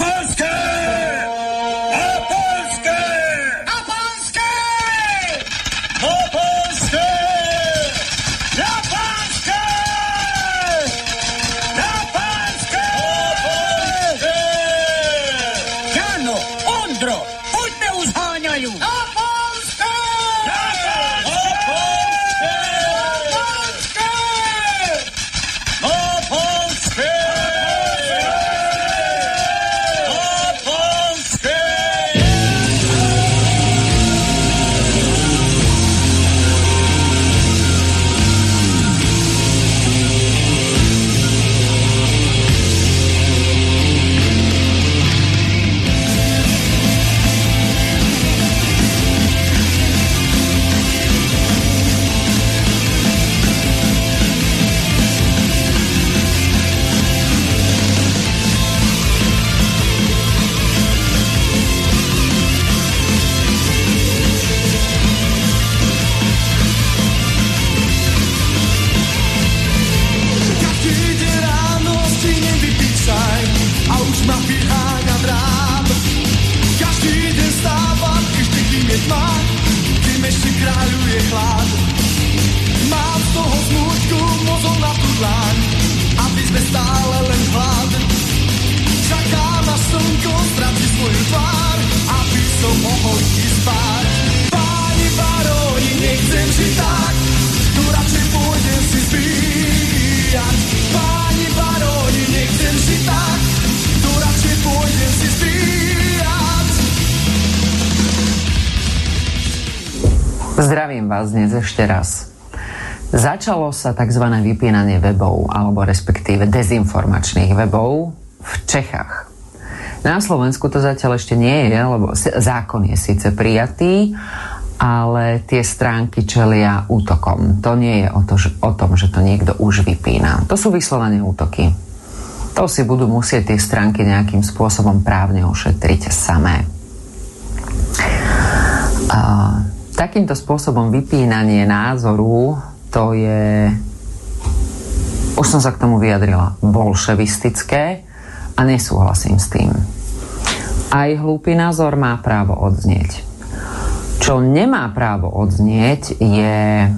First kill. Dnes ešte raz. Začalo sa tzv. vypínanie webov, alebo respektíve dezinformačných webov v Čechách. Na Slovensku to zatiaľ ešte nie je, lebo zákon je síce prijatý, ale tie stránky čelia útokom. To nie je o, to, že- o tom, že to niekto už vypína. To sú vyslovené útoky. To si budú musieť tie stránky nejakým spôsobom právne ošetriť samé. Takýmto spôsobom vypínanie názoru to je už som sa k tomu vyjadrila bolševistické a nesúhlasím s tým. Aj hlúpy názor má právo odznieť. Čo nemá právo odznieť je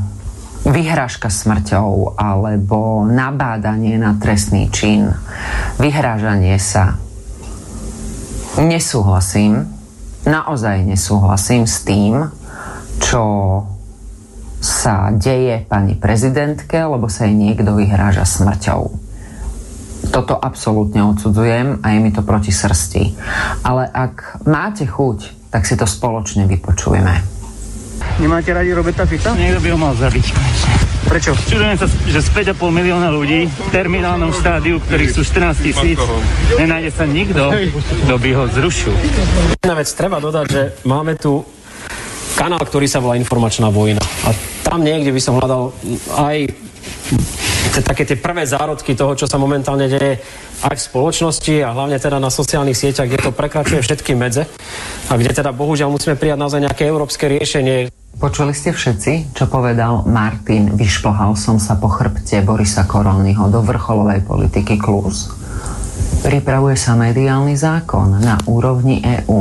vyhrážka smrťou alebo nabádanie na trestný čin, vyhrážanie sa. Nesúhlasím, naozaj nesúhlasím s tým, čo sa deje pani prezidentke, lebo sa jej niekto vyhráža smrťou. Toto absolútne odsudzujem a je mi to proti srsti. Ale ak máte chuť, tak si to spoločne vypočujeme. Nemáte radi Roberta Fica? Niekto by ho mal zabiť konečne. Prečo? Čudujem sa, že z 5,5 milióna ľudí v terminálnom štádiu, ktorých sú 14 tisíc, nenájde sa nikto, kto by ho zrušil. Jedna vec treba dodať, že máme tu kanál, ktorý sa volá Informačná vojna. A tam niekde by som hľadal aj také tie prvé zárodky toho, čo sa momentálne deje aj v spoločnosti a hlavne teda na sociálnych sieťach, kde to prekračuje všetky medze a kde teda bohužiaľ musíme prijať naozaj nejaké európske riešenie. Počuli ste všetci, čo povedal Martin? Vyšplhal som sa po chrbte Borisa Koronyho do vrcholovej politiky Klus. Pripravuje sa mediálny zákon na úrovni EÚ.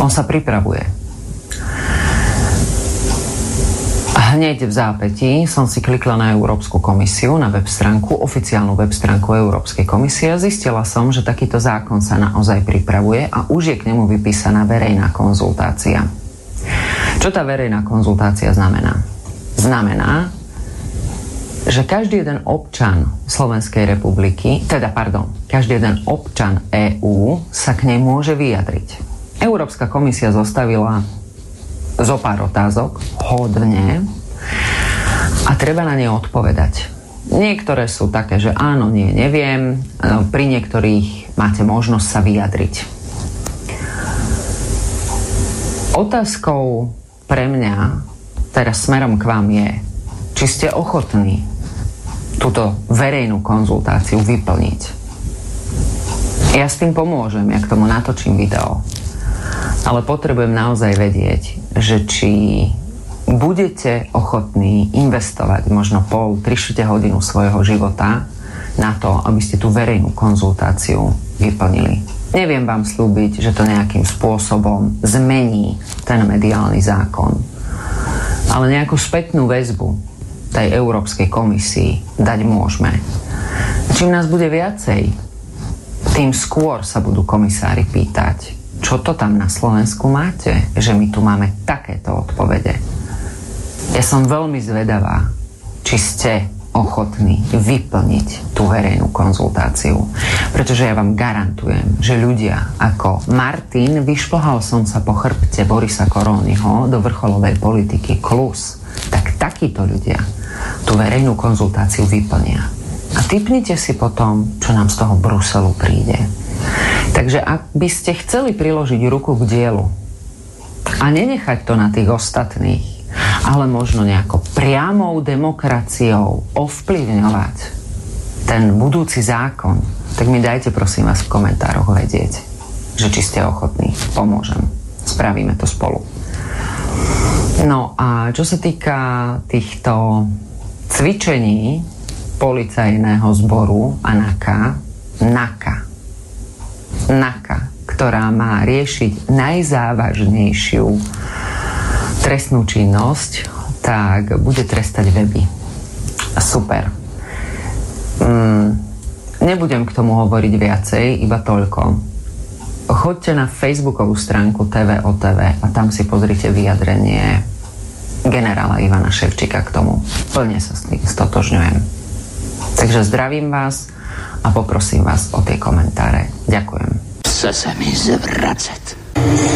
On sa pripravuje. Hneď v zápätí som si klikla na Európsku komisiu, na web stránku, oficiálnu web stránku Európskej komisie a zistila som, že takýto zákon sa naozaj pripravuje a už je k nemu vypísaná verejná konzultácia. Čo tá verejná konzultácia znamená? Znamená, že každý jeden občan Slovenskej republiky, teda pardon, každý jeden občan EÚ sa k nej môže vyjadriť. Európska komisia zostavila zo pár otázok, hodne, a treba na ne odpovedať. Niektoré sú také, že áno, nie, neviem, no, pri niektorých máte možnosť sa vyjadriť. Otázkou pre mňa, teraz smerom k vám je, či ste ochotní túto verejnú konzultáciu vyplniť. Ja s tým pomôžem, ja k tomu natočím video. Ale potrebujem naozaj vedieť, že či budete ochotní investovať možno pol, 3 hodinu svojho života na to, aby ste tú verejnú konzultáciu vyplnili. Neviem vám slúbiť, že to nejakým spôsobom zmení ten mediálny zákon. Ale nejakú spätnú väzbu tej Európskej komisii dať môžeme. Čím nás bude viacej, tým skôr sa budú komisári pýtať, čo to tam na Slovensku máte, že my tu máme takéto odpovede. Ja som veľmi zvedavá, či ste ochotní vyplniť tú verejnú konzultáciu. Pretože ja vám garantujem, že ľudia ako Martin, vyšplhal som sa po chrbte Borisa Korónyho do vrcholovej politiky klus, tak takíto ľudia tú verejnú konzultáciu vyplnia. A typnite si potom, čo nám z toho Bruselu príde. Takže ak by ste chceli priložiť ruku k dielu a nenechať to na tých ostatných, ale možno nejako priamou demokraciou ovplyvňovať ten budúci zákon, tak mi dajte prosím vás v komentároch vedieť, že či ste ochotní. Pomôžem. Spravíme to spolu. No a čo sa týka týchto cvičení policajného zboru ANAKA, NAKA, NAKA, ktorá má riešiť najzávažnejšiu trestnú činnosť, tak bude trestať weby. Super. Mm, nebudem k tomu hovoriť viacej, iba toľko. Choďte na facebookovú stránku TVOTV a tam si pozrite vyjadrenie generála Ivana Ševčika k tomu. Plne sa s tým stotožňujem. Takže zdravím vás a poprosím vás o tie komentáre. Ďakujem. Chce sa mi zvracať.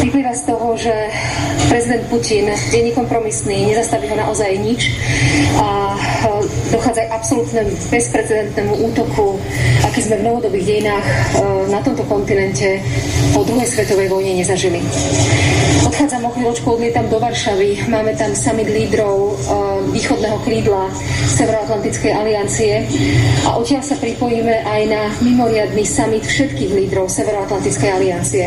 Vyplýva z toho, že prezident Putin je nekompromisný, nezastaví ho naozaj nič a dochádza aj absolútnemu bezprecedentnému útoku, aký sme v novodobých dejinách na tomto kontinente po druhej svetovej vojne nezažili. Odchádzam o chvíľočku, odlietam do Varšavy, máme tam summit lídrov východného krídla Severoatlantickej aliancie a odtiaľ sa pripojíme aj na mimoriadný summit všetkých lídrov Severoatlantickej aliancie.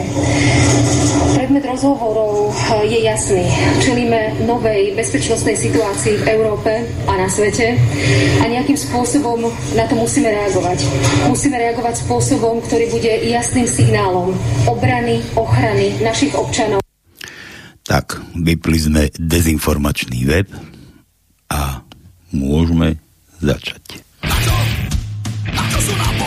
Predmet rozhovorov eh, je jasný. Čelíme novej bezpečnostnej situácii v Európe a na svete a nejakým spôsobom na to musíme reagovať. Musíme reagovať spôsobom, ktorý bude jasným signálom obrany, ochrany našich občanov. Tak, vypli sme dezinformačný web a môžeme začať. Na čo? Na čo sú nám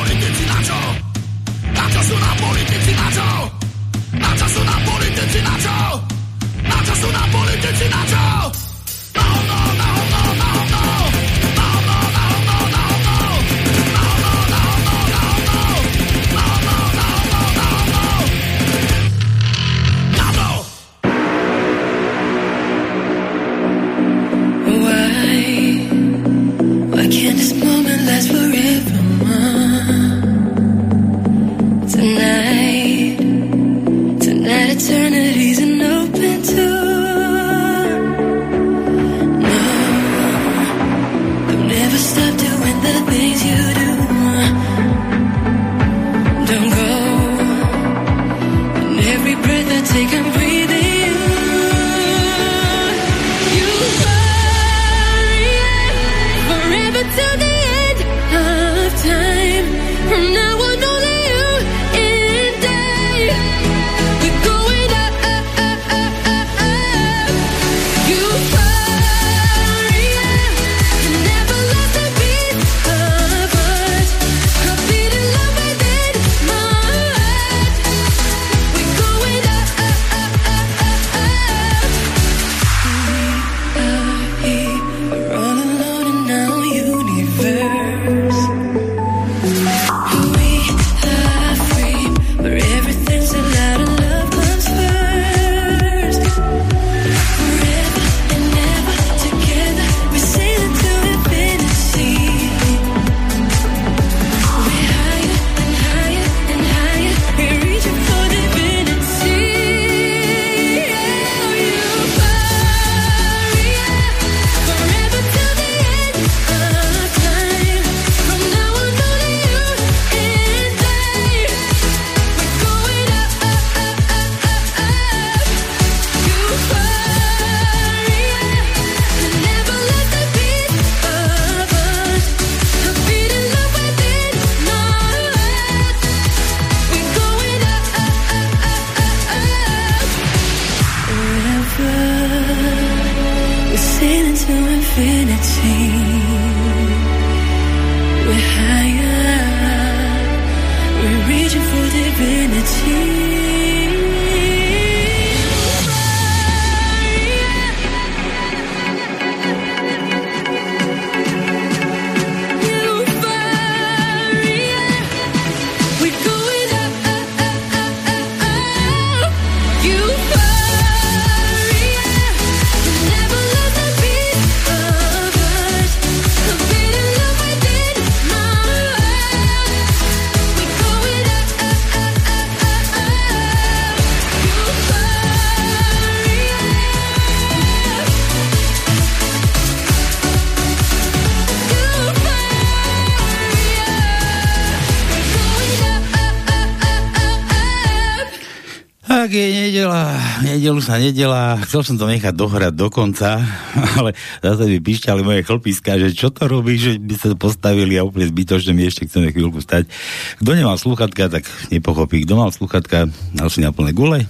nedelu sa nedela, chcel som to nechať dohrať do konca, ale zase by píšťali moje chlpiska, že čo to robí, že by sa postavili a úplne zbytočne my ešte chceme chvíľku stať. Kto nemal sluchatka, tak nepochopí. Kto mal sluchatka, dal si na plné gule,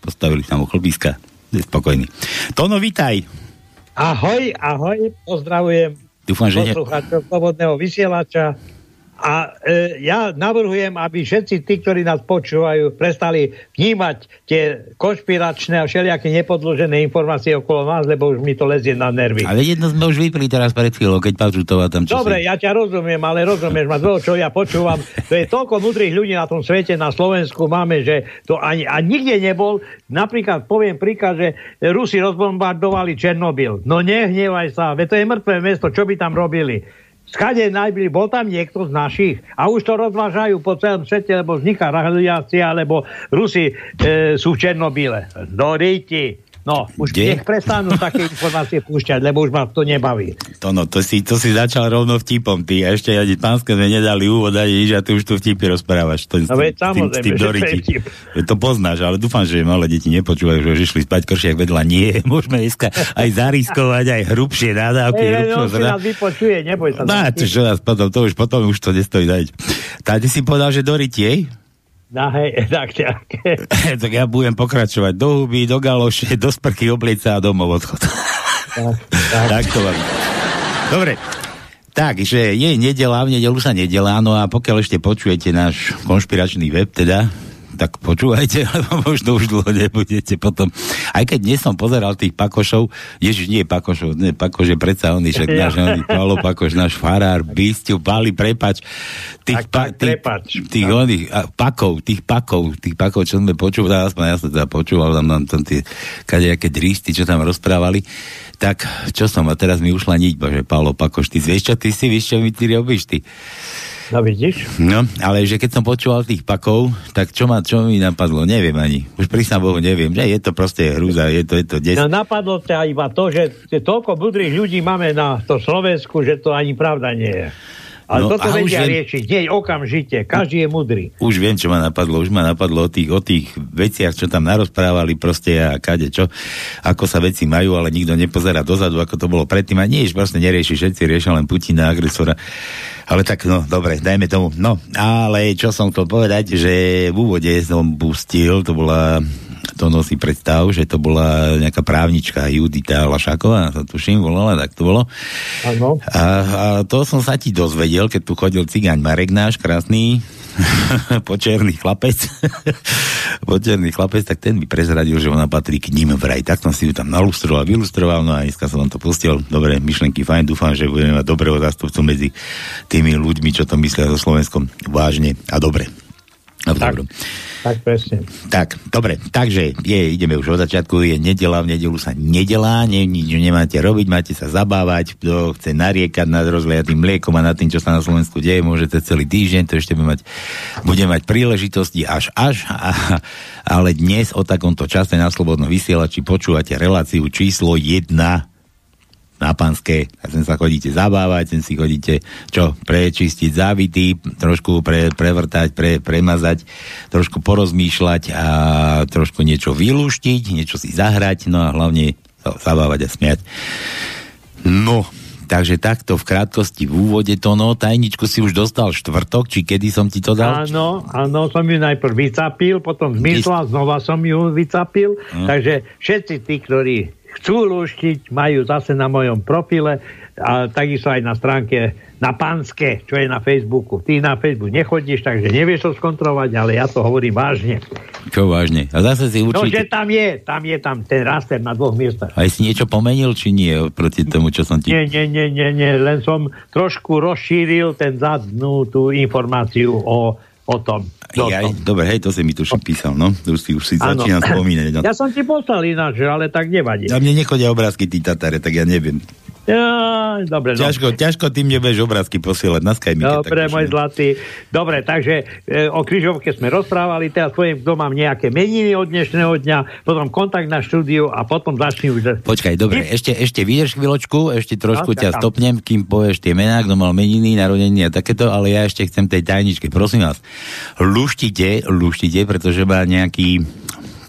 postavili sa mu chlpiska, je spokojný. Tono, vitaj. Ahoj, ahoj, pozdravujem Dúfam, že poslucháčov Slobodného vysielača. E, ja navrhujem, aby všetci tí, ktorí nás počúvajú, prestali vnímať tie konšpiračné a všelijaké nepodložené informácie okolo nás, lebo už mi to lezie na nervy. Ale jedno sme už vypili teraz pred chvíľou, keď pán Žutová tam čo Dobre, si... ja ťa rozumiem, ale rozumieš ma toho, čo ja počúvam. To je toľko mudrých ľudí na tom svete, na Slovensku máme, že to ani, a nikde nebol. Napríklad poviem príklad, že Rusi rozbombardovali Černobyl. No nehnevaj sa, veď to je mŕtve mesto, čo by tam robili? Skade najbliž, bol tam niekto z našich a už to rozvážajú po celom svete, lebo vzniká radiácia, lebo Rusi e, sú v Černobyle. Do ríti. No, už Kde? nech prestanú také informácie púšťať, lebo už ma to nebaví. To, no, to, si, to si začal rovno vtipom, ty. A ešte ani pánske sme nedali úvod, ani nič, a ty už tu vtipy rozprávaš. To, No veď samozrejme, že doriti. vtip. Veď To poznáš, ale dúfam, že malé deti nepočúvajú, že išli spať kršiak vedľa. Nie, môžeme dneska aj zariskovať, aj hrubšie nadávky. Ej, hrubšie no, zra- nás vypočuje, neboj sa. No, čo, nás potom, to už potom už to nestojí dať. Ty si povedal, že do rytiej? No, hej, tak, tak. tak ja budem pokračovať do huby, do galoše, do sprchy, oblica a domov odchod. tak, tak. tak to mám. Dobre. Takže je nedela, v nedelu sa nedelá, no a pokiaľ ešte počujete náš konšpiračný web, teda, tak počúvajte, lebo možno už dlho nebudete potom. Aj keď dnes som pozeral tých pakošov, ježiš, nie pakošov, nie, pakoš je predsa oný, však náš oný, Paolo Pakoš, náš farár, bystiu, pali, prepač, tých, Tak, tak, tých, prepač. tých oných, a, pakov, tých pakov, tých pakov, čo sme počúvali, aspoň ja som teda počúval tam, tam, tam tie kadejaké dristy, čo tam rozprávali, tak čo som, a teraz mi ušla niť, bože, Paolo Pakoš, ty vieš čo, ty si, vieš čo mi ty robíš, ty. No vidíš? No, ale že keď som počúval tých pakov, tak čo, ma, čo mi napadlo, neviem ani. Už prísam Bohu neviem, že je to proste hrúza, je to, je to des... No napadlo ťa iba to, že že toľko budrých ľudí máme na to Slovensku, že to ani pravda nie je. Ale No, toto vedia viem- riešiť, nie okamžite, každý je mudrý. Už viem, čo ma napadlo, už ma napadlo o tých, o tých veciach, čo tam narozprávali proste a kade čo, ako sa veci majú, ale nikto nepozerá dozadu, ako to bolo predtým a nič proste nerieši, všetci riešia len Putina, agresora. Ale tak, no, dobre, dajme tomu. No, ale čo som chcel povedať, že v úvode som pustil, to bola to nosí predstav, že to bola nejaká právnička Judita Lašáková, to tuším, volala, tak to bolo. Áno. A, a to som sa ti dozvedel, keď tu chodil cigáň Marek náš, krásny, počerný chlapec. počerný chlapec, tak ten mi prezradil, že ona patrí k ním vraj. Tak som si ju tam nalustroval, vylustroval, no a dneska som vám to pustil. Dobre, myšlenky fajn, dúfam, že budeme mať dobrého zástupcu medzi tými ľuďmi, čo to myslia so Slovenskom vážne a dobre. V Tak. dobrom. Tak presne. Tak, dobre, takže je, ideme už od začiatku, je nedela, v nedelu sa nedelá, ne, nič nemáte robiť, máte sa zabávať, kto chce nariekať nad rozliatým mliekom a nad tým, čo sa na Slovensku deje, môžete celý týždeň, to ešte bude mať, bude mať príležitosti až až, a, ale dnes o takomto čase na Slobodnom vysielači počúvate reláciu číslo 1 na Panské, a sem sa chodíte zabávať, sem si chodíte, čo, prečistiť závity, trošku pre, prevrtať, pre, premazať, trošku porozmýšľať a trošku niečo vylúštiť, niečo si zahrať, no a hlavne zabávať a smiať. No, takže takto v krátkosti v úvode to, no, tajničku si už dostal štvrtok, či kedy som ti to dal? Áno, áno, som ju najprv vycapil, potom zmysla, znova som ju vycapil, Hm. takže všetci tí, ktorí chcú lúštiť, majú zase na mojom profile a takisto aj na stránke na Panske, čo je na Facebooku. Ty na Facebook nechodíš, takže nevieš to skontrolovať, ale ja to hovorím vážne. Čo vážne? A zase si No, že určite... tam je, tam je tam ten raster na dvoch miestach. Aj si niečo pomenil, či nie, proti tomu, čo som ti... Nie, nie, nie, nie, nie, len som trošku rozšíril ten zadnú tú informáciu o, o tom. O Jaj, tom. dobre, hej, to si mi tuším písal, no. Už si, už si začínam spomínať. No. Ja som ti poslal ináč, ale tak nevadí. A mne nechodia obrázky, tí Tatare, tak ja neviem. Ja, dobre, no. Ťažko, ťažko ty mne budeš obrázky posielať na Skype. Dobre, môj zlatý. Dobre, takže e, o križovke sme rozprávali, teraz poviem, kto mám nejaké meniny od dnešného dňa, potom kontakt na štúdiu a potom začni už... Počkaj, dobre, ešte, ešte vydrž chvíľočku, ešte trošku No, ťa ťakám. stopnem, kým povieš tie mená, kto mal meniny, narodeniny a takéto, ale ja ešte chcem tej tajničke, prosím vás, luštite, luštite, pretože má nejaký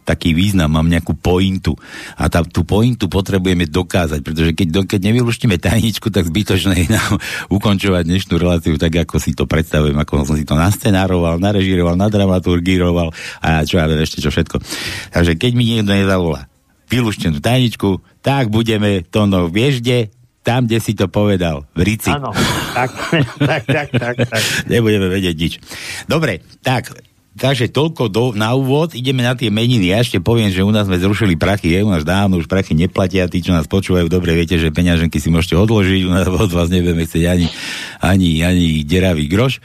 taký význam, mám nejakú pointu. A tá, tú pointu potrebujeme dokázať, pretože keď, do- keď nevyluštíme tajničku, tak zbytočné je nám ukončovať dnešnú reláciu tak, ako si to predstavujem, ako som si to nascenároval, narežíroval, nadramaturgíroval a čo ja ešte čo všetko. Takže keď mi niekto nezavolá vylúštenú tajničku, tak budeme to no vieš kde, tam, kde si to povedal, v Rici. Áno, tak, tak, tak, tak, tak. Nebudeme vedieť nič. Dobre, tak, takže toľko do, na úvod, ideme na tie meniny. Ja ešte poviem, že u nás sme zrušili prachy, je, u nás dávno už prachy neplatia, tí, čo nás počúvajú, dobre viete, že peňaženky si môžete odložiť, u nás od vás nebudeme chcieť ani, ani, ani deravý groš.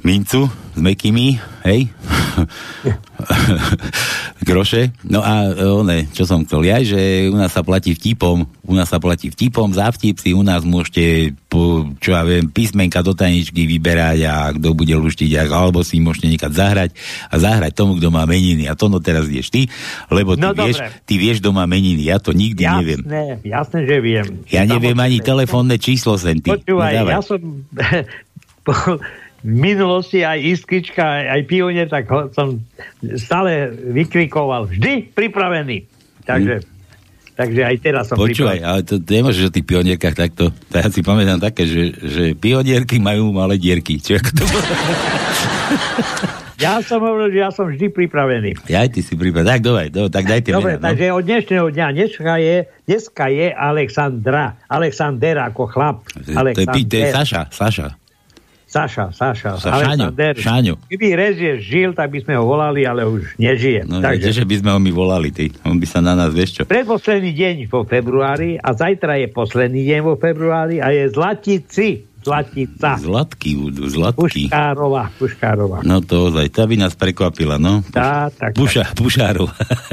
Mincu s mekými, hej? Groše. No a e, one, čo som chcel, ja, že u nás sa platí vtipom, u nás sa platí vtipom, za vtip si u nás môžete, po, čo ja viem, písmenka do tajničky vyberať a kto bude luštiť, alebo si môžete niekať zahrať a zahrať tomu, kto má meniny. A to no teraz vieš ty, lebo ty, No, vieš, dobre. ty vieš, kto má meniny. Ja to nikdy neviem. Jasné, jasné, že viem. Ja neviem ani telefónne číslo sem ty. Počúvaj, No, dávaj. ja som minulosti aj Iskrička, aj, aj Pionier, tak ho, som stále vykrikoval, vždy pripravený. Takže, takže aj teraz som Počúvaj, ale to, to nemôžeš o tých pionierkách takto. To ja si pamätám také, že, že pionierky majú malé dierky. Či ako to? Ja som hovoril, že ja som vždy pripravený. Ja aj ty si prípad. Tak, dobre, do, tak dajte Dobre, mená, no. takže od dnešného dňa, dneska je, dneska je Alexandra. Alexander ako chlap. To je, pi- to je. Saša, Saša. Saša, Saša. Sa- Šáňo, Alexander. Šáňo. Keby Rezie žil, tak by sme ho volali, ale už nežije. No, Takže- Takže... že by sme ho my volali, ty. On by sa na nás, vieš čo. Predposledný deň vo februári a zajtra je posledný deň vo februári a je Zlatici. Zlatica. Zlatky zlatky. Puškárova. Puškárova. No to ozaj, tá by nás prekvapila, no. Tá, tak, Puša, Pušárov.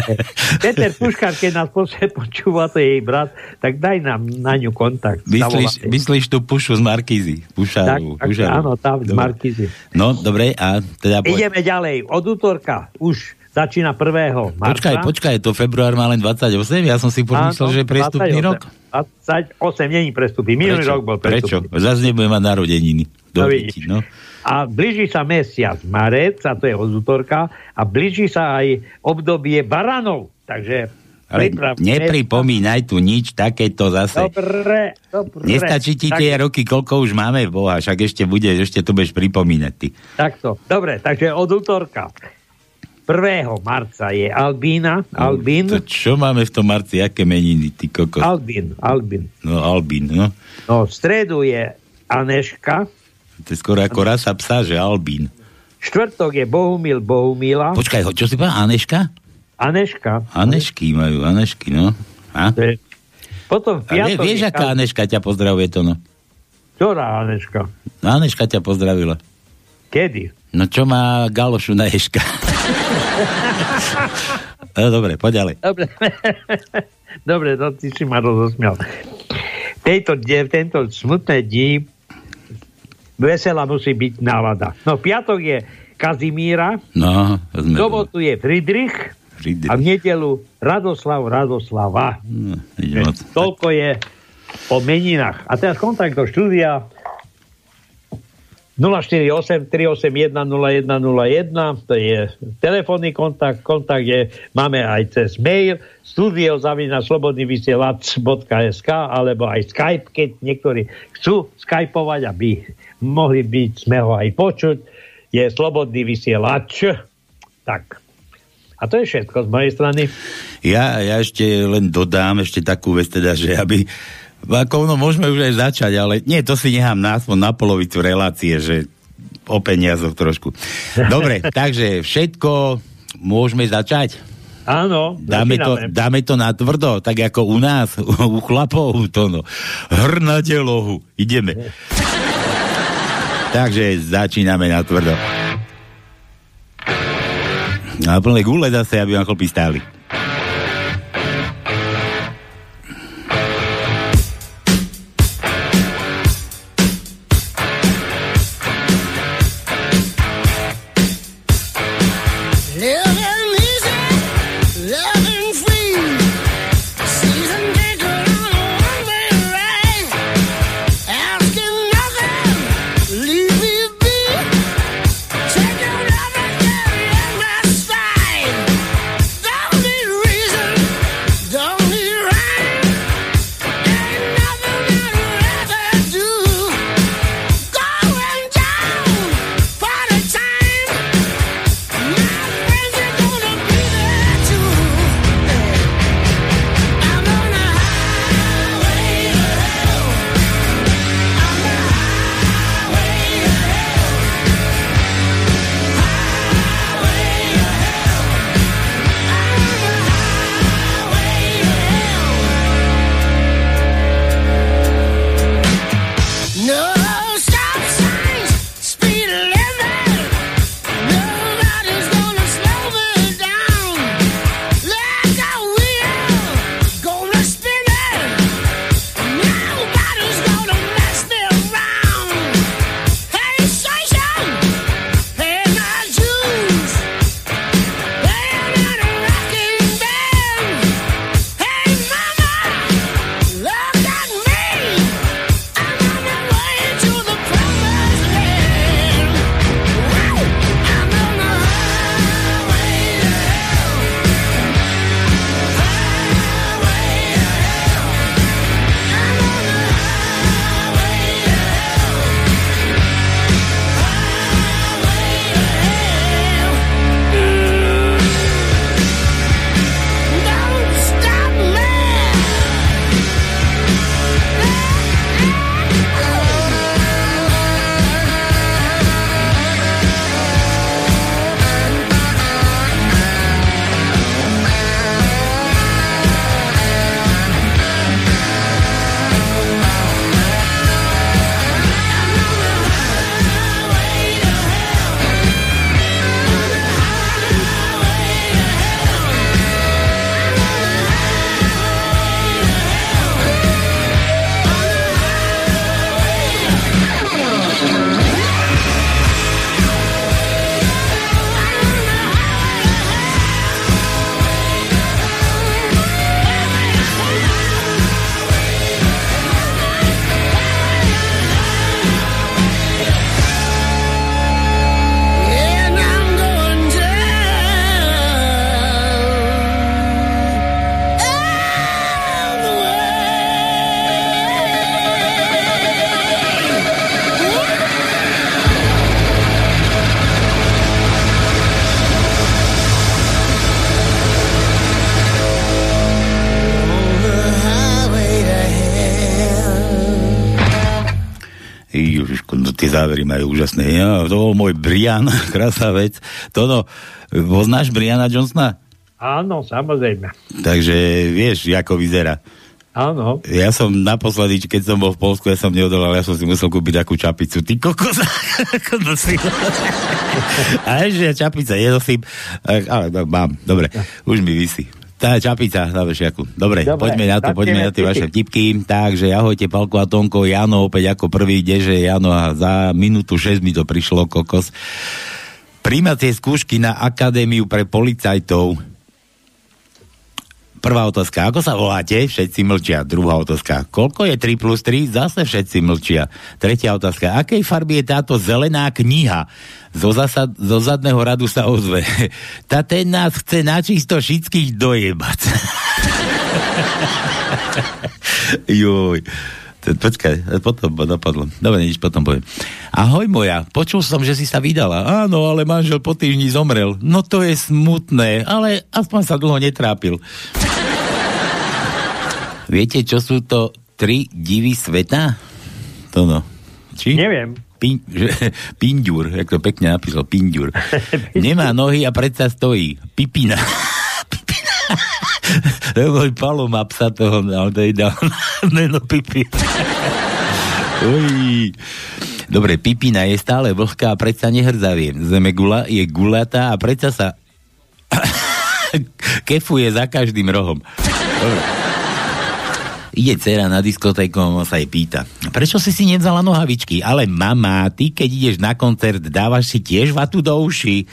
Peter Puškár, keď nás počúva, to je jej brat, tak daj nám na ňu kontakt. myslíš, myslíš tú pušu z Markízy? tak, Pušárov. tak, Pušárov. áno, tam z Dobre. Markizy. No, dobre, a teda... Ideme ďalej. Od útorka už začína 1. marca. Počkaj, počkaj, to február má len 28? Ja som si pomyslel, že je prestupný 28. rok. 28 není prestupný. Minulý rok bol Prečo? prestupný. Zase nebudem mať narodeniny. Do No deti, no. A blíži sa mesiac marec, a to je od útorka, a blíži sa aj obdobie baranov. Takže Ale nepripomínaj tu nič takéto zase. Dobre, dobre. Nestačí ti Tak- tie roky, koľko už máme, boha, však ešte budeš, ešte to budeš pripomínať ty. Takto. Dobre, takže od útorka 1. marca je Albína. Albín. To čo máme v tom marci, aké meniny, ty kokos? Albín. Albín. No, Albín, no. No, v stredu je Aneška. To je skoro ako rasa psa, že Albín. Štvrtok je Bohumil Bohumila. Počkaj, čo si povedal, Aneška? Aneška. Anešky majú, Anešky, no. A? To je- Potom v A vie, piatok vieš, aká Aneška ťa pozdravuje to, no? Ktorá Aneška? No, Aneška ťa pozdravila. Kedy? No čo má Galošu na Ješka? no dobre, poď ďalej. Dobre. Dobre, no ty si ma rozosmial. Tejto, de- tento smutné dní veselá musí byť nálada. No, piatok je Kazimíra, No, sme... sobotu je Friedrich Friedrich. a v nedelu Radoslav Radoslava. No. Toľko je o meninách. A teraz kontakt do štúdia 048 381 0101 to je telefónny kontakt, kontakt je, máme aj cez mail studio zavina slobodný vysielač.sk alebo aj Skype, keď niektorí chcú skypovať, aby mohli byť, sme ho aj počuť, je slobodný vysielač. Tak. A to je všetko z mojej strany. Ja, ja ešte len dodám ešte takú vec teda, že aby Ako no, môžeme už aj začať, ale nie, to si nechám na, na polovicu relácie, že o peniazoch trošku. Dobre, takže všetko môžeme začať. Áno, Dáme to, dáme to na tvrdo, tak ako u nás, u chlapov, to no. Hrnate lohu. Ideme. Takže začíname na tvrdo. Na plné gule zase, aby vám chlpy stáli. Závery majú úžasné. Ja, to bol môj Brian, krásna vec. Toto, poznáš Briana Johnsona? Áno, samozrejme. Takže vieš, ako vyzerá. Áno. Ja som naposledy, keď som bol v Polsku, ja som neodolal, ja som si musel kúpiť takú čapicu. Ty kokos, ako nosím. A ešte čapica nenosím, ale no, mám, dobre, už mi vysí. Tá čapica na vešiaku. Dobre, Dobre, poďme na to, poďme na tie vaše vtipky. Takže ahojte, Palko a Tonko, Jano opäť ako prvý, kdeže Jano a za minútu 6 mi to prišlo, kokos. Príjmacie skúšky na Akadémiu pre policajtov. Prvá otázka, ako sa voláte? Všetci mlčia. Druhá otázka, koľko je 3 plus 3? Zase všetci mlčia. Tretia otázka, akej farby je táto zelená kniha? Zo, zasad, zo zadného radu sa ozve. Tá ten nás chce načisto všetkých dojebať. Joj. Počkaj, potom napadlo. Dobre, nič potom poviem. Ahoj moja, počul som, že si sa vydala. Áno, ale manžel po týždni zomrel. No to je smutné, ale aspoň sa dlho netrápil. Viete, čo sú to tri divy sveta? To no. Či? Neviem. Pin, že, pinďur, jak to pekne napísal, pinďur. Nemá nohy a predsa stojí. Pipina. Pipina. To je môj palo má psa toho, ale to je dal meno. Uj. Dobre, Pipina je stále vlhká a predsa nehrdzavie. Zemegula je gulatá a predsa sa kefuje za každým rohom. Dobre. Ide dcera na diskotéku a sa jej pýta. Prečo si si nevzala nohavičky? Ale mama, ty keď ideš na koncert, dávaš si tiež vatu do uši.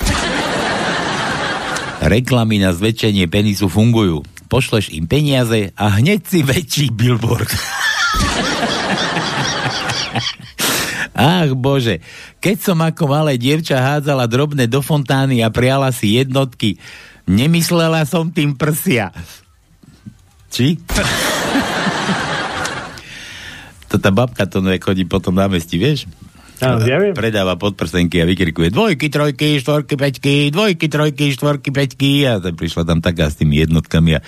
Reklamy na zväčšenie penisu fungujú. Pošleš im peniaze a hneď si väčší billboard. Ach bože, keď som ako malé dievča hádzala drobné do fontány a priala si jednotky, nemyslela som tým prsia. Či? To tá babka to chodí potom na mesti, vieš? Áno, ja viem. Predáva podprsenky a vykrikuje dvojky, trojky, štvorky, peťky, dvojky, trojky, štvorky, peťky a tak prišla tam taká s tými jednotkami a,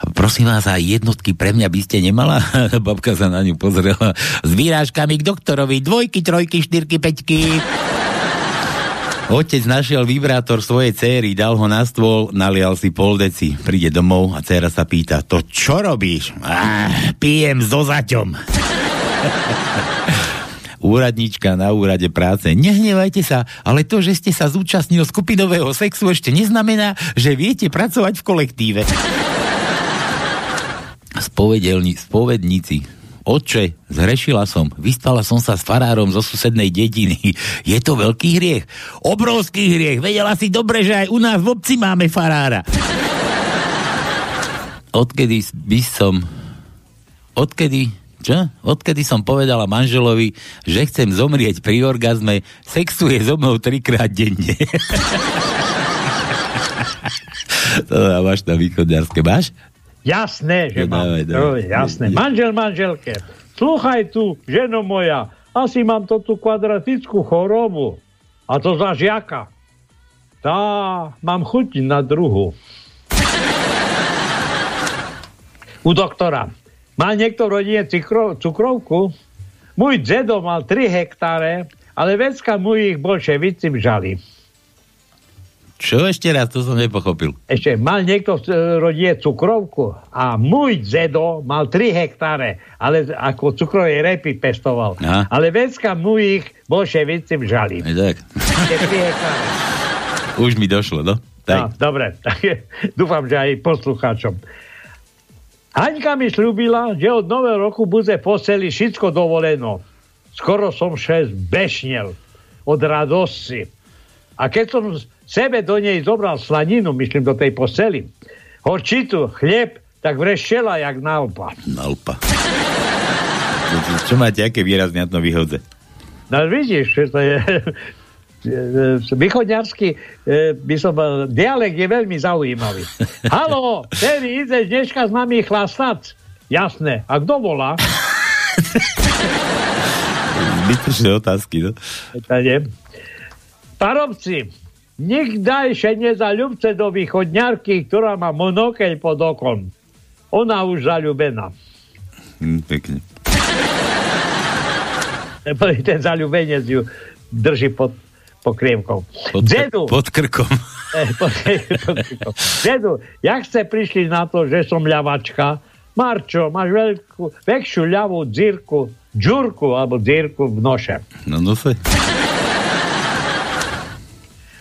a prosím vás, a jednotky pre mňa by ste nemala? Babka sa na ňu pozrela s výrážkami k doktorovi, dvojky, trojky, štyrky, peťky. Otec našiel vibrátor svojej céry, dal ho na stôl, nalial si pol deci. Príde domov a dcera sa pýta, to čo robíš? Ah, pijem so zaťom. Úradnička na úrade práce. Nehnevajte sa, ale to, že ste sa zúčastnil skupinového sexu ešte neznamená, že viete pracovať v kolektíve. Spovedelni, spovedníci. Oče, zhrešila som. Vyspala som sa s farárom zo susednej dediny. Je to veľký hriech? Obrovský hriech. Vedela si dobre, že aj u nás v obci máme farára. Odkedy by som... Odkedy čo? Odkedy som povedala manželovi, že chcem zomrieť pri orgazme, sexuje so mnou trikrát denne. to máš na východňarské. Máš? Jasné, že No, mám. dávaj, To dávaj. je jasné. Manžel, manželke, sluchaj tu, ženo moja, asi mám to tú kvadratickú chorobu. A to za žiaka. Tá, mám chuť na druhu. U doktora. Má niekto v rodine cukro, cukrovku? Môj dedo mal 3 hektáre, ale vecka mu ich bolševici žali. Čo ešte raz? To som nepochopil. Ešte mal niekto v e, rodine cukrovku a môj dedo mal 3 hektáre, ale ako cukrovej repy pestoval. Aha. Ale vecka mu ich bolševici žali. Tak. Tie 3 hektáre. Už mi došlo, no? No, Tak. dobre, tak dúfam, že aj poslucháčom. Haňka mi slúbila, že od nového roku bude v posteli všetko dovoleno. Skoro som šest bešnel od radosti. A keď som sebe do nej zobral slaninu, myslím do tej posteli, horčicu, chlieb, tak vrešela jak nalpa. Nalpa. Čo máte, aké výrazne na to vyhodze? No vidíš, že to je... Východňarsky e, by som bol, dialekt je veľmi zaujímavý. Halo, Terry, ideš dneška s nami chlastať? Jasné. A kto volá? Zbytočné otázky, no? Tade. Parobci, nikdajšie nezaľubce do východňarky, ktorá má monokeľ pod okom. Ona už zaľúbená. Hm, pekne. Ten zaľúbenec ju drží pod pokrievkou. Pod, Dedu, pod krkom. Eh, počkaj, počkaj. Dedu, jak ste prišli na to, že som ľavačka? Marčo, máš veľkú, väčšiu ľavú dzírku, džurku alebo dzírku v noše. No, no sa.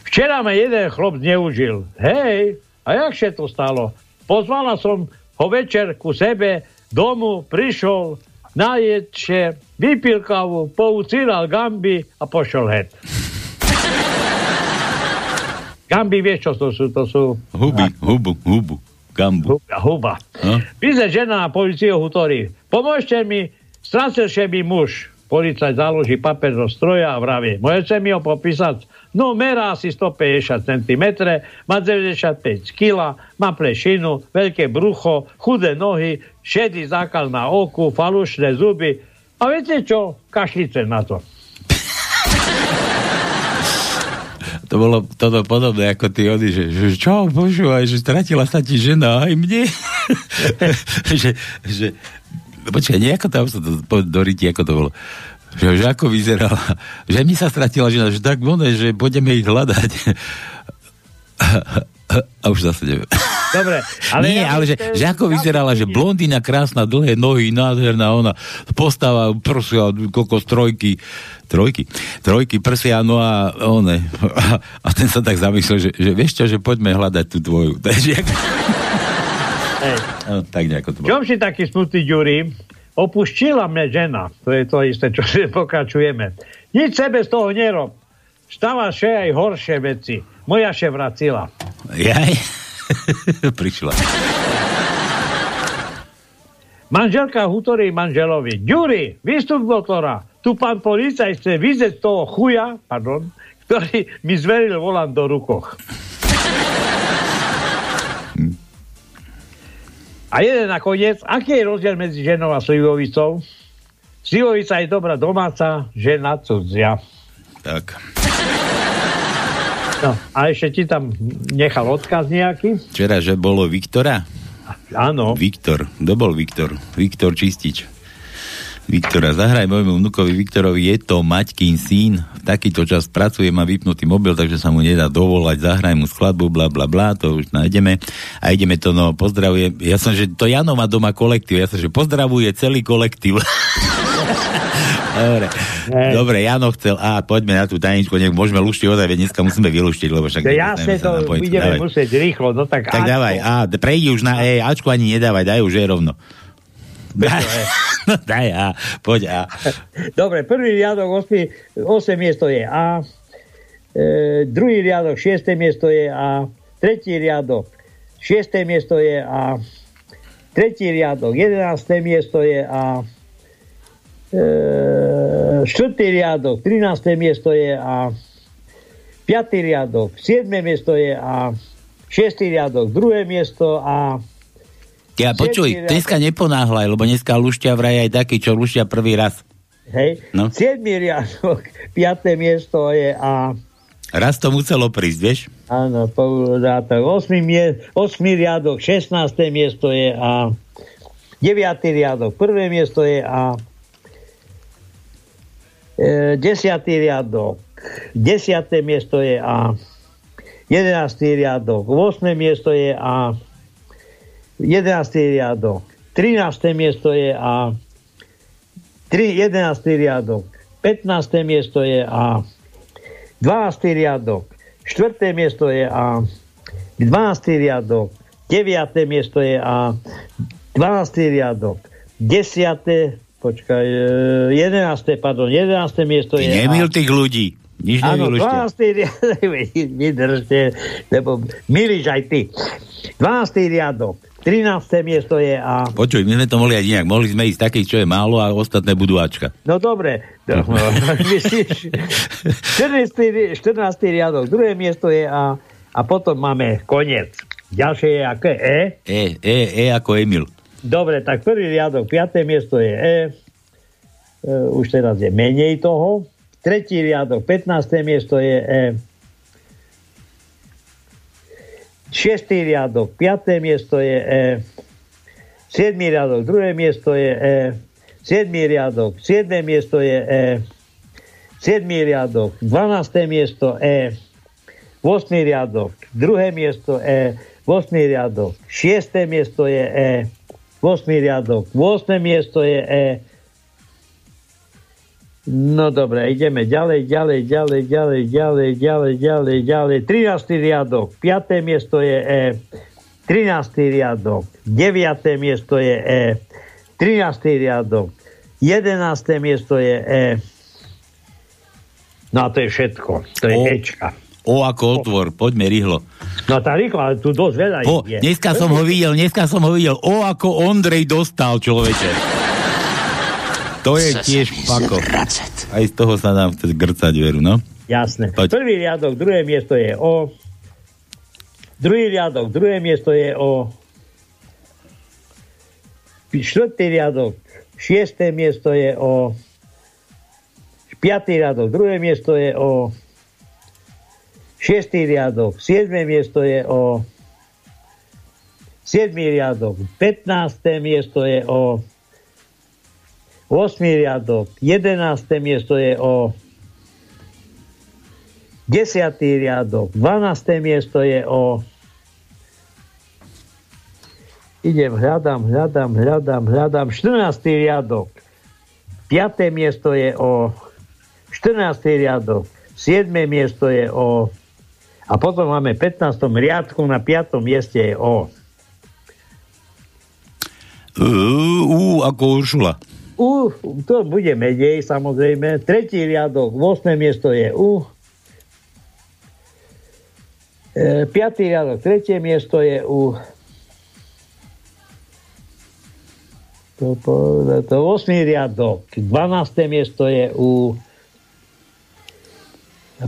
Včera ma jeden chlop zneužil. Hej, a jak sa to stalo? Pozvala som ho večer ku sebe domu, prišiel, najedše, vypil kávu, poucíral gamby a pošol het. Gamby, vieš, čo to sú? To sú Huby, hubu, hubu, gambu. huba. huba. No? Píše žena na policiu hovorí, pomôžte mi, stratil sa mi muž. Policajt založí papier do stroja a vraví, môžete mi ho popísať? No, merá asi 150 cm, má 95 kg, má plešinu, veľké brucho, chudé nohy, šedý zákal na oku, falušné zuby. A viete čo? Kašlice na to. To bolo toto podobné ako ty oni, že, že čo, počúvaj, že stratila sa ti žena aj mne. že, že počkaj, nejako tam sa to, po, ako to bolo. Že, že ako vyzerala, že mi sa stratila žena, že takone, že budeme ich hľadať. A už zase neviem. Dobre, ale... Nie, ja ale že, že ako vyzerala, že blondína krásna, dlhé nohy, nádherná ona, postava, prsia, kokos, trojky, trojky, trojky, prsia, no a one. A, a ten sa tak zamyslel, že, že vieš čo, že poďme hľadať tú tvoju. Takže. Hej. No, tak nejako to bolo. Čom si taký smutný, Ďuri? Opuštila mňa žena. To je to isté, čo si pokračujeme. Nič sebe z toho nerob. Stáva še aj horšie veci. Moja še vracila. Jaj. Prišla. Manželka hutorí manželovi. Ďuri, vystup motora. Tu pán policaj chce vyzieť toho chuja, pardon, ktorý mi zveril volant do rukoch. A jeden nakoniec, aký je rozdiel medzi ženou a slivovicou? Slivovica je dobrá domáca, žena cudzia. Tak. No, a ešte ti tam nechal odkaz nejaký? Včera, že bolo Viktora? Áno. Viktor. Kto bol Viktor? Viktor Čistič. Viktora, zahraj môjmu vnukovi Viktorovi, je to Maťkin syn, v takýto čas pracuje, má vypnutý mobil, takže sa mu nedá dovolať, zahraj mu skladbu, bla bla bla, to už nájdeme. A ideme to, no, pozdravujem. Ja som, že to Jano má doma kolektív, ja som, že pozdravuje celý kolektív. Dobre. Dobre, Jano chcel, a poďme na tú tajničku, nech môžeme luštiť ozaj, veď dneska musíme vylúštiť, lebo však... Jasne, sa to Dávaj. musieť rýchlo, no tak... Tak Ačko. dávaj, a prejdi už na E, Ačku ani nedávaj, daj už E rovno. Daj, no daj A, poď A. Dobre, prvý riadok, 8, 8 miesto je A, e, druhý riadok, 6 miesto je A, tretí riadok, 6 miesto je A, tretí riadok, 11 miesto je A, e, štvrtý riadok, 13 miesto je A, piatý riadok, 7 miesto je A, šiestý riadok, druhé miesto A, Ja počuj, riadok. dneska neponáhľaj, lebo dneska luštia vraj aj taký, čo luštia prvý raz. hej, No. 7 riadok, piaté miesto je A, Raz to muselo prísť, vieš? Áno, poudátok. 8, mie- 8 riadok, 16. miesto je A. 9. riadok, 1. miesto je A. E, 10. riadok, 10. miesto je A. 11. riadok, 8. miesto je A. 11. riadok, 13. miesto je A. 3, 11. riadok, 15. miesto je A. 12. riadok, 4. miesto je A, 12. riadok, 9. miesto je A, 12. riadok, 10. počkaj, e, 11. pardon, 11. miesto Ty je nemil tých ľudí. Nič Áno, nevyluštia. 12. riadok, vydržte, lebo milíš aj ty. 12. riadok, 13. miesto je A. Počuj, my sme to mohli aj inak. Mohli sme ísť takých, čo je málo a ostatné budú Ačka. No dobre, no, myslíš, 14. 14. riadok, druhé miesto je A a potom máme koniec. Ďalšie je aké E. E, E, E ako Emil. Dobre, tak prvý riadok, piaté miesto je E. e už teraz je menej toho. Tretí riadok, 15. miesto je E. Šiestý riadok, piaté miesto je E. Siedmý riadok, druhé miesto je E. Siedmý riadok, siedmé miesto je E. Siedmý riadok, 12. miesto E. 8. riadok, druhé miesto E. 8. riadok, 6. miesto je E. 8. riadok, 8. miesto je E. No dobre, ideme ďalej, ďalej, ďalej, ďalej, ďalej, ďalej, ďalej, ďalej. 13. riadok, 5. miesto je E. 13. riadok, 9. miesto je E. 13. riadok, 11. miesto je E. No a to je všetko. To je O. Ečka. O ako otvor, poďme rýchlo. No tá rýchlo, ale tu dosť veľa O, je. dneska som ho videl, dneska som ho videl. O ako Ondrej dostal, človeče. To je tiež pako. Aj z toho sa nám chce grcať veru, no. Jasné. Poď. Prvý riadok, druhé miesto je O. Druhý riadok, druhé miesto je O. Štvrtý riadok, šiesté miesto je O. Piatý riadok, druhé miesto je O. Šiestý riadok, siedme miesto je O. Siedmý riadok, 15. miesto je O. 8. riadok, 11. miesto je o 10. riadok, 12. miesto je o idem, hľadám, hľadám, hľadám, hľadám, 14. riadok, 5. miesto je o 14. riadok, 7. miesto je o a potom máme v 15. riadku na 5. mieste je o Ú, ú, ako Uršula. U, to bude menej, samozrejme. Tretí riadok, 8. miesto je U. E, piatý riadok, tretie miesto je U. To, povedať, to 8. riadok, 12. miesto je U.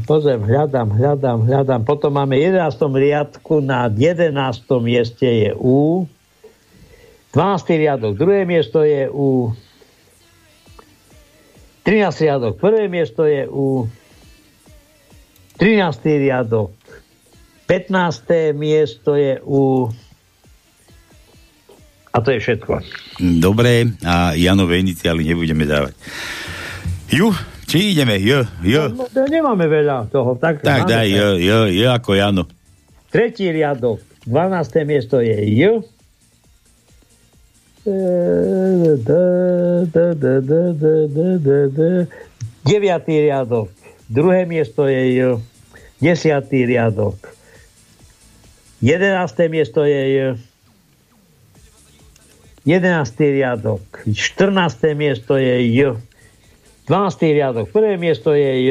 Pozriem, hľadám, hľadám, hľadám. Potom máme 11. riadku na 11. mieste je U. 12. riadok, druhé miesto je U. 13. riadok, prvé miesto je U. 13. riadok, 15. miesto je U. A to je všetko. Dobre, a Janové iniciály nebudeme dávať. Ju, či ideme? J, J. No, to nemáme veľa toho. Tak, Tak daj J, J, J ako Jano. Tretí riadok, 12. miesto je J. Deviatý riadok, druhé miesto je J. Desiatý riadok, jedenácté miesto je J. Jedenáctý riadok, 14. miesto je J. 12. riadok, prvé miesto je J.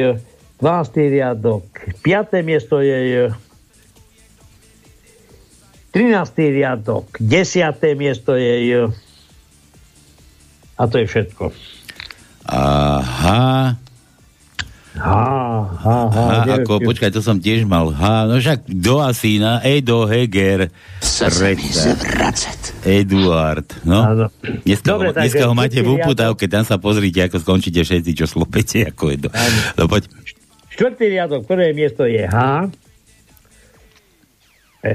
12. riadok, 5. miesto je J. 13. riadok, 10. miesto je. A to je všetko. Aha. Ha, ha, ha, ha ako, počkaj, to som tiež mal. Ha, no však do Asína, Edo Heger. Eduard. No, dneska, Dobre, ho, dneska ho máte v uputávke, tam sa pozrite, ako skončíte všetci, čo slopete, ako je. No, poď. Štvrtý riadok, prvé miesto je H. E,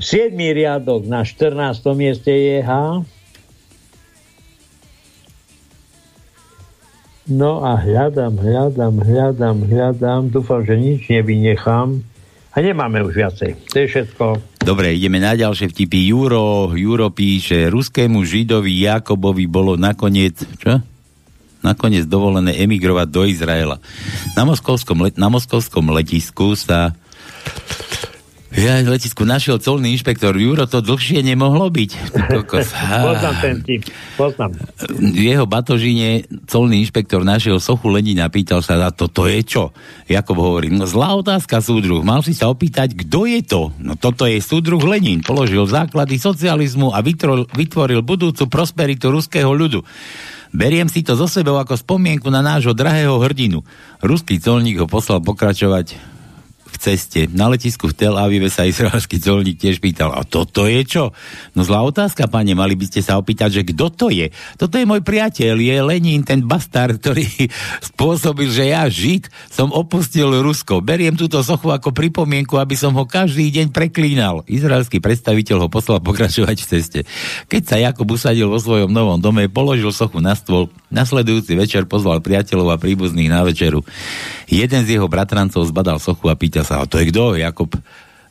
Siedmý riadok na 14. mieste je H. No a hľadám, hľadám, hľadám, hľadám. Dúfam, že nič nevynechám. A nemáme už viacej. To je všetko. Dobre, ideme na ďalšie vtipy. Juro, Juro píše, ruskému židovi Jakobovi bolo nakoniec, čo? Nakoniec dovolené emigrovať do Izraela. Na moskovskom, let, na moskovskom letisku sa ja v letisku našiel colný inšpektor Juro, to dlhšie nemohlo byť. Poznám ten tip. Poznám. v jeho batožine colný inšpektor našiel sochu Lenina, pýtal sa, a toto je čo? Jakob hovorí, no zlá otázka, súdruh, mal si sa opýtať, kto je to? No toto je súdruh Lenin, položil základy socializmu a vytvoril, vytvoril budúcu prosperitu ruského ľudu. Beriem si to zo sebou ako spomienku na nášho drahého hrdinu. Ruský colník ho poslal pokračovať v ceste. Na letisku v Tel Avive sa izraelský colník tiež pýtal, a toto je čo? No zlá otázka, pane, mali by ste sa opýtať, že kto to je? Toto je môj priateľ, je Lenin, ten bastard, ktorý spôsobil, že ja, Žid, som opustil Rusko. Beriem túto sochu ako pripomienku, aby som ho každý deň preklínal. Izraelský predstaviteľ ho poslal pokračovať v ceste. Keď sa Jakub usadil vo svojom novom dome, položil sochu na stôl, nasledujúci večer pozval priateľov a príbuzných na večeru. Jeden z jeho bratrancov zbadal sochu a pýta sa, a to je kto? Jakob,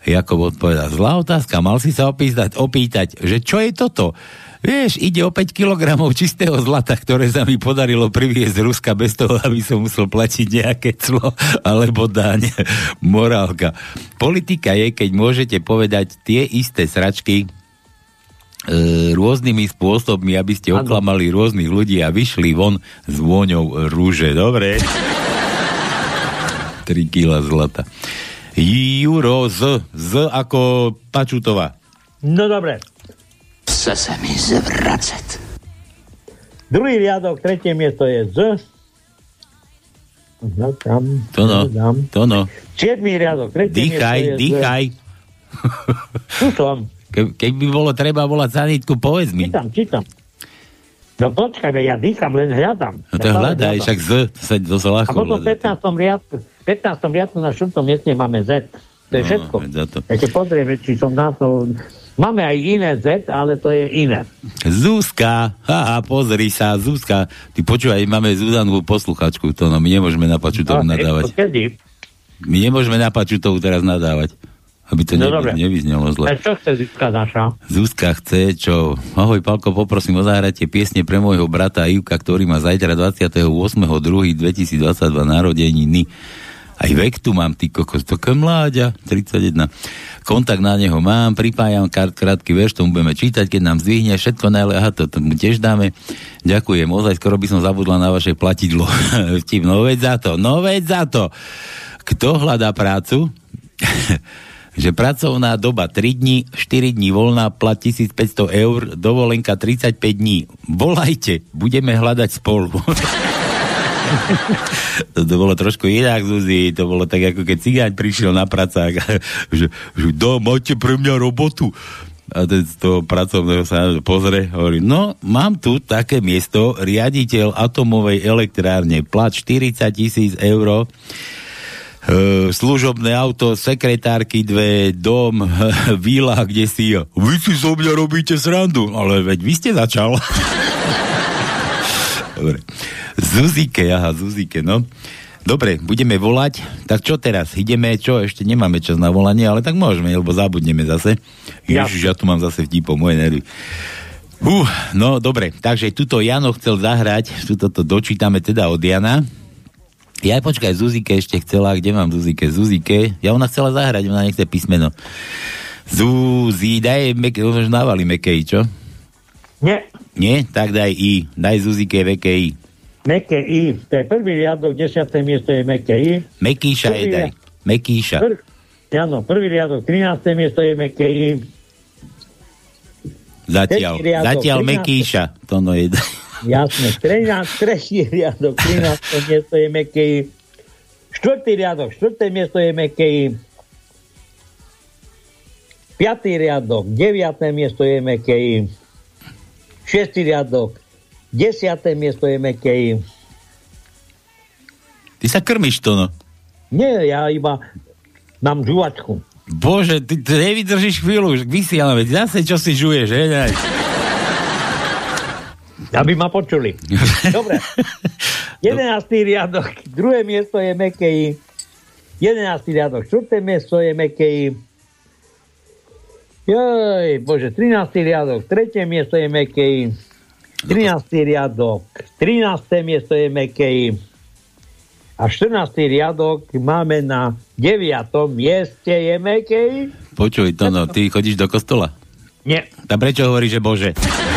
Jakob odpovedá, zlá otázka, mal si sa opýtať, opýtať, že čo je toto? Vieš, ide o 5 kg čistého zlata, ktoré sa mi podarilo priviesť z Ruska bez toho, aby som musel platiť nejaké clo alebo daň. Morálka. Politika je, keď môžete povedať tie isté sračky, rôznymi spôsobmi, aby ste Áno. oklamali rôznych ľudí a vyšli von s vôňou rúže. Dobre? 3 kg zlata. Juro z, z ako Pačutová. No dobre. Chce sa mi zvracať. Druhý riadok, tretie miesto je Z. No, tam, To no, tam. to no. Siedmý riadok, tretie Dýchaj, miesto je dýchaj. Z. Tu som. Ke, keď by bolo treba volať sanitku, povedz mi. Čítam, čítam. No počkaj, ja dýcham, len hľadám. No to Ja hľadaj, však z, to sa, to sa A ľahko potom v hľadá. 15. riadku, 15. riadku na 4. mieste máme Z. To je všetko. za to. Ešte pozrieme, či som na to... Máme aj iné Z, ale to je iné. Zuzka, haha, pozri sa, Zuzka. Ty počúvaj, máme Zuzanku posluchačku, to no, my nemôžeme na Pačutovu No, nadávať. Kedy? My nemôžeme na Pačutovu teraz nadávať. Aby to No, dobre. nevyznelo A zle. čo chce Zuzka naša? Zuzka chce, čo? Ahoj, Palko, poprosím o zahrajte piesne pre môjho brata Ivka, ktorý má zajtra 28.2.2022 narodeniny. Aj vek tu mám, ty kokos, taká mláďa, 31. Kontakt na neho mám, pripájam kart, krátky verš, tomu budeme čítať, keď nám zdvihne všetko najle, aha, to, to mu tiež dáme. Ďakujem, ozaj skoro by som zabudla na vaše platidlo. Vtip, no veď za to, no veď za to. Kto hľadá prácu? že pracovná doba 3 dní, 4 dní voľná, plat 1500 eur, dovolenka 35 dní. Volajte, budeme hľadať spolu. to, to bolo trošku inak, Zuzi, to bolo tak, ako keď cigáň prišiel na pracák, že, že dá, máte pre mňa robotu. A ten z toho pracovného sa pozrie, hovorí, no, mám tu také miesto, riaditeľ atomovej elektrárne, plat 40 tisíc eur, služobné auto, sekretárky dve, dom, víla, kde si. Vy si so mňa robíte srandu, ale veď vy ste začal. Dobre. Zuzike, aha, Zuzike, no. Dobre, budeme volať. Tak čo teraz? Ideme, čo? Ešte nemáme čas na volanie, ale tak môžeme, lebo zabudneme zase. Ježiš, ja tu mám zase vtipom, moje nervy. Uh, no dobre, takže tuto Jano chcel zahrať, tuto to dočítame teda od Jana. Ja aj počkaj, Zuzike ešte chcela, kde mám Zuzike? Zuzike, ja ona chcela zahrať, ona nechce písmeno. Zuzi, daj, mek, už návali Mekej, čo? Nie, Nie? Tak daj I, daj Zuzike VKI. meké I. To je prvý riadok, desiaté miesto je meké I. Mekíša je Prvý daj. Mekíša. Prv, áno, prvý riadok, 13. miesto je meké I. Zatiaľ, riadok, zatiaľ 13. Mekíša. To no je. Jasne, 13, tretí riadok, 13. miesto je meké I. Štvrtý riadok, štvrté miesto je I. Piatý riadok, deviaté miesto je I. Šiestý riadok, desiaté miesto je meké I. Ty sa krmiš to, no. Nie, ja iba mám žuvačku. Bože, ty, ty nevydržíš chvíľu, už vysielame, zase čo si žuješ, he? Aby ma počuli. Dobre. 11. riadok, druhé miesto je Mekej. 11. riadok, štvrté miesto je Mekej. Joj, bože, 13. riadok, tretie miesto je Mekej. 13. riadok, 13. miesto je Mekej. A 14. riadok máme na 9. mieste je Mekej. Počuj, to no, ty chodíš do kostola? Nie. A prečo hovoríš, že Bože?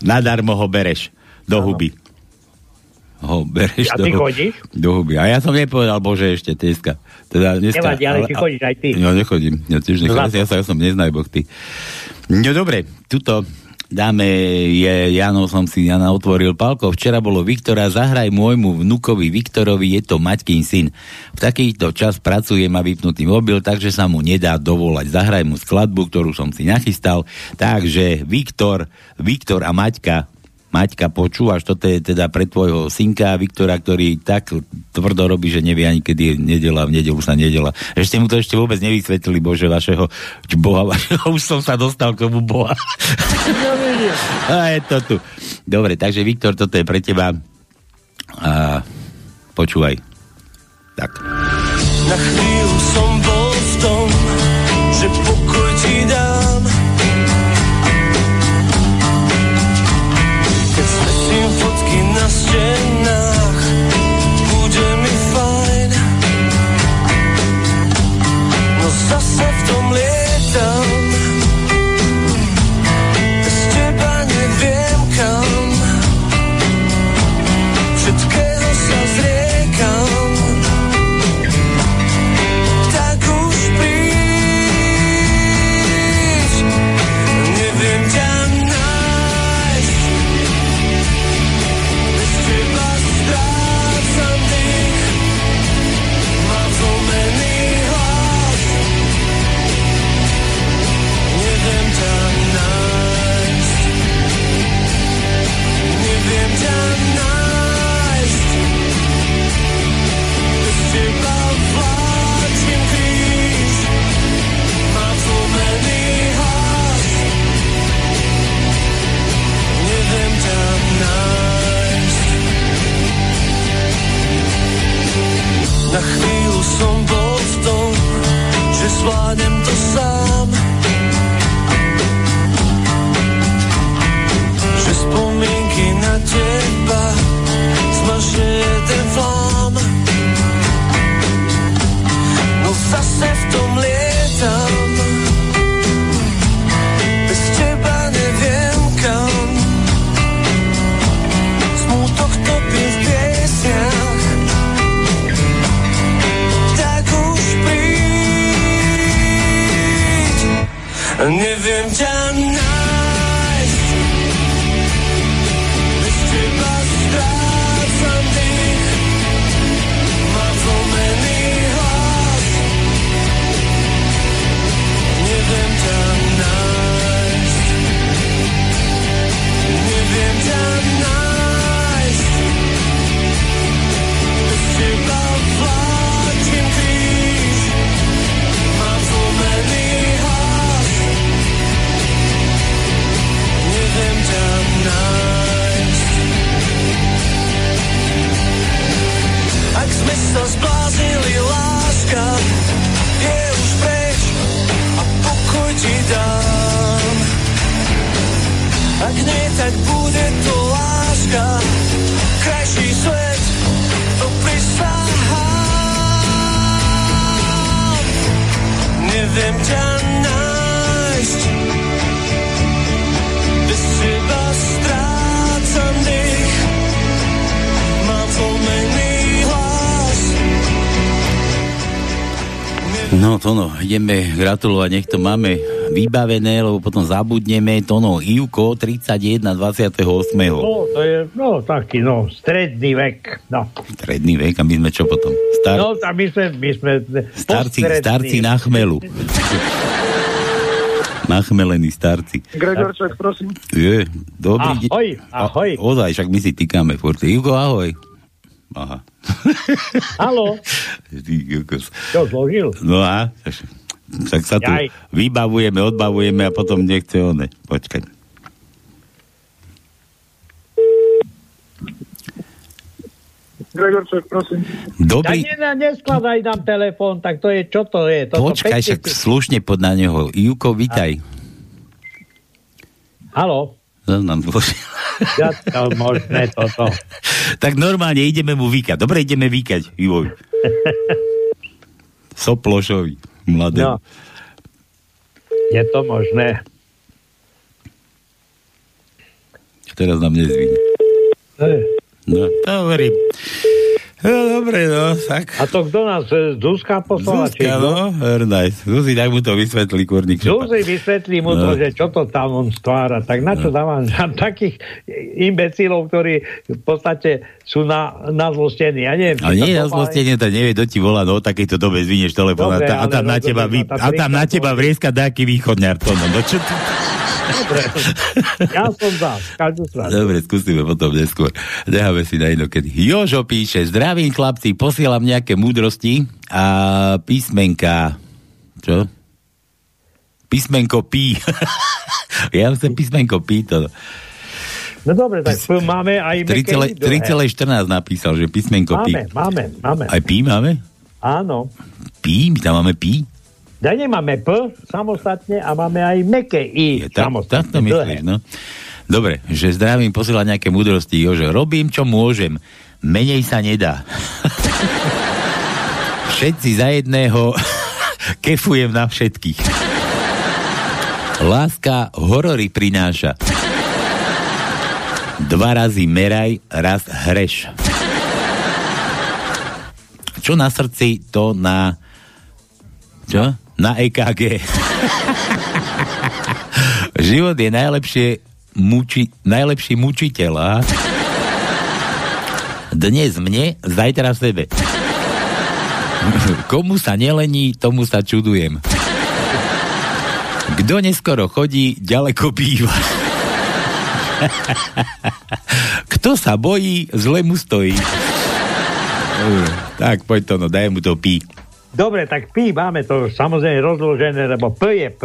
Nadarmo ho bereš do huby. Ho bereš A do, ty hu- chodíš? do huby. A ja som nepovedal Bože ešte dneska. Teda dneska Nevadí, ale či chodíš aj ty. Ja nechodím. Ja tiež No nechodím. Ja, sa, ja som neznajboch, ty. No dobre, tuto dáme, je, Jano som si Jana otvoril palko. Včera bolo Viktora, zahraj môjmu vnukovi Viktorovi, je to Maťkin syn. V takýto čas pracuje, má vypnutý mobil, takže sa mu nedá dovolať. Zahraj mu skladbu, ktorú som si nachystal. Takže Viktor, Viktor a Maťka Maťka, počúvaš, toto je teda pre tvojho synka Viktora, ktorý tak tvrdo robí, že nevie ani kedy je nedela, v nedelu sa nedela. Ešte mu to ešte vôbec nevysvetlili, Bože, vašeho Boha, vašeho, už som sa dostal k tomu Boha. A je to tu. Dobre, takže Viktor, toto je pre teba. A počúvaj. Tak. Na chvíľu som bol v tom, že pokoj na Na chvíľu som bol v tom, že zvládnem to sám. Že spomienky na teba zmaže jeden flám. No zase v tom lietam, Ak nie, tak bude to láska, krajší svet, to prisahám. Neviem ťa nájsť, bez teba strácam dých. Mám zlomený hlas, No to no, ideme gratulovať, nech to máme vybavené, lebo potom zabudneme. To no, Ivko, 31, 28. No, to je, no, taký, no, stredný vek. No, Stredný vek a my sme čo potom? Star, no a my sme, my sme starci, starci na chmelu. Nachmelení starci. Gregorček, prosím. Je, dobrý deň. Ahoj, ahoj. A, ozaj, však my si týkame furt. Ivko, ahoj. Aha. Ty kokos. čo zložil? No a? Tak sa tu Jaj. vybavujeme, odbavujeme a potom nechce one. Počkaj. Gregorček, prosím. Dobrý, Tak ne, neskladaj nám telefón, tak to je, čo to je? Toto počkaj, však slušne pod na neho. Ivko, vitaj. Haló, No, nám zložil. ja to možné toto. tak normálne ideme mu vykať. Dobre, ideme vykať, Ivoj. Soplošovi, mladé. No. Je to možné. Teraz nám nezvíne. No, to hovorím. No, dobre, no, tak. A to kto nás, Zuzka poslala? Zuzka, no, nice. Zuzi, tak mu to vysvetlí, kurník. Zuzi vysvetlí mu to, No. že čo to tam on stvára. Tak na čo dávam za takých imbecilov, ktorí v podstate sú na, na zlostení. Ja neviem, A nie, to na doma- zlostenie, to nevie, kto ti volá, no o takejto dobe zvinieš telefón a, tam na teba, vy, no, a tam na teba môže- vrieska nejaký východňar. To, no, no čo tu? Dobre. Ja som za. Dobre, skúsime potom neskôr. Necháme si na inokedy. Jožo píše, zdravím chlapci, posielam nejaké múdrosti a písmenka, čo? Písmenko pí. ja chcem písmenko pí to. No dobre, tak p- máme aj 3,14 napísal, že písmenko pí. Máme, máme, máme. Aj pí máme? Áno. Pí? My tam máme pí? Ja nemáme P samostatne a máme aj meké I Je tak, tak to myslíš, no. Dobre, že zdravím, posielať nejaké múdrosti, Jože. Robím, čo môžem. Menej sa nedá. Všetci za jedného kefujem na všetkých. Láska horory prináša. Dva razy meraj, raz hreš. Čo na srdci, to na... Čo? Na EKG. Život je najlepšie muči, najlepší mučiteľ. a? Dnes mne, zajtra sebe. Komu sa nelení, tomu sa čudujem. Kto neskoro chodí, ďaleko býva. Kto sa bojí, zle mu stojí. Tak, poď to, no, daj mu to pí. Dobre, tak P máme to samozrejme rozložené, lebo P je P.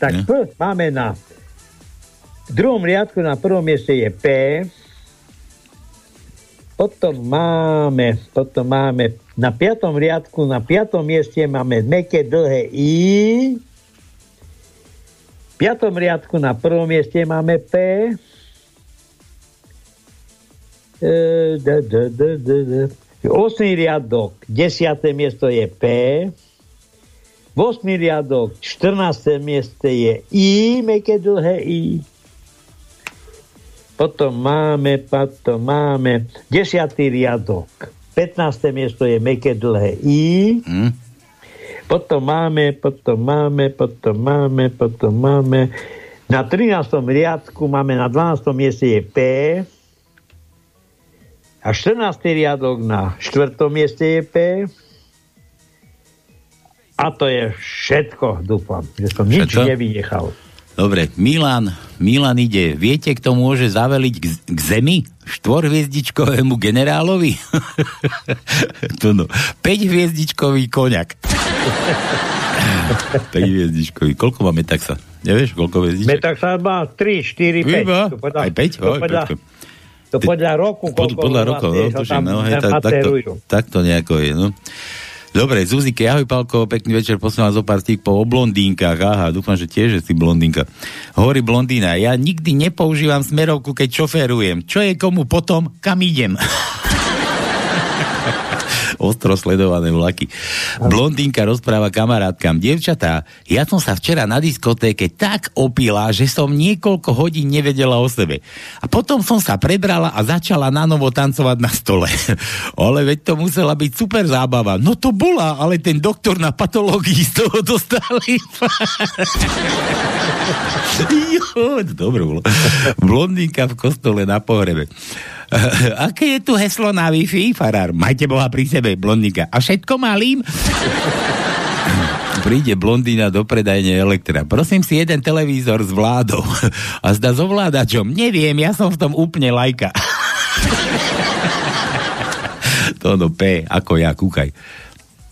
Tak Ne. P máme na v druhom riadku na prvom mieste je P. Potom máme, potom máme na piatom riadku, na piatom mieste máme meké dlhé I. V piatom riadku na prvom mieste máme P. E, d, d, d, d, d. Osmý riadok, desiaté miesto je P. V osmý riadok, 14. mieste je I, meké dlhé I. Potom máme, potom máme 10. riadok. 15. miesto je meké dlhé I. Hm? Potom máme, potom máme, potom máme, potom máme. Na 13. riadku máme na 12. mieste je P. A 14. riadok na 4. mieste je P. A to je všetko, dúfam, že som nič Všetko? nevynechal. Dobre, Milan, Milan ide. Viete, kto môže zaveliť k, k zemi? Štvorhviezdičkovému generálovi? to no. 5-hviezdičkový koňak. 5-hviezdičkový. Koľko máme taxa? Nevieš, koľko hviezdiček? Metak sa má 3, 4, 5. Iba? To podľa, Aj 5? To podľa, roku, Pod, podľa rokov, no, tuším, no, hej, tak, takto, takto nejako je, no. Dobre, Zuzike, ahoj Palko, pekný večer, posielam zo pár po o blondínkach, aha, dúfam, že tiež že si blondínka. Hovorí blondína, ja nikdy nepoužívam smerovku, keď šoférujem. Čo je komu potom, kam idem? ostro sledované vlaky. Blondínka rozpráva kamarátkam. Dievčatá, ja som sa včera na diskotéke tak opila, že som niekoľko hodín nevedela o sebe. A potom som sa prebrala a začala na novo tancovať na stole. ale veď to musela byť super zábava. No to bola, ale ten doktor na patológii z toho dostali. jo, dobre bolo. V kostole na pohrebe. Aké je tu heslo na Wi-Fi, farár? Majte Boha pri sebe, blondíka. A všetko malým? Príde blondína do predajne Elektra. Prosím si jeden televízor s vládou. A zda s ovládačom. Neviem, ja som v tom úplne lajka. to no P, ako ja, kúkaj.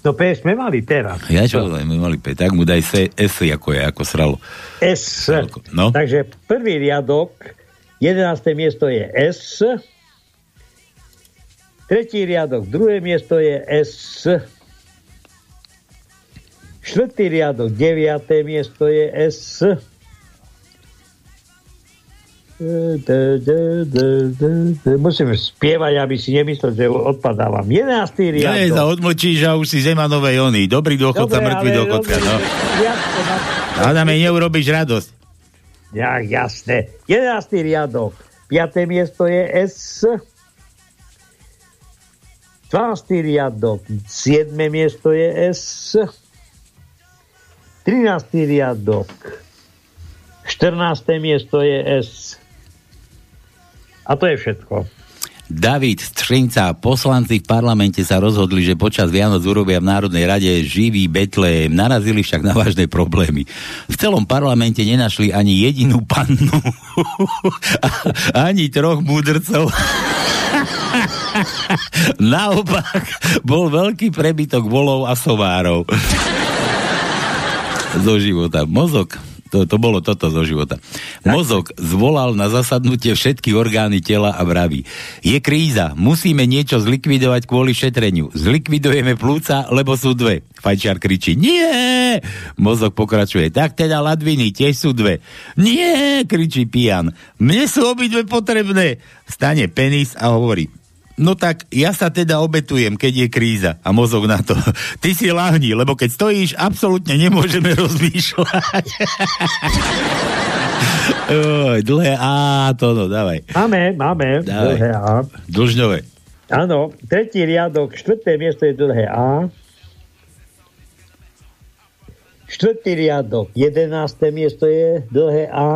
No P sme mali teraz. Ja čo, my mali P, tak mu daj S, S ako je, ako sralo. S. No. Takže prvý riadok, 11. miesto je S. Tretí riadok, druhé miesto je S. Štvrtý riadok, deviaté miesto je S. D. Musím spievať, aby si nemyslel, že odpadávam. 11. Ja riadok. sa odmlčíš a už si zemanové jony. Dobrý dôchodca, Dobre, mŕtvý ale dôchodca. No. Adame, neurobíš radosť. Ja, jasné. 11. riadok. 5. miesto je S. 12. riadok. 7. miesto je S. 13. riadok. 14. miesto je S. A to je všetko. David Střinca, poslanci v parlamente sa rozhodli, že počas Vianoc urobia v Národnej rade živý Betlém. Narazili však na vážne problémy. V celom parlamente nenašli ani jedinú pannu, ani troch múdrcov. Naopak, bol veľký prebytok volov a sovárov. zo života. Mozog to, to bolo toto zo života. Mozog zvolal na zasadnutie všetky orgány tela a vraví. Je kríza, musíme niečo zlikvidovať kvôli šetreniu. Zlikvidujeme plúca, lebo sú dve. Fajčiar kričí, nie! Mozog pokračuje, tak teda ladviny, tiež sú dve. Nie, kričí pijan. Mne sú obidve potrebné. Stane penis a hovorí, No tak ja sa teda obetujem, keď je kríza. A mozog na to. Ty si láhni, lebo keď stojíš, absolútne nemôžeme rozmýšľať. Oj, dlhé A, to no, dávaj. Máme, máme. Dávaj. Dlhé A. Dlžňové. Áno, tretí riadok, štvrté miesto je dlhé A. Štvrtý riadok, jedenácté miesto je dlhé A.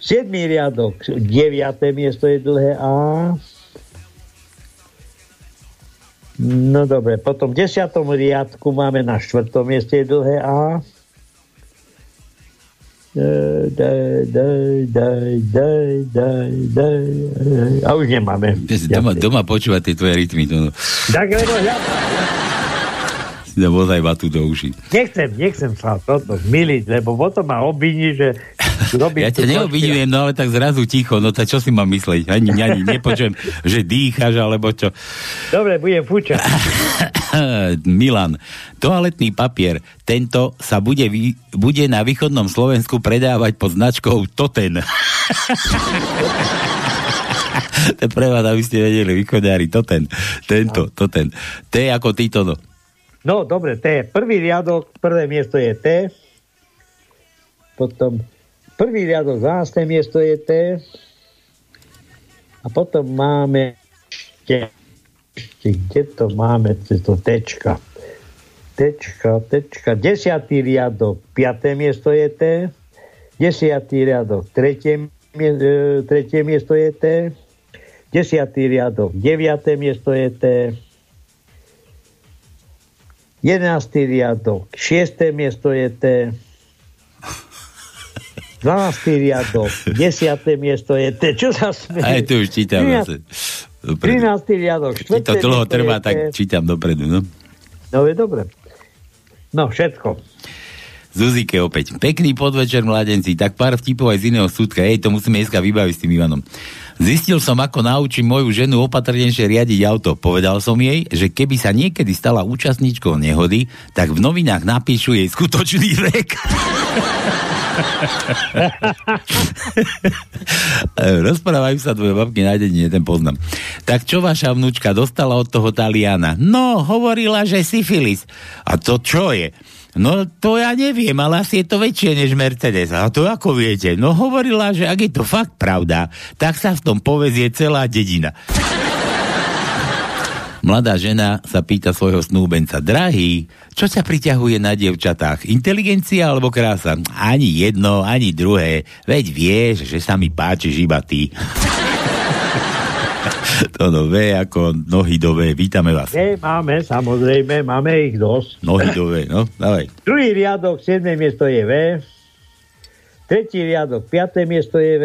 Siedmý riadok, deviaté miesto je dlhé A. No dobre, potom v desiatom riadku máme na štvrtom mieste je dlhé A. Daj, daj, daj, daj, daj, daj, daj. A už nemáme. Doma, doma počúvať tie tvoje rytmy. To. Tak lebo ja Si dám ozaj vatu do uši. nechcem, nechcem sa toto zmiliť, lebo potom ma obviní, že Robím Ja ťa neobvinujem, no ale tak zrazu ticho, no tak čo si mám mysleť? Ani, ani nepočujem, že dýchaš, alebo čo. Dobre, budem fúčať. Milan, toaletný papier, tento sa bude, vy, bude na východnom Slovensku predávať pod značkou Toten. to je pre vás, aby ste vedeli, východňári, Toten. Tento, Toten. T ako títo, no. No, dobre, T. Prvý riadok, prvé miesto je T. Potom prvý riadok, 12. miesto je T. A potom máme ešte, ešte kde to máme, to Tčka. Tčka, Tčka, desiatý riadok, 5. miesto je T. Desiatý riadok, tretie, e, tretie miesto je T. Desiatý riadok, 9. miesto je T. 11. riadok, 6. miesto je T. 12. riadok, 10. miesto je T. Čo sa smeje? Aj tu už čítam 13. zase. Dopredu. 13. riadok, 4. Keď to dlho trvá, tak čítam dopredu, no. No je dobre. No, všetko. Zuzike opäť. Pekný podvečer, mladenci. Tak pár vtipov aj z iného súdka. Ej, to musíme dneska vybaviť s tým Ivanom. Zistil som, ako naučím moju ženu opatrnejšie riadiť auto. Povedal som jej, že keby sa niekedy stala účastníčkou nehody, tak v novinách napíšu jej skutočný vek. Rozprávajú sa tvoje babky na dedine, ten poznám. Tak čo vaša vnúčka dostala od toho Taliana? No, hovorila, že syfilis. A to čo je? No to ja neviem, ale asi je to väčšie než Mercedes. A to ako viete? No hovorila, že ak je to fakt pravda, tak sa v tom povezie celá dedina. Mladá žena sa pýta svojho snúbenca, drahý, čo sa priťahuje na dievčatách? Inteligencia alebo krása? Ani jedno, ani druhé. Veď vieš, že sa mi páčiš iba ty. to no, V ako nohydové. Vítame vás. E, máme, samozrejme, máme ich dosť. Nohydové, no, dávaj. Druhý riadok, 7. miesto je V. Tretí riadok, 5. miesto je V.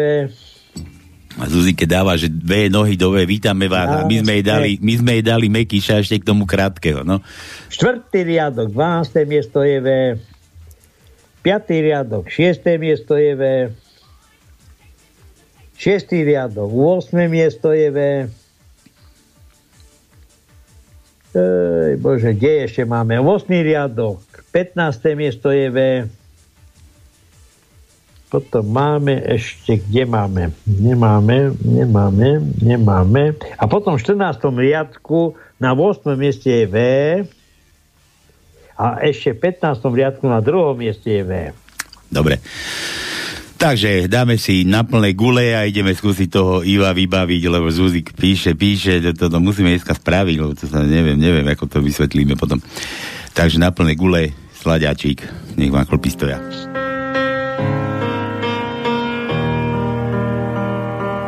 A Zuzike dáva, že dve nohy do V, vítame vás. A my sme jej dali, my sme jej dali Mekyša ešte k tomu krátkeho, no. Štvrtý riadok, 12. miesto je V. Piatý riadok, 6. miesto je V. Šiestý riadok, 8. miesto je V. Ej, bože, kde ešte máme? 8. riadok, 15. miesto je V. Potom máme ešte, kde máme? Nemáme, nemáme, nemáme. A potom v 14. riadku na 8. mieste je V. A ešte v 15. riadku na druhom mieste je V. Dobre. Takže dáme si na plné gule a ideme skúsiť toho Iva vybaviť, lebo Zuzik píše, píše, že toto musíme dneska spraviť, lebo to sa neviem, neviem, ako to vysvetlíme potom. Takže na plné gule, slaďačík, nech vám chlpy stoja.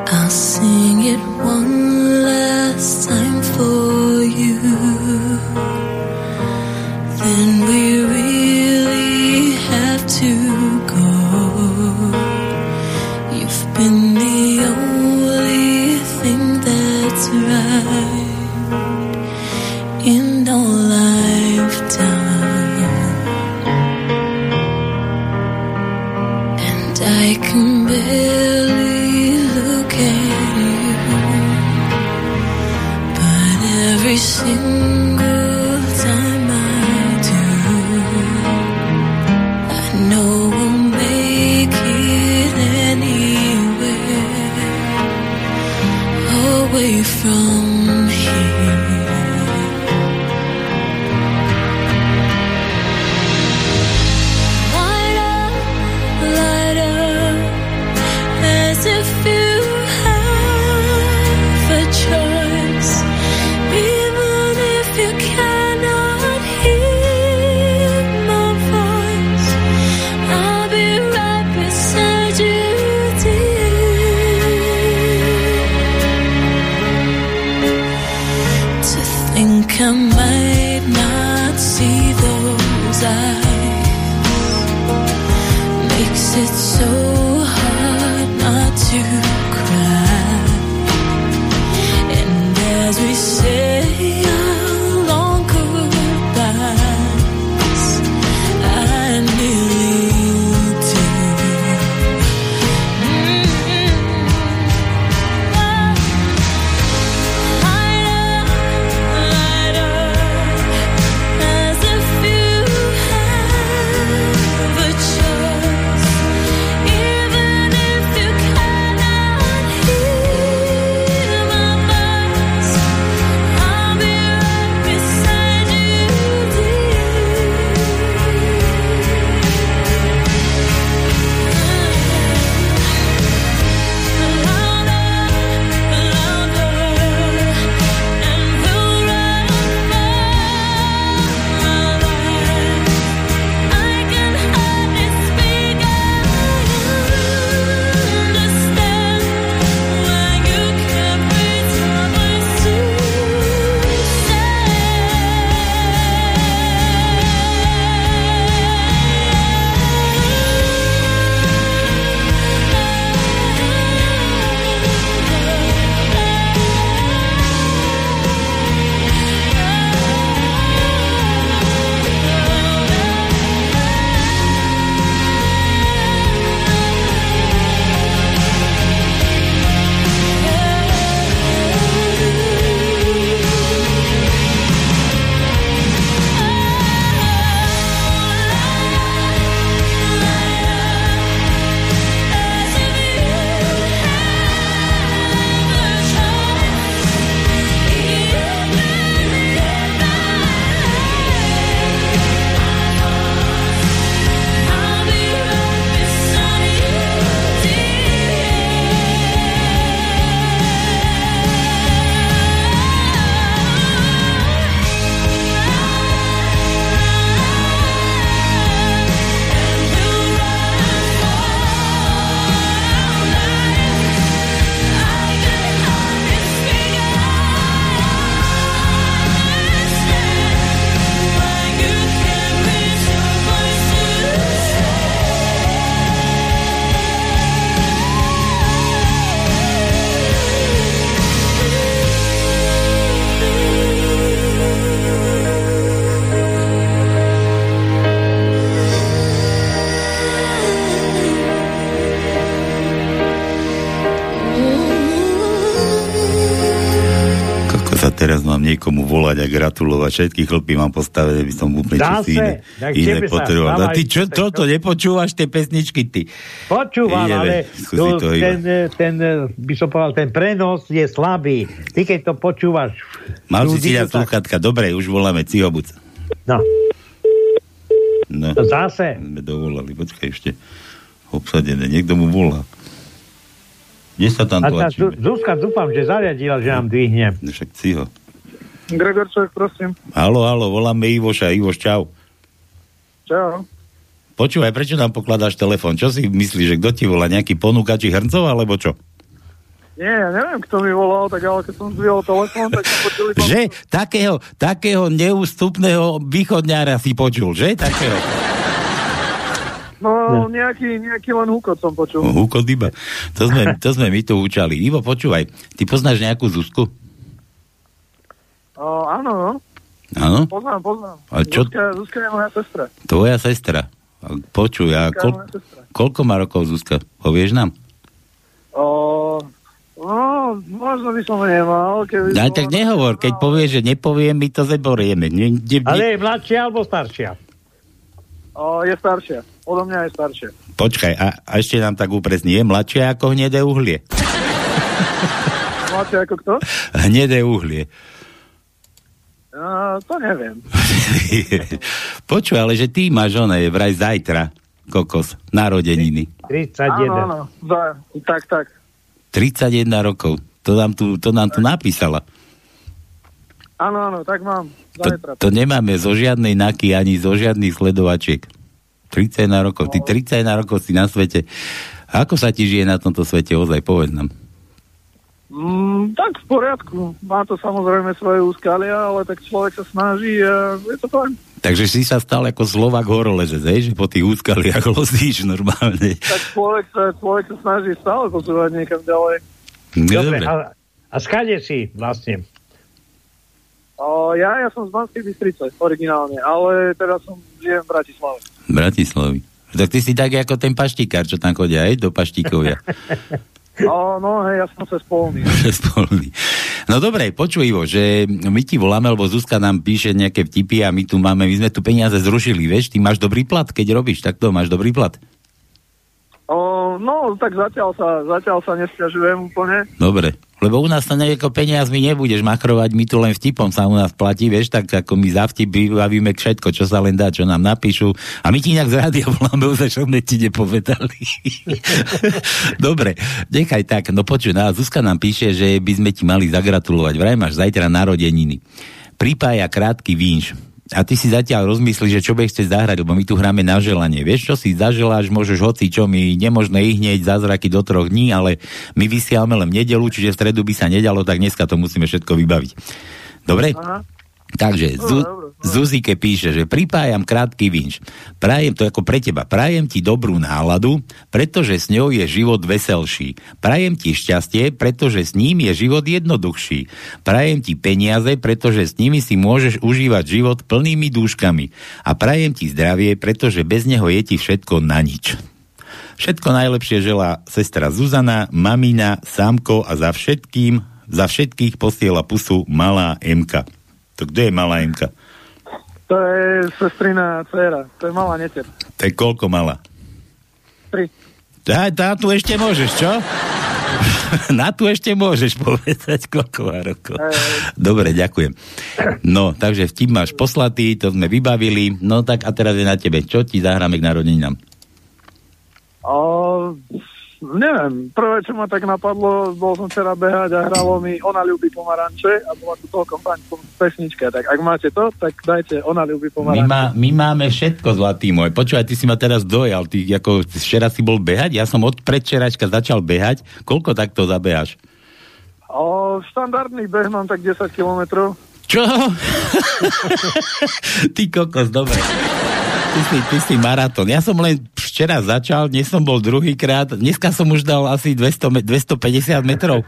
I'll sing it one last a gratulovať. Všetky chlpy mám postavené, by som úplne Dá sa. iné, iné potreboval. A ty čo, také toto, nepočúvaš tie pesničky, ty? Počúvam, Ideme, ale to iba. ten, ten, by som povedal, ten prenos je slabý. Ty keď to počúvaš... Mal si si dať sluchatka. Dobre, už voláme Cihobuc. No. No. To zase. Dovolali, počkaj ešte. Obsadené, niekto mu volá. Kde sa tam tlačíme? Zu- Zuzka, dúfam, že zariadila, že nám dvihne. No Však Ciho. Gregorček, prosím. Halo, halo, voláme Ivoša. Ivoš, čau. Čau. Počúvaj, prečo nám pokladáš telefón? Čo si myslíš, že kto ti volá? Nejaký ponúkači hrncov, alebo čo? Nie, ja neviem, kto mi volal, tak ale keď som zdvihol telefón, tak som počuli... Že? Takého, takého neústupného východňára si počul, že? Takého. No, nejaký, nejaký len húkot som počul. Húkot iba. To sme, to sme my tu učali. Ivo, počúvaj, ty poznáš nejakú Zuzku? O, áno, no. Áno? Poznám, poznám. A čo- Zuzka, Zuzka je moja sestra. Tvoja sestra. Počuj, a kol, koľko má rokov Zuzka? Povieš nám? O, no, možno by som nemal, keby... Aj som- tak nehovor, keď povieš, že nepoviem, my to zeborieme. Nie, nie, nie. Ale je mladšia alebo staršia? O, je staršia. Odo mňa je staršia. Počkaj, a, a ešte nám tak upresní, je mladšia ako hnedé uhlie. Mladšia ako kto? Hnedé uhlie. To neviem. Počuj, ale že ty máš ona je vraj zajtra, kokos, narodeniny. 31. Áno, áno. Za, tak, tak. 31 rokov. To nám tu, to nám tu napísala. Áno, áno, tak mám. To, Zajtra. to nemáme zo žiadnej naky ani zo žiadnych sledovačiek. 31 rokov. Ty 31 rokov si na svete. A ako sa ti žije na tomto svete? Ozaj, povedz nám. Mm, tak v poriadku. Má to samozrejme svoje úskalia, ale tak človek sa snaží a je to fajn. Takže si sa stal ako Slovak horolezec, hej? že po tých úskaliach lozíš normálne. Tak človek sa, človek sa snaží stále posúvať niekam ďalej. Dobre, Dobre. a, a skade si vlastne? O, ja, ja som z Banskej Bystrice, originálne, ale teraz som žijem v Bratislave. Bratislavy. Tak ty si tak ako ten paštikár, čo tam chodia, aj do paštikovia. O, no hej, ja som sa spolný. Spolný. No dobre, počuj Ivo, že my ti voláme, lebo Zuzka nám píše nejaké vtipy a my tu máme, my sme tu peniaze zrušili, vieš, ty máš dobrý plat, keď robíš takto, máš dobrý plat. O, no, tak zatiaľ sa, zatiaľ sa nesťažujem úplne. Dobre, lebo u nás to nejako peniazmi nebudeš machrovať, my tu len vtipom sa u nás platí, vieš, tak ako my za vtip vybavíme všetko, čo sa len dá, čo nám napíšu. A my ti inak z rádia voláme, už sme ti nepovedali. Dobre, nechaj tak, no počuj, no Zuzka nám píše, že by sme ti mali zagratulovať, vraj máš zajtra narodeniny. Pripája krátky vínš. A ty si zatiaľ rozmyslíš, že čo by chceš zahrať, lebo my tu hráme na želanie. Vieš, čo si zaželáš, môžeš hoci čo, my nemožné ich hneď zázraky do troch dní, ale my vysielame len nedelu, čiže v stredu by sa nedalo, tak dneska to musíme všetko vybaviť. Dobre? Aha. Takže Zu, Zuzike píše, že pripájam krátky vinč. Prajem to ako pre teba. Prajem ti dobrú náladu, pretože s ňou je život veselší. Prajem ti šťastie, pretože s ním je život jednoduchší. Prajem ti peniaze, pretože s nimi si môžeš užívať život plnými dúškami. A prajem ti zdravie, pretože bez neho je ti všetko na nič. Všetko najlepšie želá sestra Zuzana, mamina, Sámko a za všetkým, za všetkých posiela pusu malá Emka. To kto je malá Emka? To je sestrina dcera, to je malá neter. To je koľko malá? Tri. Tá, tá tu ešte môžeš, čo? Na tu ešte môžeš povedať, koľko má rokov. Dobre, ďakujem. No, takže vtip máš poslatý, to sme vybavili. No tak a teraz je na tebe. Čo ti zahráme k narodeninám? O, neviem, prvé, čo ma tak napadlo, bol som včera behať a hralo mi Ona ľubí pomaranče a bola tu celkom fajn pesnička, tak ak máte to, tak dajte Ona ľubí My, pomaranče. má, my máme všetko, zlatý môj. Počúvaj, ty si ma teraz dojal. Ty ako včera si bol behať? Ja som od predčeračka začal behať. Koľko takto zabehaš? O, štandardný beh mám tak 10 kilometrov. Čo? Ty kokos, dobre. Ty si, ty si maratón. Ja som len včera začal, dnes som bol druhýkrát, dneska som už dal asi 200, me- 250 metrov.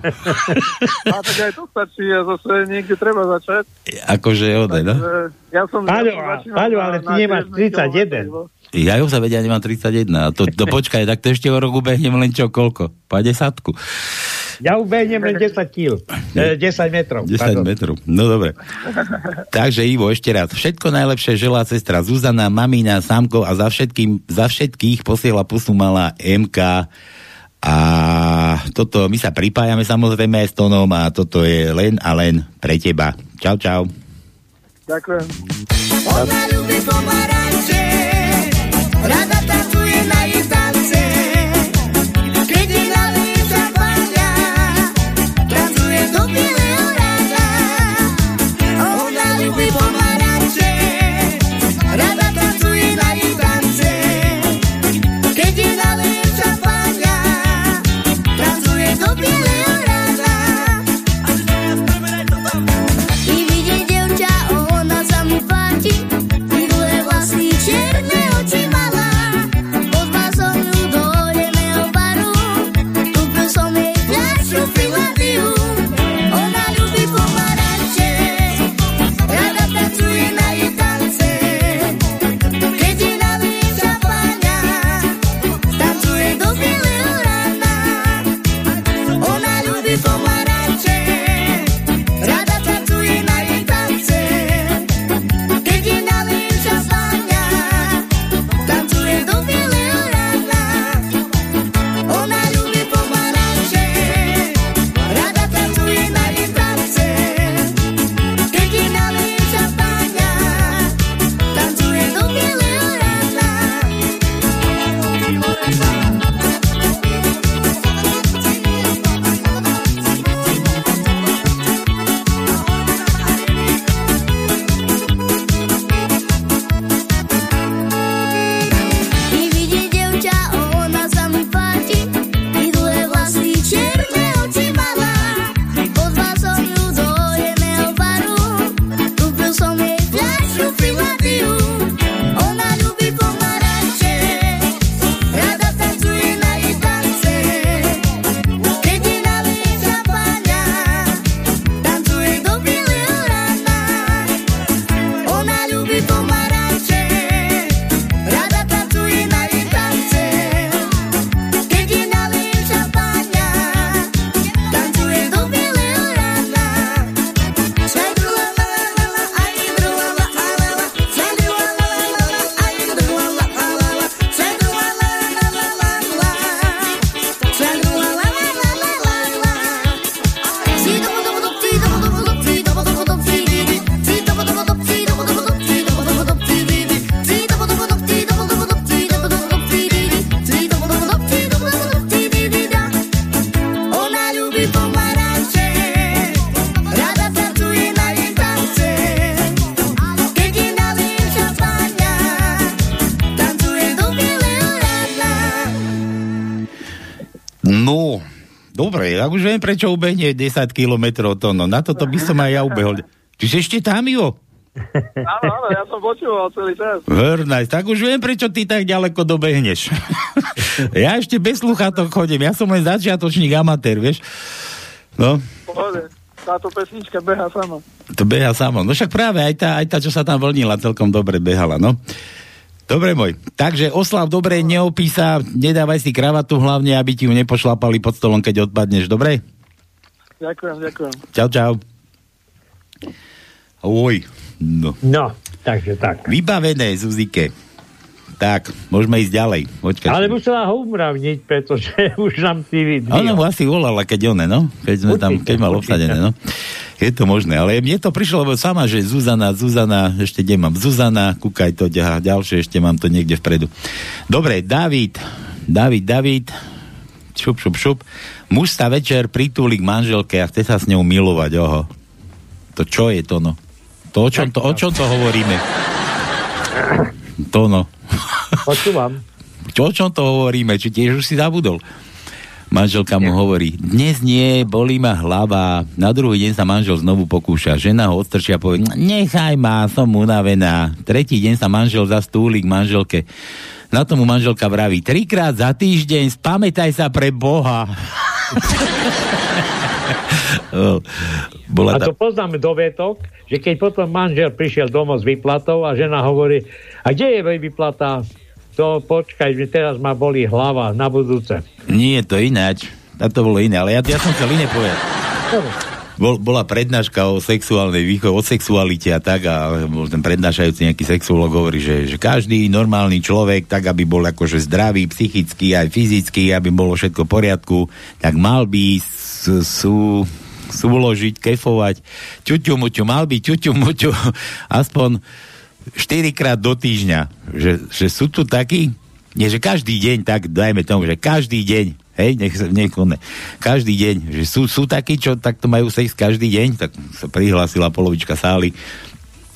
A tak aj to stačí a zase niekde treba začať. Akože ode, no. Ja som, Paľo, ja Paľo, ale ty nemáš 10 31. kilometrov. Ja ju sa vedia, nemám 31. A to, to počkaj, tak to ešte o roku behnem len čo, koľko? 50 Ja ubehnem len 10 kg. E, 10 metrov. 10 pardon. metrov. No dobre. Takže Ivo, ešte raz. Všetko najlepšie želá sestra Zuzana, mamina, Sámko a za, všetkým, za všetkých posiela pusu malá MK. A toto, my sa pripájame samozrejme aj s tónom a toto je len a len pre teba. Čau, čau. Ďakujem. Ona ľubí pomaranče, rada už viem, prečo ubehne 10 kilometrov to, no na toto by som aj ja ubehol. Ty si ešte tam, Ivo? Áno, áno, ja som počúval celý čas. Nice. Tak už viem, prečo ty tak ďaleko dobehneš. ja ešte bez sluchátok chodím. Ja som len začiatočník amatér, vieš. No, Pohode. Táto pesnička beha sama. to beha samo. No však práve aj tá, aj tá, čo sa tam vlnila, celkom dobre behala, no. Dobre môj. Takže oslav dobre, neopísa, nedávaj si kravatu hlavne, aby ti ju nepošlapali pod stolom, keď odpadneš, dobre? Ďakujem, ďakujem. Čau, čau. Oj, no. No, takže tak. Vybavené, Zuzike. Tak, môžeme ísť ďalej. Počkaj. Ale musela ho umravniť, pretože už nám si vidí. Ona mu asi volala, keď one, no? Keď sme tam, keď mal obsadené, no? Je to možné, ale mne to prišlo, lebo sama, že Zuzana, Zuzana, ešte kde mám Zuzana, kúkaj to, ďa, ďalšie, ešte mám to niekde vpredu. Dobre, David, David, David, šup, šup, šup. Muž sa večer pritúli k manželke a chce sa s ňou milovať, oho. To čo je to, no? To, o čom to, o čom to hovoríme? To, no. Počúvam. Čo, o čom to hovoríme? Či tiež už si zabudol? Manželka mu hovorí, dnes nie, bolí ma hlava. Na druhý deň sa manžel znovu pokúša. Žena ho odstrčia a povie, nechaj ma, som unavená. Tretí deň sa manžel zastúli k manželke. Na tomu manželka vraví, trikrát za týždeň, spamätaj sa pre Boha. Bola A to poznáme dovetok, že keď potom manžel prišiel domov s výplatou a žena hovorí, a kde je výplata? To počkaj, že teraz ma bolí hlava na budúce. Nie je to ináč. A to bolo iné, ale ja, ja som chcel iné povedať. Bol, bola prednáška o sexuálnej výchove, o sexualite a tak a bol ten prednášajúci nejaký sexuolog hovorí, že, že každý normálny človek, tak aby bol akože zdravý, psychicky aj fyzicky, aby bolo všetko v poriadku, tak mal by sú súložiť, kefovať, ťuťu muťu, mal by ťuťu muťu aspoň 4 krát do týždňa. Že, že sú tu takí, nie, že každý deň, tak dajme tomu, že každý deň, hej, nech sa nech ne, každý deň, že sú, sú takí, čo takto majú sex každý deň, tak sa prihlásila polovička sály,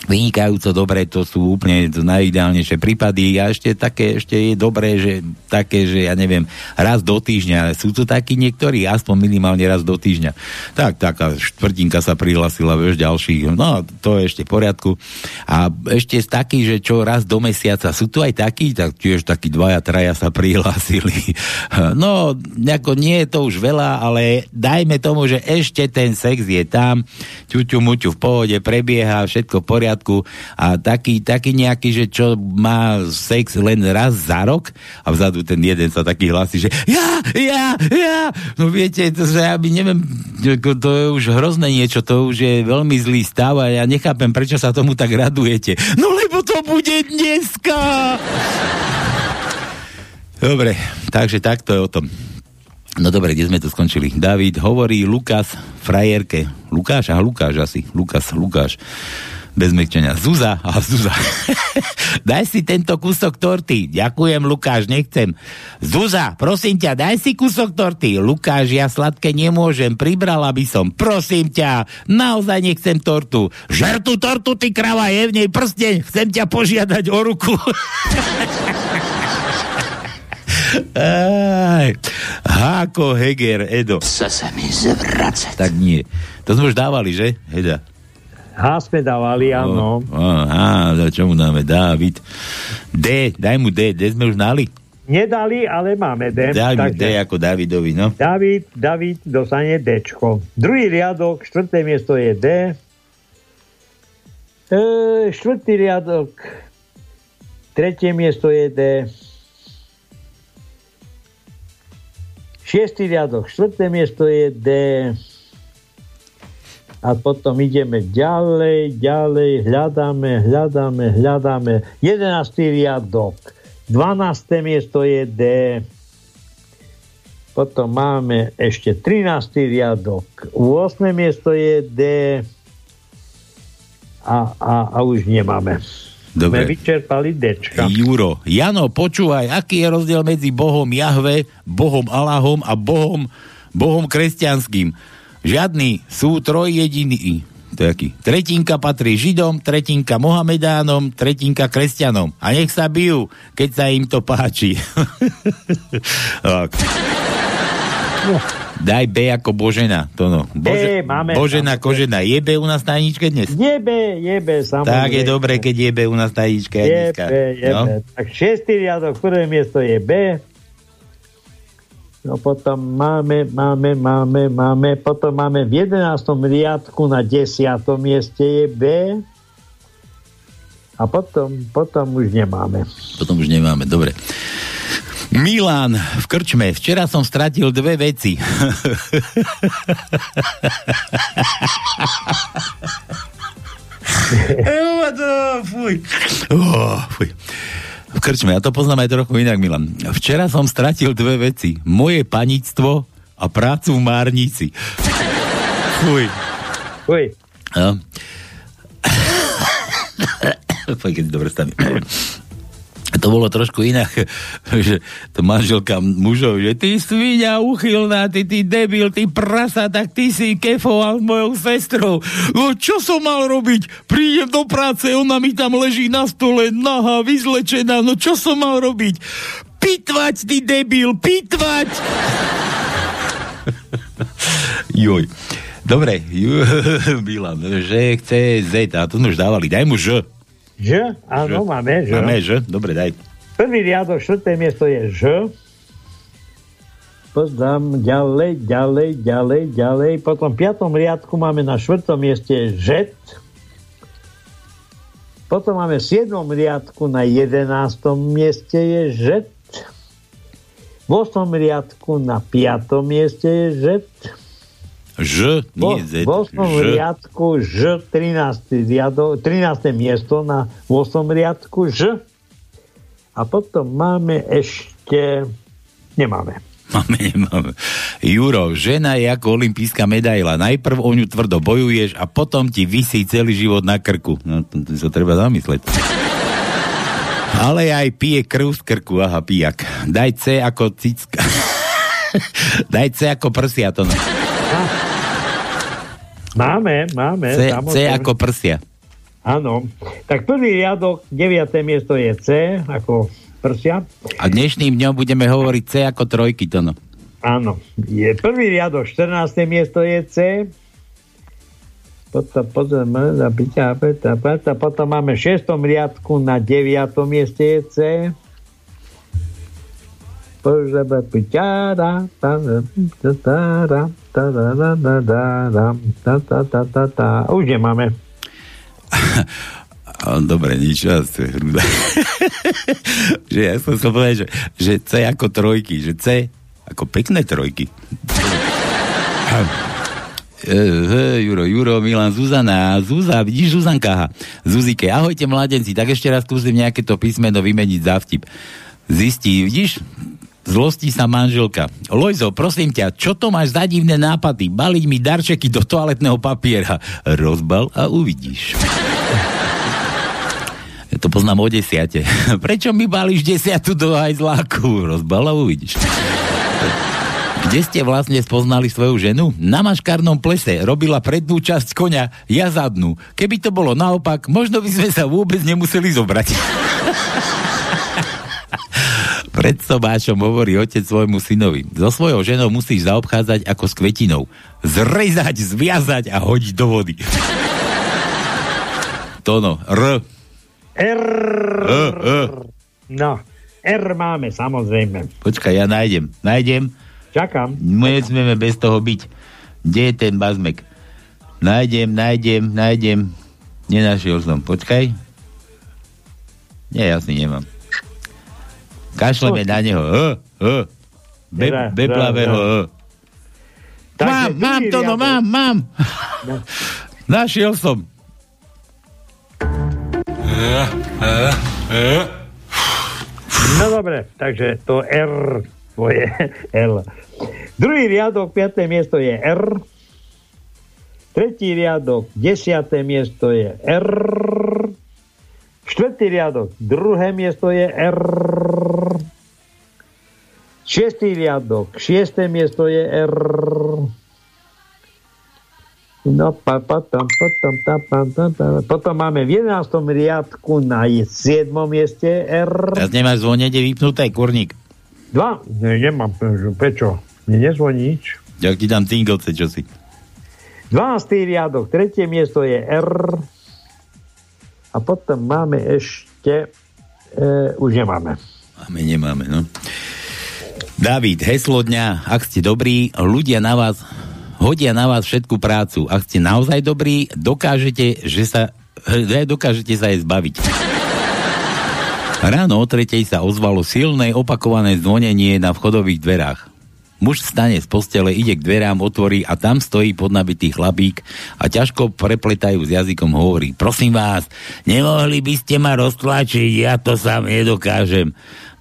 vynikajúco dobre, to sú úplne to najideálnejšie prípady a ešte také, ešte je dobré, že také, že ja neviem, raz do týždňa, sú tu takí niektorí, aspoň minimálne raz do týždňa. Tak, taká štvrtinka sa prihlasila, vieš, ďalších, no, to je ešte v poriadku. A ešte taký, že čo raz do mesiaca, sú tu aj takí, tak tiež takí dvaja, traja sa prihlásili. No, ako nie je to už veľa, ale dajme tomu, že ešte ten sex je tam, ťuťu muťu v pohode, prebieha, všetko v poriadku a taký, taký nejaký, že čo má sex len raz za rok a vzadu ten jeden sa taký hlasí, že ja, ja, ja, no viete, to, že ja by neviem, to je už hrozné niečo, to už je veľmi zlý stav a ja nechápem, prečo sa tomu tak radujete. No lebo to bude dneska! Dobre, takže takto je o tom. No dobre, kde sme tu skončili? David hovorí Lukas frajerke. Lukáš? Aha, Lukáš asi. Lukas, Lukáš. Bez mekčenia. Zuza. A Zuza. daj si tento kúsok torty. Ďakujem, Lukáš, nechcem. Zuza, prosím ťa, daj si kúsok torty. Lukáš, ja sladké nemôžem. Pribrala by som. Prosím ťa, naozaj nechcem tortu. Žer tú tortu, ty krava, je v nej prsteň. Chcem ťa požiadať o ruku. Aj, Háko Heger, Edo. Chce sa mi zvracať. Tak nie. To sme už dávali, že? Heda. H sme dávali, áno. Aha, čo mu dáme? Dávid. D, daj mu D. D sme už dali? Nedali, ale máme D. Mi D ako Davidovi, no. David, David dostane Dčko. Druhý riadok, štvrté miesto je D. E, štvrtý riadok, tretie miesto je D. Šiestý riadok, štvrté miesto je D. A potom ideme ďalej, ďalej, hľadáme, hľadáme, hľadáme. Jedenáctý riadok, 12. miesto je D. Potom máme ešte 13. riadok, 8. miesto je D. A, a, a už nemáme. Dobre. Sme vyčerpali Dčka. Juro, Jano, počúvaj, aký je rozdiel medzi Bohom Jahve, Bohom Allahom a Bohom, Bohom kresťanským? Žiadny, sú trojjediní. To je aký? Tretinka patrí Židom, tretinka Mohamedánom, tretinka kresťanom. A nech sa bijú, keď sa im to páči. tak. Daj B ako Božena. To no. B máme, Božena, tam. Kožena. Je B u nás na dnes? Je B, je B, samozrejme. Tak je dobre, keď je B u nás tajničke aj Je. B, je no? B. Tak šiestý riadok, prvé miesto je B. No potom máme, máme, máme, máme, potom máme v 11. riadku na 10. mieste je B. A potom, potom už nemáme. Potom už nemáme, dobre. Milan v krčme. Včera som stratil dve veci. fuj. Oh, fuj. V krčme, ja to poznám aj trochu inak, Milan. Včera som stratil dve veci. Moje panictvo a prácu v Márnici. Fuj. Fuj. No. Fuj, keď dobre stane. To bolo trošku inak, že to manželka mužov, že ty svinia uchylná, ty, ty debil, ty prasa, tak ty si kefoval s mojou sestrou. No čo som mal robiť? Prídem do práce, ona mi tam leží na stole, nahá, vyzlečená, no čo som mal robiť? Pitvať, ty debil, pitvať! Joj. Dobre, Milan, že chce Z, a sme už dávali, daj mu Ž. Ž? Áno, Ž. máme Ž. Máme Ž, dobre, daj. Prvý riadok, štvrté miesto je Ž. Pozdám ďalej, ďalej, ďalej, ďalej. Potom v piatom riadku máme na štvrtom mieste Ž. Potom máme v siedmom riadku na jedenáctom mieste je Ž. V 8. riadku na 5. mieste je Z. Ž, nie Z. V 8. Ž. riadku Ž, 13. Riadok, 13. miesto na 8. riadku Ž. A potom máme ešte... Nemáme. Máme, nemáme. Juro, žena je ako olimpijská medaila. Najprv o ňu tvrdo bojuješ a potom ti vysí celý život na krku. No, to, to sa treba zamysleť. Ale aj pije krv z krku, aha, pijak. Daj C ako cicka. Daj C ako prsia, to no. Máme, máme. C, C ako prsia. Áno. Tak prvý riadok, 9. miesto je C, ako prsia. A dnešným dňom budeme hovoriť C ako trojky, to no. Áno. Je prvý riadok, 14. miesto je C. Potom, potom, potom, potom, potom máme v 6. riadku na 9. mieste je C. Už nemáme. Dobre, nič, ja to je hrúda. že ja som sa povedal, že, že C ako trojky, že C ako pekné trojky. E, Juro, Juro, Milan, Zuzana, Zuza, vidíš Zuzanka. Zuzike, ahojte mladenci, tak ešte raz skúsim nejaké to písmeno vymeniť za vtip. Zistí, vidíš, zlostí sa manželka. Lojzo, prosím ťa, čo to máš za divné nápady? Baliť mi darčeky do toaletného papiera. Rozbal a uvidíš. Ja to poznám o desiate. Prečo mi balíš desiatu do hajzláku? Rozbal a uvidíš. Kde ste vlastne spoznali svoju ženu? Na maškárnom plese robila prednú časť konia, ja zadnú. Keby to bolo naopak, možno by sme sa vôbec nemuseli zobrať. Pred sobášom hovorí otec svojmu synovi. So svojou ženou musíš zaobchádzať ako s kvetinou. Zrezať, zviazať a hodiť do vody. Tono, R. R. E. No, R máme, samozrejme. Počkaj, ja nájdem. Nájdem. Čakám. Nesmieme bez toho byť. Kde je ten bazmek? Nájdem, nájdem, nájdem. Nenašiel som. Počkaj. Nie, ja si nemám. Kašleme na neho. E, e. Be, beblavého Mám, mám to, no mám, mám. Našiel som. No dobre, takže to R tvoje L. Druhý riadok, 5. miesto je R. Tretí riadok, 10. miesto je R. Štvrtý riadok, druhé miesto je R. Šiestý riadok, šiesté miesto je R. No, pa, potom, potom, ta, pa, ta, ta. potom máme v 11. riadku na 7. mieste R. Teraz nemáš zvonenie vypnuté, kurník. Dva? Ne, nemám. Prečo? Mne nezvoní nič. Ja ti dám cingelce, čo si. 12. riadok, tretie miesto je R. A potom máme ešte... E, už nemáme. Máme, nemáme, no. David, heslo dňa, ak ste dobrí, ľudia na vás hodia na vás všetku prácu. Ak ste naozaj dobrí, dokážete, že sa, eh, dokážete sa jej zbaviť. Ráno o tretej sa ozvalo silné opakované zvonenie na vchodových dverách. Muž vstane z postele, ide k dverám, otvorí a tam stojí podnabitý chlapík a ťažko prepletajú s jazykom hovorí prosím vás, nemohli by ste ma roztlačiť, ja to sám nedokážem.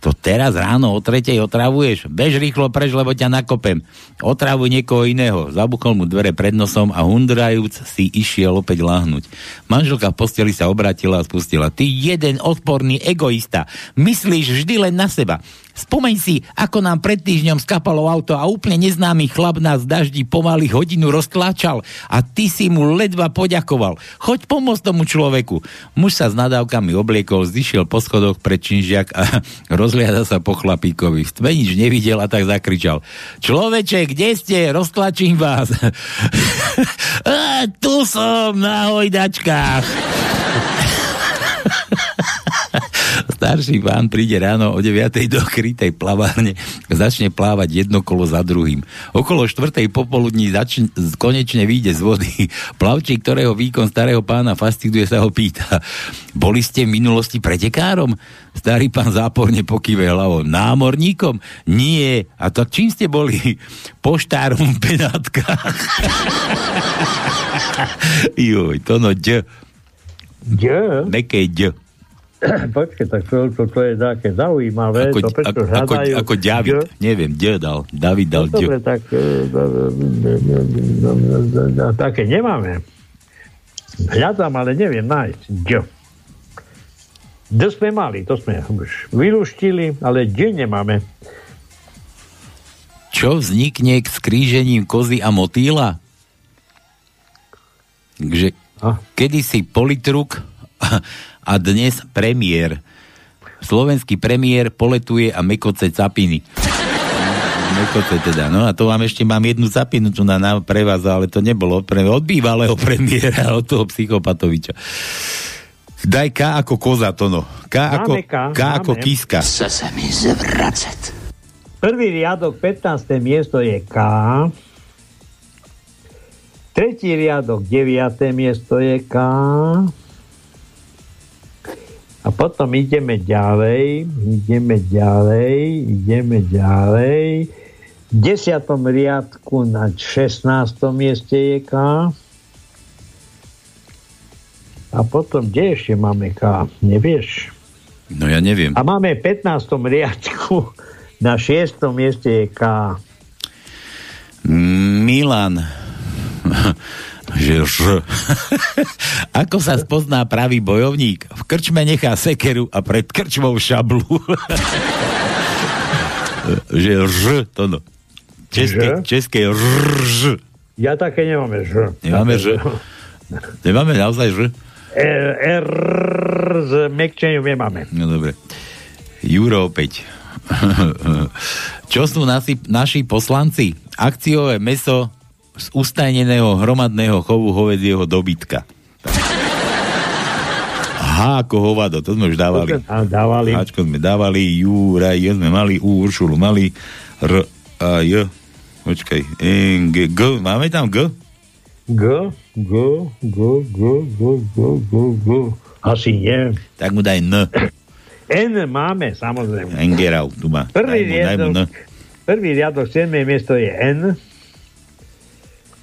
To teraz ráno o tretej otravuješ? Bež rýchlo preč, lebo ťa nakopem. Otravuj niekoho iného. Zabuchol mu dvere pred nosom a hundrajúc si išiel opäť láhnuť. Manželka v posteli sa obratila a spustila. Ty jeden odporný egoista. Myslíš vždy len na seba. Spomeň si, ako nám pred týždňom skapalo auto a úplne neznámy chlap nás v daždi pomaly hodinu roztláčal a ty si mu ledva poďakoval. Choď pomôcť tomu človeku. Muž sa s nadávkami obliekol, zišiel po schodoch pred činžiak a rozliada sa po chlapíkovi. V tme nič nevidel a tak zakričal. Človeče, kde ste? Roztlačím vás. tu som na hojdačkách. Starší pán príde ráno o 9. do krytej plavárne začne plávať jedno kolo za druhým. Okolo 4. popoludní začne, konečne vyjde z vody. Plavčík, ktorého výkon starého pána fascinuje, sa ho pýta. Boli ste v minulosti pretekárom? Starý pán záporne pokýve hlavou. Námorníkom? Nie. A to čím ste boli? Poštárom v Benátkach. Joj, to no ď. Ď? Meké ď. Počkej, tak to, to, to je také zaujímavé. Ako, to ako, ako, ako David. ď? Neviem, ď dal. David dal No, dobre, tak e, také nemáme. Hľadám, ale neviem nájsť. Ď. D sme mali, to sme už vyluštili, ale D nemáme. Čo vznikne k skrížením kozy a motýla? Že kedysi politruk a, dnes premiér. Slovenský premiér poletuje a mekoce capiny. Mekoce teda. No a to vám ešte mám jednu capinu tu na, na pre vás, ale to nebolo pre, od bývalého premiéra, od toho psychopatoviča. Daj K ako koza, to no. K ako, K, K ako kiska. Chce sa mi zvracať. Prvý riadok, 15. miesto je K. Tretí riadok, 9. miesto je K. A potom ideme ďalej, ideme ďalej, ideme ďalej. V desiatom riadku na 16. mieste je K. A potom, kde ešte máme K? Nevieš? No ja neviem. A máme v 15. riadku na 6. mieste je K. Milan. Že ž. Ako sa spozná pravý bojovník? V krčme nechá sekeru a pred krčmou šablu. že ž, to no. České, české ž. Ja také nemáme Ž. Nemáme ž. Nemáme naozaj ž? R, R s mekčením nemáme. No dobre. Juro opäť. Čo sú nasi, naši poslanci? Akciové meso z ustajneného hromadného chovu hovedzieho dobytka. H ako hovado, to sme už dávali. A dávali. Háčko sme dávali, Jura, J sme mali, U, Uršulu mali, R a J. Počkaj, N, G, G, máme tam G? G, G, G, G, G, G, G, G. Asi nie. Tak mu daj N. N máme, samozrejme. Engerau, tu má. Prvý Daj mu, daj mu N. riadok, prvý riadok, 7. miesto je N.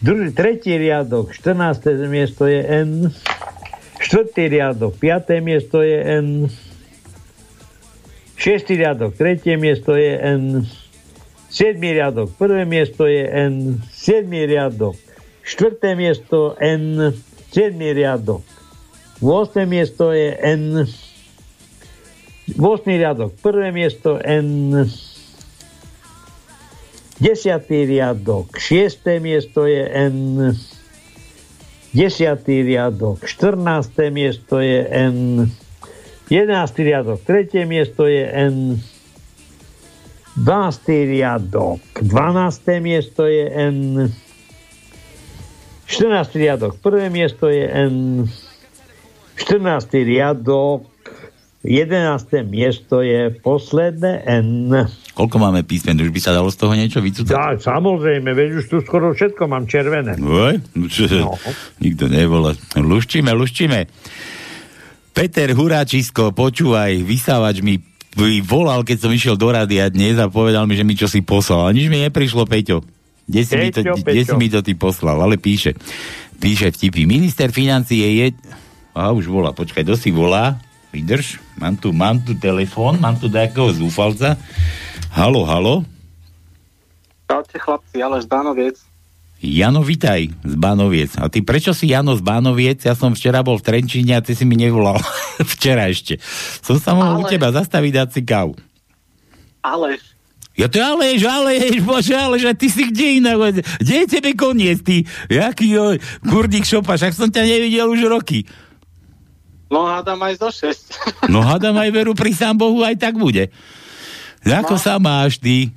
Druhý, tretí riadok, 14. miesto je N. Štvrtý riadok, 5. miesto je N. Šiestý riadok, tretie miesto je N. Siedmý riadok, prvé miesto je N. Siedmý riadok, štvrté miesto N. Siedmý riadok, 8. miesto je N. 8. riadok, prvé miesto N. 10. riadok, 6. miesto je N. 10. riadok, 14. miesto je N. 11. riadok, 3. miesto je N. 12. riadok, 12. miesto je N. 14. riadok, prvé miesto je N. 14. riadok, 11. miesto je posledné N. Koľko máme písmen? Už by sa dalo z toho niečo vycúcať? Ja, samozrejme, veď už tu skoro všetko mám červené. Oj, no no. nikto nevolá. Luščíme, luščíme. Peter Huráčisko, počúvaj, vysávač mi volal, keď som išiel do rádia dnes a povedal mi, že mi čo si poslal. A nič mi neprišlo, Peťo. Kde si, mi to, Peťo, kde si Peťo. mi to ty poslal? Ale píše. Píše vtipy. Minister financie je... A už volá, počkaj, kto si volá? Vydrž, mám tu, mám tu telefón, mám tu nejakého zúfalca. Halo, halo. Čaute chlapci, ale Ždanoviec. Jano, vitaj z Bánoviec. A ty prečo si Jano z Bánoviec? Ja som včera bol v Trenčíne a ty si mi nevolal. včera ešte. Som sa mohol u Ale- teba zastaviť dať si kávu. Ale Ja to aleš, aleš, bože, aleš, a ty si kde inak? Kde je tebe koniec, ty? Jaký jo, kurník šopa, však som ťa nevidel už roky. no hádam aj zo 6. No hádam aj veru pri sám Bohu, aj tak bude. Ako No. sa máš ty?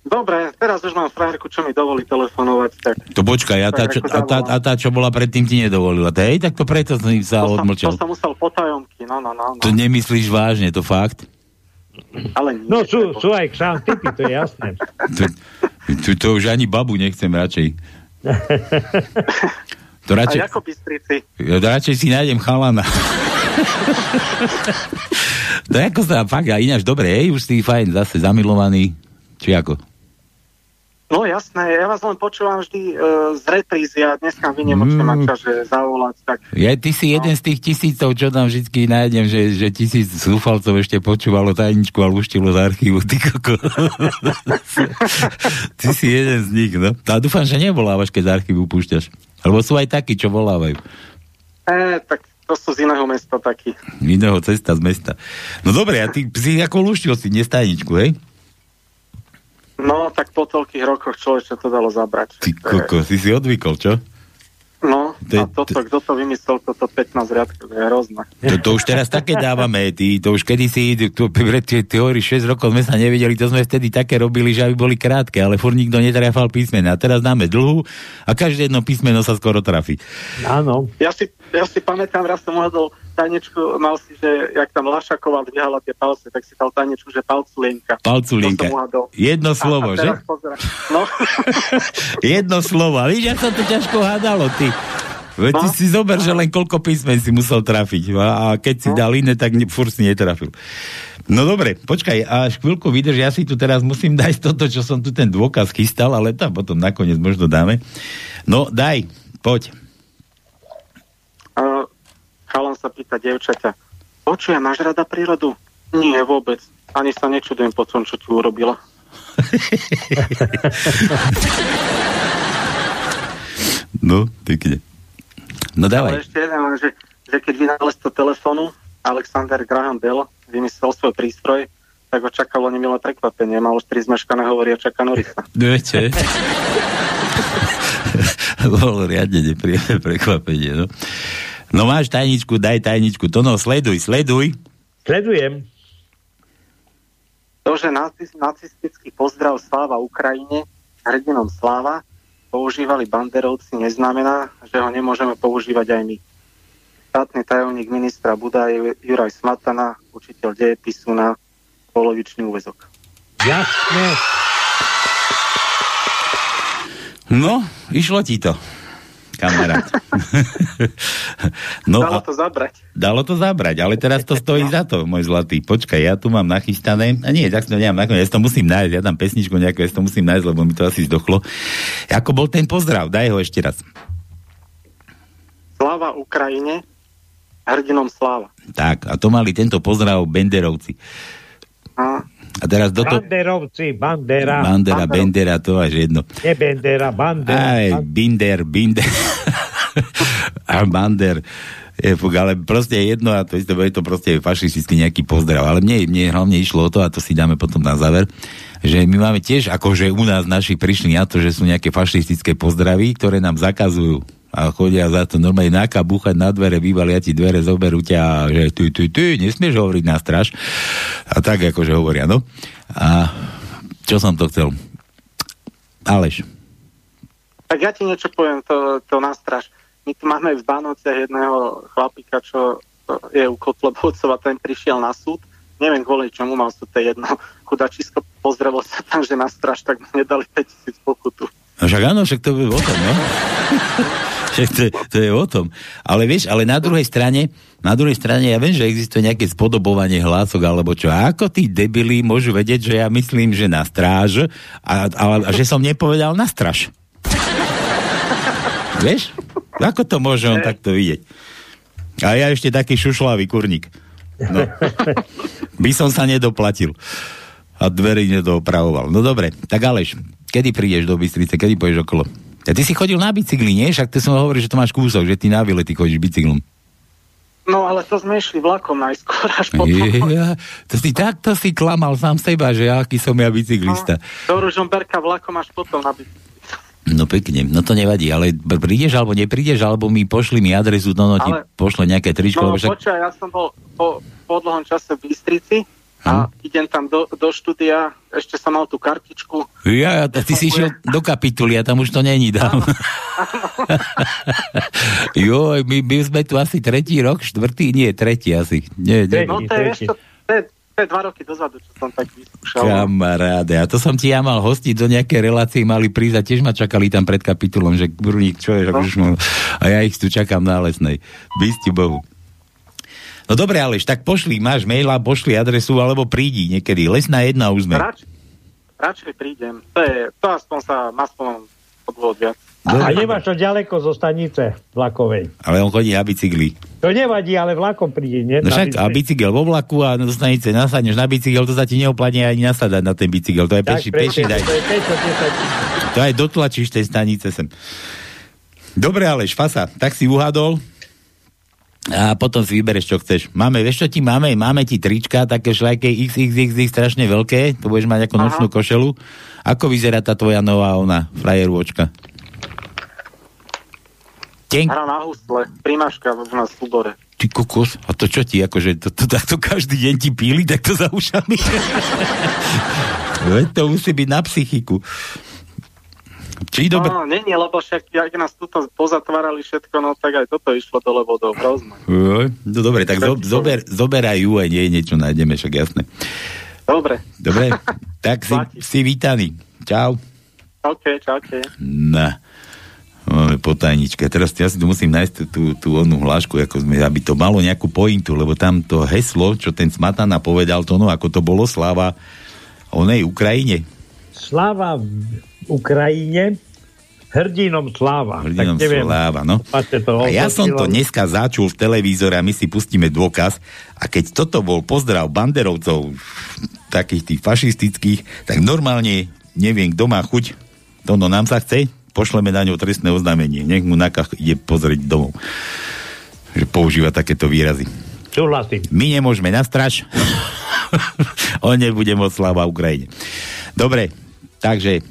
Dobre, teraz už mám frajerku, čo mi dovolí telefonovať, tak To počkaj, a tá, čo, a, tá, a tá, čo bola predtým, ti nedovolila. Hej, tak to preto som sa to, som, odmlčal. to som musel potajomky, no, no, no. no. To nemyslíš vážne, to fakt? Ale nie, No sú, sú aj kšán typy, to je jasné. To, to, to už ani babu nechcem radšej. To A radšej, ako Bystrici? radšej si nájdem chalana. to je ako sa fakt, a ináč dobre, hej, už si fajn, zase zamilovaný, či ako? No jasné, ja vás len počúvam vždy uh, z reprízy a dneska vy nemôžete Mm. čas, že zavolať, tak Ja, ty si jeden z tých tisícov, čo tam vždy nájdem, že, že tisíc zúfalcov ešte počúvalo tajničku a luštilo z archívu, ty koko. ty si jeden z nich, no. A dúfam, že nevolávaš, keď z archívu púšťaš. Lebo sú aj takí, čo volávajú. eh, tak to sú z iného mesta takí. Iného cesta z mesta. No dobre, a ty si ako luštil si dnes tajničku, hej? No, tak po toľkých rokoch človeče to dalo zabrať. Ty koko, si si odvykol, čo? No, To a toto, kto to vymyslel, toto 15 riadkov, to je hrozné. To, to už teraz také dávame, ty, to už kedy si, ty, ty hovoríš, 6 rokov sme sa nevideli, to sme vtedy také robili, že aby boli krátke, ale furt nikto netrafal písmena. A teraz dáme dlhú a každé jedno písmeno sa skoro trafí. Áno. Ja si, ja si pamätám, raz som uhadol tajničku, mal si, že jak tam Lašaková dvíhala tie palce, tak si dal tajničku, že palculienka. Som uhadol. Jedno slovo, a, a že? No, Jedno slovo. Víš, jak sa to ťažko hádalo, ty. Veď ty No. si zober, že len koľko písmen si musel trafiť. A, a keď si dal iné, tak ne, furt si netrafil. No dobre, počkaj, až chvíľku vydrž, ja si tu teraz musím dať toto, čo som tu ten dôkaz chystal, ale tam potom nakoniec možno dáme. No, daj, poď. a chalan sa pýta dievčaťa, počuje, máš rada prírodu? Nie, vôbec. Ani sa nečudujem po tom, čo ti urobila. No, pekne. No Ale dávaj. ešte jeden, že, že keď vynálezca telefónu Alexander Graham Bell vymyslel svoj prístroj, tak ho čakalo nemilé prekvapenie. Mal už tri zmeškané hovorí a čaká Norisa. Viete? Bolo riadne nepríjemné prekvapenie, no. No máš tajničku, daj tajničku. To no, sleduj, sleduj. Sledujem. To, že naci- nacistický pozdrav Sláva Ukrajine, hrdinom Sláva, používali banderovci, neznamená, že ho nemôžeme používať aj my. Štátny tajomník ministra Buda je Juraj Smatana, učiteľ dejepisu na polovičný úvezok. Jasne. No, išlo ti to, kamarát. no Dalo to zabrať. dalo to zabrať, ale teraz to stojí za to, môj zlatý. Počkaj, ja tu mám nachystané, a nie, tak to nemám nakoniec, ja to musím nájsť, ja tam pesničku nejakú, ja to musím nájsť, lebo mi to asi zdochlo. Ako bol ten pozdrav, daj ho ešte raz. Sláva Ukrajine, hrdinom Sláva. Tak, a to mali tento pozdrav Benderovci. A, A teraz do toho... Banderovci, bandera. Bandera, Bendera, to až jedno. Nie Bendera, bandera. Aj, Binder, Binder. a Bander. Je, fuk, ale proste je jedno a to isté, bude to proste fašistický nejaký pozdrav. Ale mne, mne hlavne išlo o to, a to si dáme potom na záver, že my máme tiež, akože u nás naši prišli na to, že sú nejaké fašistické pozdravy, ktoré nám zakazujú a chodia za to normálne náka búchať na dvere, vyvalia ti dvere, zoberú ťa a že ty, ty, ty, nesmieš hovoriť na straž. A tak akože hovoria, no. A čo som to chcel? Aleš. tak ja ti niečo poviem, to, to nastraž. My tu máme v Bánovciach jedného chlapika, čo je u Kotlebovcov a ten prišiel na súd. Neviem kvôli čomu mal súd, to je jedno. Chudačisko pozrelo sa tam, že na straž, tak mu nedali 5000 pokutu. No však áno, však to je o tom, no. však to, je- to je o tom. Ale vieš, ale na druhej strane, na druhej strane, ja viem, že existuje nejaké spodobovanie hlások, alebo čo. A ako tí debili môžu vedieť, že ja myslím, že na stráž a, a, a že som nepovedal na straž. vieš? Ako to môže on takto vidieť? A ja ešte taký šušlavý kurník. No. By som sa nedoplatil. A dverí nedoopravoval. No dobre, tak Aleš, kedy prídeš do Bystrice, kedy pôjdeš okolo? A ty si chodil na bicykli, nie? Však ty som hovoril, že to máš kúsok, že ty na výlety chodíš bicyklom. No ale to sme išli vlakom najskôr, až potom. Ja, to si takto si klamal sám seba, že aký som ja bicyklista. Do Ružomberka vlakom až potom na bicykli. No pekne, no to nevadí, ale pr- prídeš alebo neprídeš, alebo mi pošli mi adresu, no, no ti Ale- pošle nejaké tričko, No však... počkaj, ja som bol po, po dlhom čase v Bystrici A idem tam do, do štúdia, ešte som mal tú kartičku. Ja, ja, ty si išiel do kapituly a tam už to není dám. jo, my, my sme tu asi tretí rok, štvrtý, nie, tretí asi. Nie, nie. no to je, vieš čo, to je, to je dva roky dozadu, čo som tak vyskúšal. Kamaráde, a to som ti ja mal hostiť do nejakej relácie, mali prísť a tiež ma čakali tam pred kapitulom, že Bruník, čo je, už mám- a ja ich tu čakám na lesnej. Bysti Bohu. No dobre, Aleš, tak pošli, máš maila, pošli adresu, alebo prídi niekedy. Lesná jedna už sme. Rač, radšej prídem. To je, to aspoň sa, aspoň odvod viac. A nemáš to ďaleko zo stanice vlakovej. Ale on chodí na bicykli. To nevadí, ale vlakom príde, nie? No však, a bicykel vo vlaku a do stanice nasadneš na bicykel, to sa ti neoplatí ani nasadať na ten bicykel. To je peši, peši daj. to je 5, 10 To aj dotlačíš tej stanice sem. Dobre, ale šfasa, tak si uhadol a potom si vybereš, čo chceš. Máme, vieš, čo ti máme? Máme ti trička, také šlajke XXXX strašne veľké, to budeš mať ako Aha. nočnú košelu. Ako vyzerá tá tvoja nová ona, frajerôčka? Hra na husle, primáška u nás v ty kokos, a to čo ti, akože to, to, takto každý deň ti píli, tak to za ušami. To musí byť na psychiku. Či dobre... No, nie, nie, lebo však, jak nás tuto pozatvárali všetko, no tak aj toto išlo dole vodou. Joj, No dobre, tak zo, zober, zoberaj ju aj nie, niečo nájdeme, však jasné. Dobre, Dobre, tak si, si vítaný. Čau. OK, čaute. Na. Máme potajnička. Teraz ja si tu musím nájsť tú, tú, onú hlášku, ako sme, aby to malo nejakú pointu, lebo tam to heslo, čo ten Smatana povedal, to no, ako to bolo sláva onej Ukrajine. Sláva Ukrajine, hrdinom sláva. Hrdinom tak neviem, sláva, no. To A ja som to dneska začul v televízore a my si pustíme dôkaz. A keď toto bol pozdrav banderovcov, takých tých fašistických, tak normálne neviem, kto má chuť, to no nám sa chce, pošleme na ňo trestné oznámenie. Nech mu nakach ide pozrieť domov. Že používa takéto výrazy. Súhlasím. My nemôžeme na straž. On nebude môcť sláva Ukrajine. Dobre, takže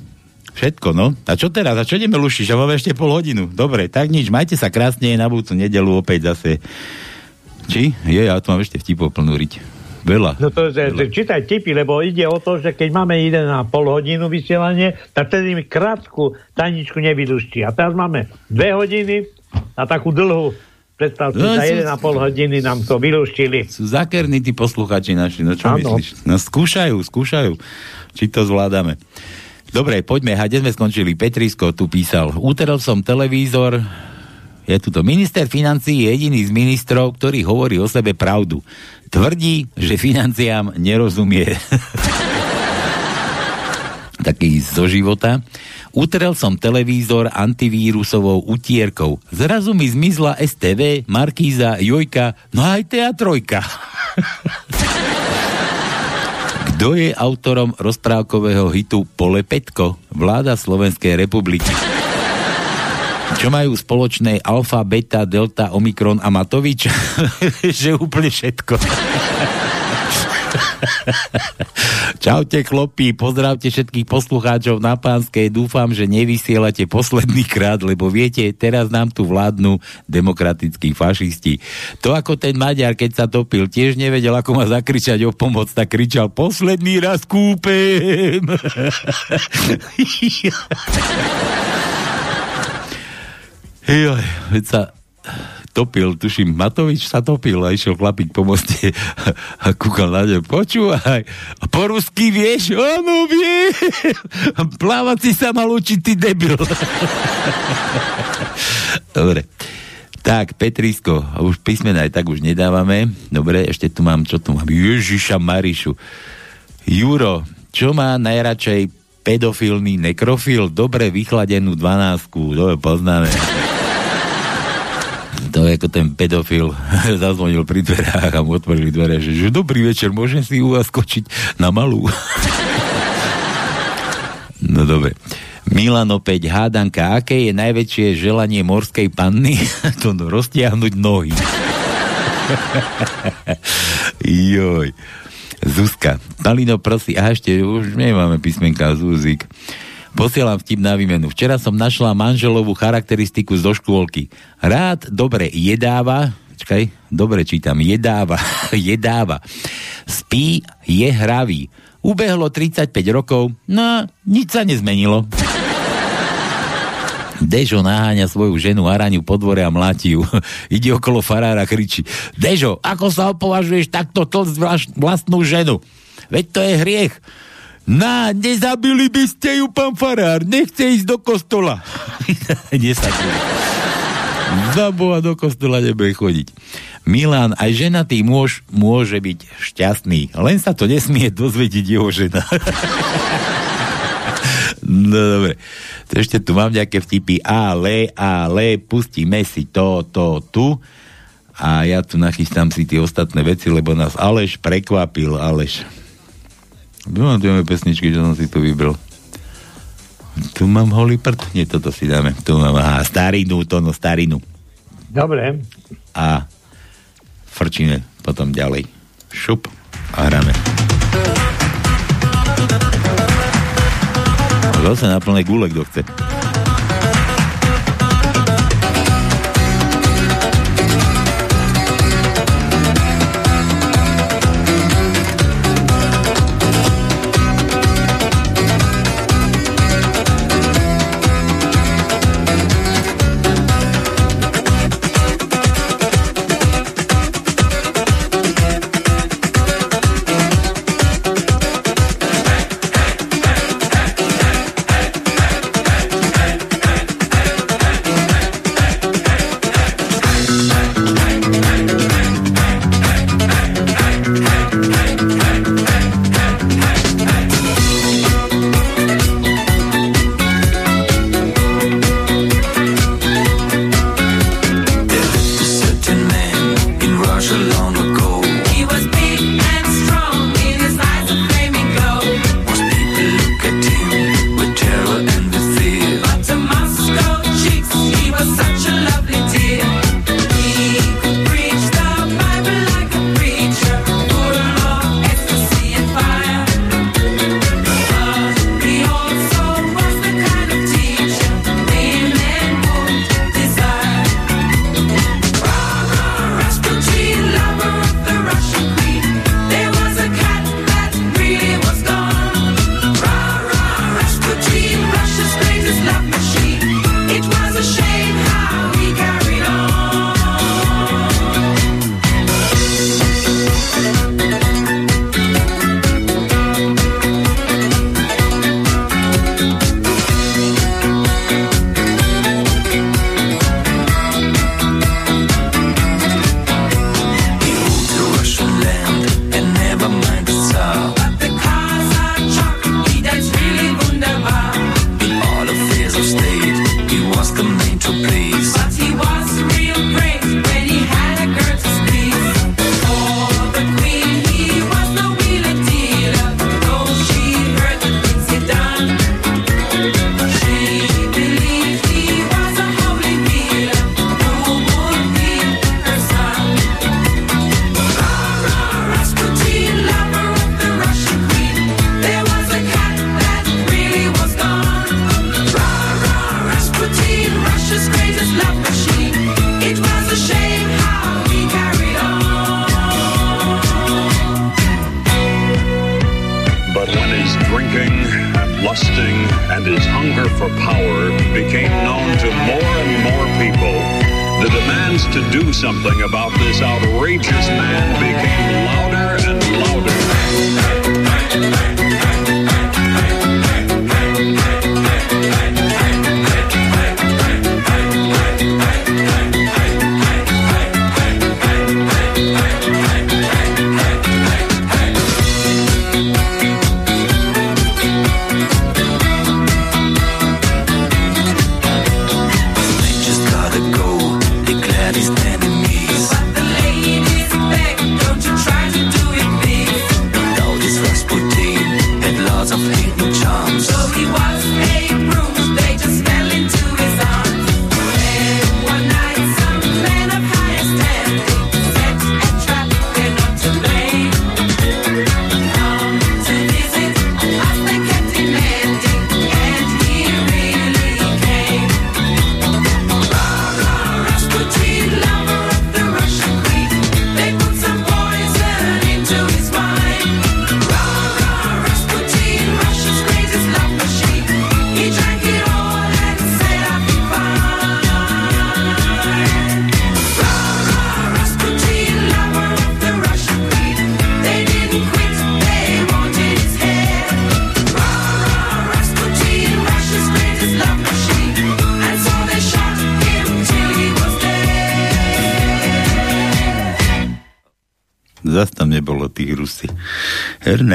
všetko, no. A čo teraz? A čo ideme lušiť? A máme ešte pol hodinu. Dobre, tak nič, majte sa krásne, na budúcu nedelu opäť zase. Či? Je, ja tu mám ešte vtipov plnúriť. Veľa. No to je, že čítaj tipy, lebo ide o to, že keď máme 1,5 hodinu vysielanie, tak vtedy mi krátku tajničku nevydúšti. A teraz máme 2 hodiny a takú dlhú predstav si, No, za sú- 1,5 hodiny nám to vylúštili. Sú zakerní tí posluchači naši, no čo Áno. myslíš? No skúšajú, skúšajú, či to zvládame. Dobre, poďme, a kde sme skončili? Petrisko tu písal, úterol som televízor, je tu to minister financí je jediný z ministrov, ktorý hovorí o sebe pravdu. Tvrdí, že financiám nerozumie. Taký zo života. Utrel som televízor antivírusovou utierkou. Zrazu mi zmizla STV, Markíza, Jojka, no aj teatrojka. Kto je autorom rozprávkového hitu Polepetko? Vláda Slovenskej republiky. Čo majú spoločné alfa, beta, delta, omikron a Matovič? že úplne všetko. Čaute chlopí, pozdravte všetkých poslucháčov na Pánskej. Dúfam, že nevysielate posledný krát, lebo viete, teraz nám tu vládnu demokratickí fašisti. To ako ten Maďar, keď sa topil, tiež nevedel, ako ma zakričať o pomoc, tak kričal, posledný raz kúpem. Joj, sa topil, tuším, Matovič sa topil a išiel chlapík po moste a kúkal na ňu, počúvaj, po rusky vieš? Áno, vie. Plávať si sa mal učiť, ty debil. Dobre. Tak, Petrisko, už písmena aj tak už nedávame. Dobre, ešte tu mám, čo tu mám? Ježiša Marišu. Juro, čo má najradšej pedofilný nekrofil? Dobre vychladenú dvanásku. To poznáme. To je ako ten pedofil zazvonil pri dverách a mu otvorili dvere, že, že dobrý večer, môžem si u vás skočiť na malú. No dobre. Milan opäť hádanka. Aké je najväčšie želanie morskej panny? to no, roztiahnuť nohy. Joj. Zuzka. Palino, prosí. A ešte, už nemáme písmenka Zuzik. Posielam vtip na výmenu. Včera som našla manželovú charakteristiku zo škôlky. Rád dobre jedáva, počkaj, dobre čítam, jedáva, jedáva. Spí, je hravý. Ubehlo 35 rokov, no nič sa nezmenilo. Dežo naháňa svoju ženu Araňu po dvore a mláti ju. Ide okolo farára a kričí Dežo, ako sa opovažuješ takto tlc vlastnú ženu? Veď to je hriech. Na, nezabili by ste ju, pán farár. Nechce ísť do kostola. Nesadili. Za Boha do kostola nebude chodiť. Milan, aj ženatý muž môže byť šťastný. Len sa to nesmie dozvedieť jeho žena. no dobre. Ešte tu mám nejaké vtipy. Ale, ale, pustíme si to, to, tu. A ja tu nachystám si tie ostatné veci, lebo nás Aleš prekvapil. Aleš. Vymatujeme pesničky, čo som si tu vybral. Tu mám holý prd. Nie, toto si dáme. Tu mám, aha, starinu, to no, starinu. Dobre. A frčíme potom ďalej. Šup a hráme. Zase na plné gule, kto chce.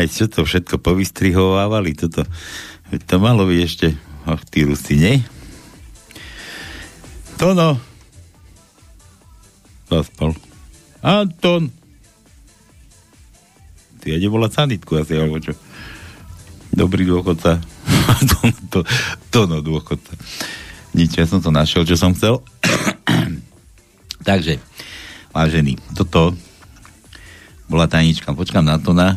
Ernest, čo to všetko povystrihovávali, toto. To malo byť ešte, ach, tí Rusi, nie? Tono. Zaspal. Anton. Ty ja nebola sanitku asi, alebo čo? Dobrý dôchodca. to, to, to no dôchodca. Nič, ja som to našiel, čo som chcel. Takže, vážený, toto bola tajnička. Počkám na to na...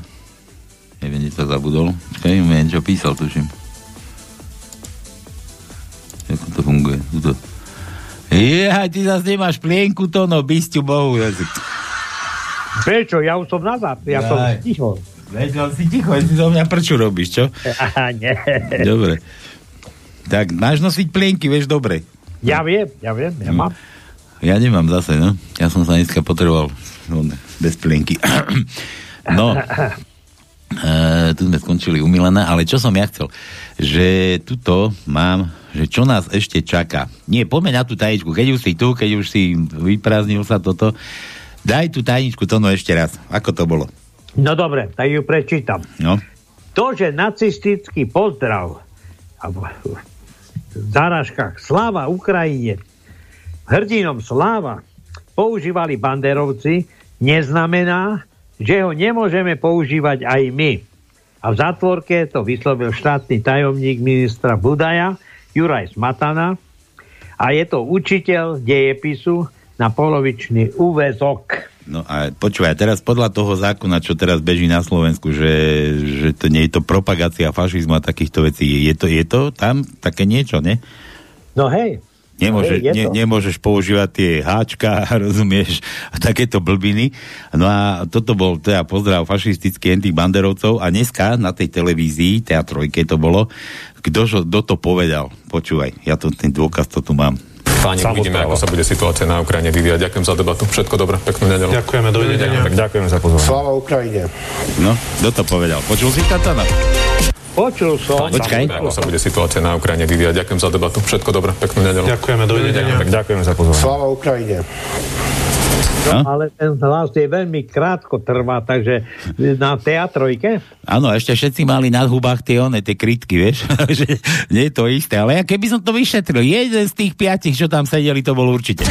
Neviem, kde sa zabudol. Počkaj, neviem, čo písal, tuším. Ako to funguje? Tuto. Ja, ty zase nemáš plienku, to no, bysťu bohu. Prečo? Ja už som nazad. Ja som Jaj. ticho. Veď, si ticho, si zo mňa prču robíš, čo? Aha, nie. Dobre. Tak máš nosiť plienky, vieš, dobre. Ja viem, ja viem, ja mám. Ja nemám zase, no. Ja som sa dneska potreboval no, bez plienky. no, tu sme skončili u Milana, ale čo som ja chcel, že tuto mám, že čo nás ešte čaká. Nie, poďme na tú tajničku, keď už si tu, keď už si vyprázdnil sa toto, daj tú tajničku to no ešte raz. Ako to bolo? No dobre, tak ju prečítam. No. To, že nacistický pozdrav a v v záražkách Sláva Ukrajine, hrdinom Sláva používali banderovci, neznamená, že ho nemôžeme používať aj my. A v zátvorke to vyslovil štátny tajomník ministra Budaja, Juraj Smatana, a je to učiteľ dejepisu na polovičný úvezok. No a počúvaj, teraz podľa toho zákona, čo teraz beží na Slovensku, že, že to nie je to propagácia fašizmu a takýchto vecí, je to, je to tam také niečo, ne? No hej, Nemôže, Hej, ne, nemôžeš používať tie háčka, rozumieš, a takéto blbiny. No a toto bol teda pozdrav fašistický tých banderovcov a dneska na tej televízii, teda trojke to bolo, kto, to povedal, počúvaj, ja to, ten dôkaz to tu mám. Páni, uvidíme, ako sa bude situácia na Ukrajine vyvíjať. Ďakujem za debatu. Všetko dobré, peknú nedelu. Ďakujeme, dovidenia. Ďakujem za pozornosť. Sláva Ukrajine. No, kto to povedal? Počul si Tatana? Počul som. Počkaj. ako sa bude situácia na Ukrajine vyvíjať. Ďakujem za debatu. Všetko dobré, peknú nedelu. Ďakujeme, dovidenia. Tak ďakujem za pozornosť. Sláva Ukrajine. No, ale ten hlas je veľmi krátko trvá, takže na teatrojke Áno, ešte všetci mali na hubách tie one, tie krytky, vieš, že nie je to isté, ale ja keby som to vyšetril, jeden z tých piatich, čo tam sedeli, to bol určite.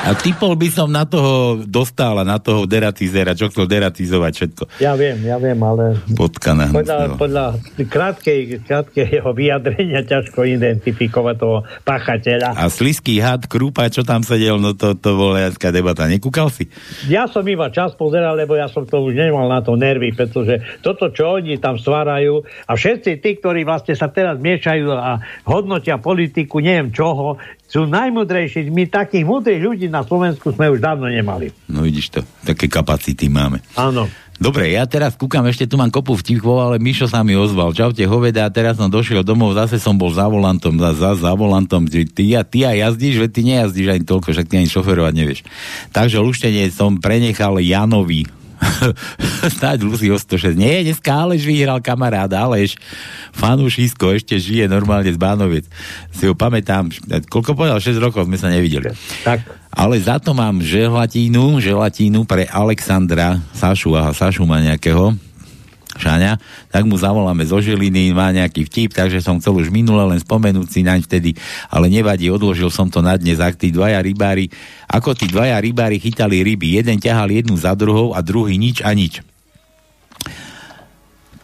A typol by som na toho dostal a na toho deratizera, čo chcel deratizovať všetko. Ja viem, ja viem, ale Potkana. podľa, podľa krátkej, krátkeho vyjadrenia ťažko identifikovať toho pachateľa. A sliský had, krúpa, čo tam sedel, no to, to bola jaká debata. Nekúkal si? Ja som iba čas pozeral, lebo ja som to už nemal na to nervy, pretože toto, čo oni tam stvárajú a všetci tí, ktorí vlastne sa teraz miešajú a hodnotia politiku, neviem čoho, sú najmudrejší. My takých múdrych ľudí na Slovensku sme už dávno nemali. No vidíš to, také kapacity máme. Áno. Dobre, ja teraz kúkam, ešte tu mám kopu vtipkov, ale Mišo sa mi ozval. Čaute, hoveda, a teraz som došiel domov, zase som bol za volantom, za, za, za volantom, že ty, a ty aj jazdíš, veď ty nejazdíš ani toľko, však ty ani šoferovať nevieš. Takže luštenie som prenechal Janovi. Snáď Lucy o 106. Nie, dneska Aleš vyhral kamarát, Aleš. Fanúšisko, ešte žije normálne z Bánoviec. Si ho pamätám, koľko povedal, 6 rokov sme sa nevideli. Tak. Ale za to mám želatínu, želatínu pre Alexandra Sašu, aha, Sašu má nejakého, Šáňa, tak mu zavoláme zo Žiliny, má nejaký vtip, takže som chcel už minule len spomenúť si naň vtedy, ale nevadí, odložil som to na dnes, ak tí dvaja rybári, ako tí dvaja rybári chytali ryby, jeden ťahal jednu za druhou a druhý nič a nič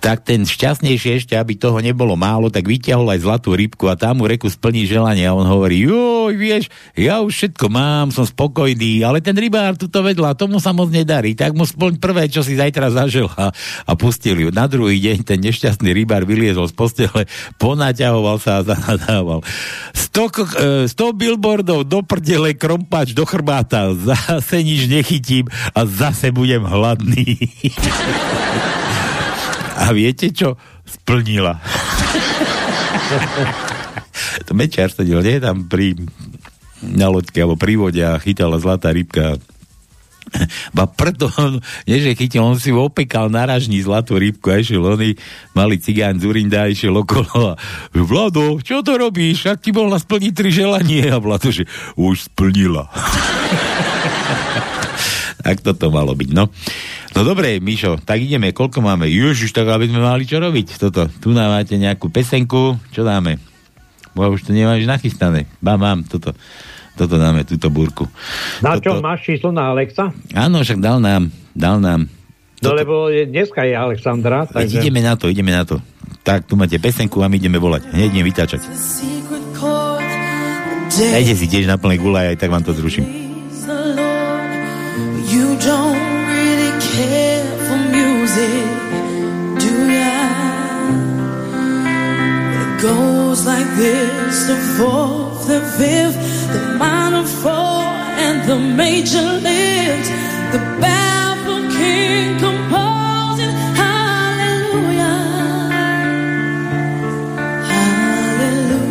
tak ten šťastnejšie ešte, aby toho nebolo málo, tak vyťahol aj zlatú rybku a tam mu reku splní želanie a on hovorí, joj, vieš, ja už všetko mám, som spokojný, ale ten rybár tuto vedľa, tomu sa moc nedarí, tak mu splň prvé, čo si zajtra zažela a pustil ju. Na druhý deň ten nešťastný rybár vyliezol z postele, ponaťahoval sa a zanadával. 100, 100 billboardov do prdele, krompač do chrbáta, zase nič nechytím a zase budem hladný. A viete čo? Splnila. to Mečiar sedel, nie? Tam pri na loďke alebo pri vode a chytala zlatá rybka. Ba preto, nie že chytil, on si opekal na ražní zlatú rybku a išiel oný malý cigán Zurinda išiel okolo a Vlado, čo to robíš? Ak ti mohla splniť tri želanie? A Vlado, že už splnila. Tak toto malo byť, no. No dobre, Mišo, tak ideme, koľko máme? Ježiš, tak aby sme mali čo robiť. Toto, tu nám máte nejakú pesenku, čo dáme? Bo už to nemáš nachystané. Ba, mám, toto. Toto dáme, túto búrku. Na čo Toto- máš číslo na Alexa? Áno, však dal nám, dal nám. No lebo je, dneska je Alexandra, Veď takže... ideme na to, ideme na to. Tak, tu máte pesenku a my ideme volať. Hneď idem vytáčať. Dajte si tiež na plné gulaj, aj tak vám to zruším. Goes like this: the fourth, the fifth, the minor four, and the major lift. The baffled king composing hallelujah, hallelujah.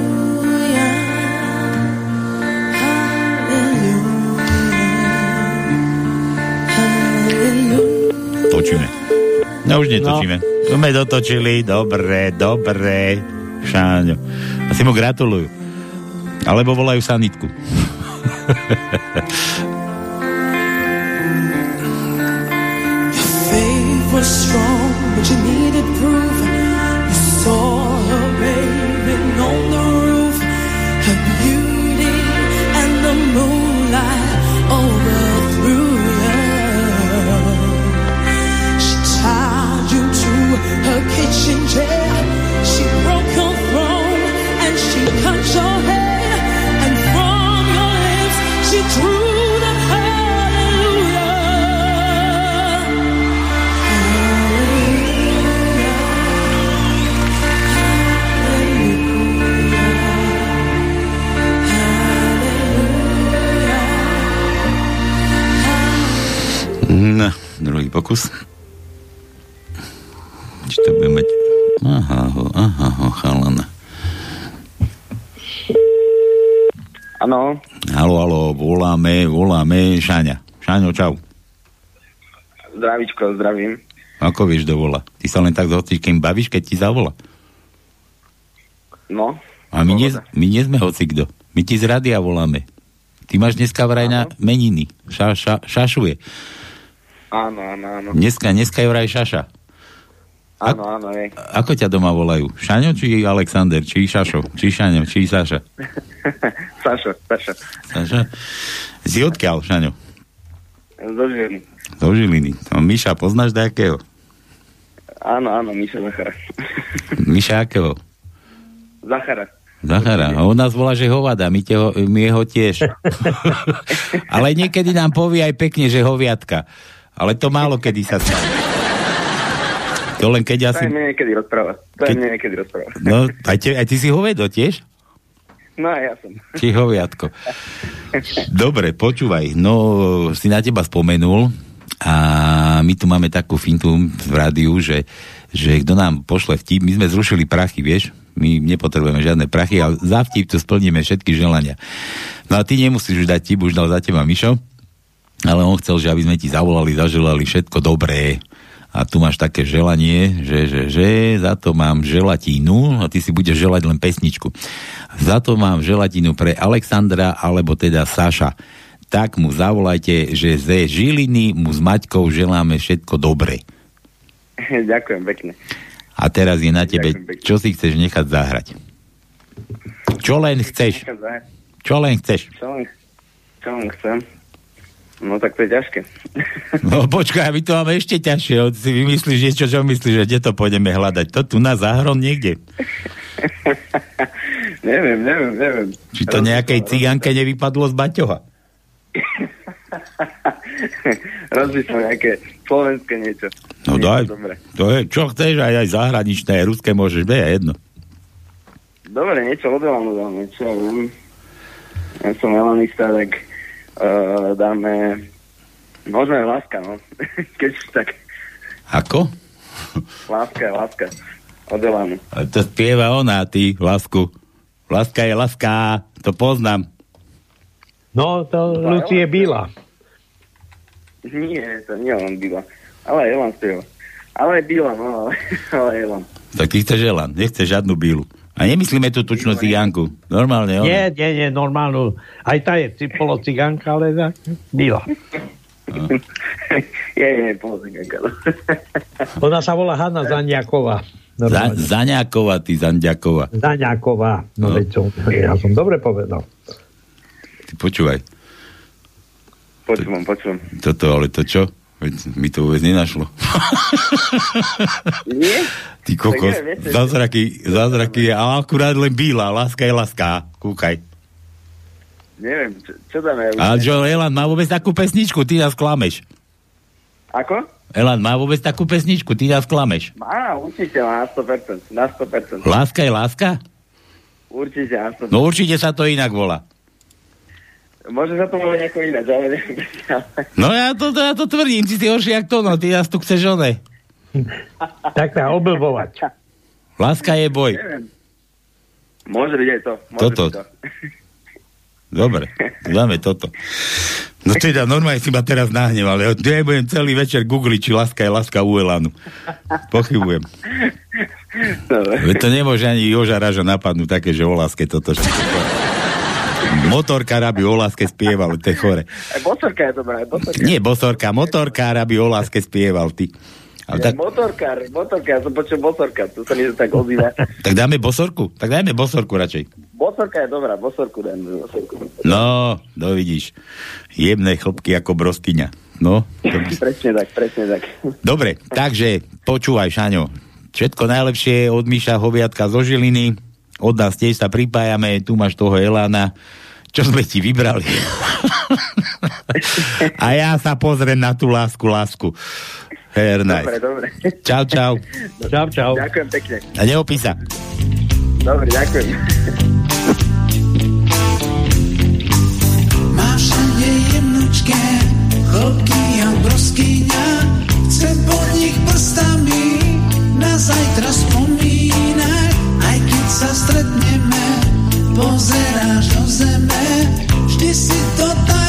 Točíme. No už netočíme. No. Sme dotočili, dobre, dobre. Šáňo. Asi mu gratulujú. Alebo volajú sanitku. strong, but you needed voláme. Šáňa. Šáňo, čau. zdravíčko, zdravím. Ako vieš, kto volá? Ty sa len tak s hocikým bavíš, keď ti zavolá. No, A my nie, my nie sme hocikdo. My ti z radia voláme. Ty máš dneska vraj na meniny. Ša, ša, šašuje. áno, áno, áno. Dneska, dneska je vraj šaša. Áno, áno, je. Ako ťa doma volajú? Šaňo či Alexander? Či Šašo? Či Šaňo? Či Saša? Sašo, Sašo. Saša? Si odkiaľ, Šaňo? Do Žiliny. Do Žiliny. No, Miša, poznáš nejakého? Áno, áno, Miša Zachara. Miša akého? Zachara. Zachara. A on nás volá, že hovada. My, te my ho tiež. Ale niekedy nám povie aj pekne, že hoviatka. Ale to málo kedy sa stane. To len keď To asi... aj mne niekedy rozpráva. To Keď- mne niekedy rozpráva. No, aj, te, aj ty si hovedo tiež? No a ja som. Či hoviatko. Dobre, počúvaj. No, si na teba spomenul a my tu máme takú fintu v rádiu, že, že kto nám pošle vtip, my sme zrušili prachy, vieš? My nepotrebujeme žiadne prachy, ale za vtip to splníme všetky želania. No a ty nemusíš už dať tip, už dal za teba Mišo, ale on chcel, že aby sme ti zavolali, zaželali všetko dobré. A tu máš také želanie, že, že, že za to mám želatínu a ty si budeš želať len pesničku. Za to mám želatínu pre Alexandra alebo teda Saša. Tak mu zavolajte, že ze Žiliny mu s Maťkou želáme všetko dobré. Ďakujem pekne. A teraz je na tebe, čo si chceš nechať zahrať. Čo len chceš? Čo len chceš? Čo len, čo len chcem? No tak to je ťažké. No počkaj, my to máme ešte ťažšie. Si vymyslíš niečo, čo myslíš, že kde to pôjdeme hľadať. To tu na záhron niekde. neviem, neviem, neviem. Či to nejakej cigánke nevypadlo z baťoha. Rozmyslím nejaké slovenské niečo. No Niečo daj, Dobre. to je, čo chceš, aj, aj zahraničné, aj ruské môžeš, be, je jedno. Dobre, niečo od Elanu dáme, čo ja som Elanista, tak uh, dáme... Možno je láska, no. Keď tak. Ako? Láska, láska. Od Elanu. A to spieva ona, ty, lásku. Láska je láska, to poznám. No, to Lucie Bíla. Nie, to nie len Bila. Ale aj Elan spieva. Ale aj Bila, no, ale, ale Elan. Tak ty chceš Elan, nechceš žiadnu bílu. A nemyslíme tú tučnú cigánku. Normálne ona. Nie, nie, nie, normálnu. Aj tá je ci- polocigánka, ale tak, Bíla. je, je. Ona sa volá Hanna Zaniaková. Za, Zaňáková, ty Zanďaková. Zaniaková. No, No. veď ja som dobre povedal. Ty počúvaj, Počúvam, počúvam. toto, ale to čo? Veď mi to vôbec nenašlo. Nie? Ty kokos, neviem, zázraky, zázraky ale akurát len bílá, láska je láska. Kúkaj. Neviem, čo, čo tam je? A čo, Elan má vôbec takú pesničku, ty nás klameš. Ako? Elan má vôbec takú pesničku, ty nás klameš. Má, určite má, na 100%. Na 100%. Láska je láska? Určite, na 100%. No určite sa to inak volá. Môže sa to volať nejako ináč, ale neviem. No ja to, ja to tvrdím, ty si horší jak to, no, ty nás tu chceš one. Tak sa oblbovať. Láska je boj. Neviem. Môže byť aj to. Môže Toto. byť to. Dobre, dáme toto. No teda, normálne si ma teraz nahneval. Ja ja budem celý večer googliť, či láska je láska u Elanu. Pochybujem. Veď to nemôže ani Joža Raža napadnúť také, že o láske toto. Motorkár, aby o láske spieval, to je chore. Aj bosorka je dobrá, bosorka. Nie bosorka, motorkár, aby o láske spieval, ty. Ale tak, Motorkár, motorka, ja som počul bosorka, to sa mi tak ozýva. tak dáme bosorku? Tak dajme bosorku radšej. Bosorka je dobrá, bosorku dajme, bosorku. No, no vidíš. Jemné chlopky ako broskyňa. No, Presne tak, presne tak. Dobre, takže počúvaj, Šaňo. Všetko najlepšie od Miša Hoviatka zo Žiliny. Od nás tiež sa pripájame. Tu máš toho Elána. Čo sme ti vybrali? A ja sa pozriem na tú lásku, lásku. Fair nice. Dobre, dobre. Čau, čau. Čau, čau. Ďakujem pekne. A neopí sa. Dobre, ďakujem. Má všade jemnučké chlopky a broskyňa, chce po nich prstami na zajtra spomínať. Aj keď sa stretneme, pozeráš do zeme, vždy si to tajomstvo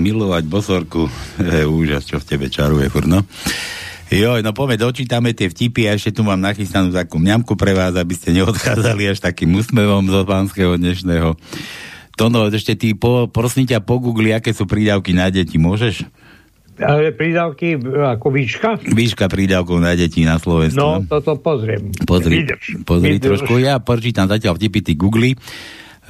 milovať bosorku je úžas, čo v tebe čaruje, furt, no. Joj, no poďme, dočítame tie vtipy a ešte tu mám nachystanú takú mňamku pre vás, aby ste neodchádzali až takým úsmevom zo pánskeho dnešného. Tono, ešte ty, po, prosím ťa, pogugli, aké sú prídavky na deti, môžeš? Ale prídavky ako výška? Výška prídavkov na deti na Slovensku. No, toto pozriem. Pozri, Vydrž. pozri Vydrž. trošku, ja prečítam zatiaľ vtipy, ty googli.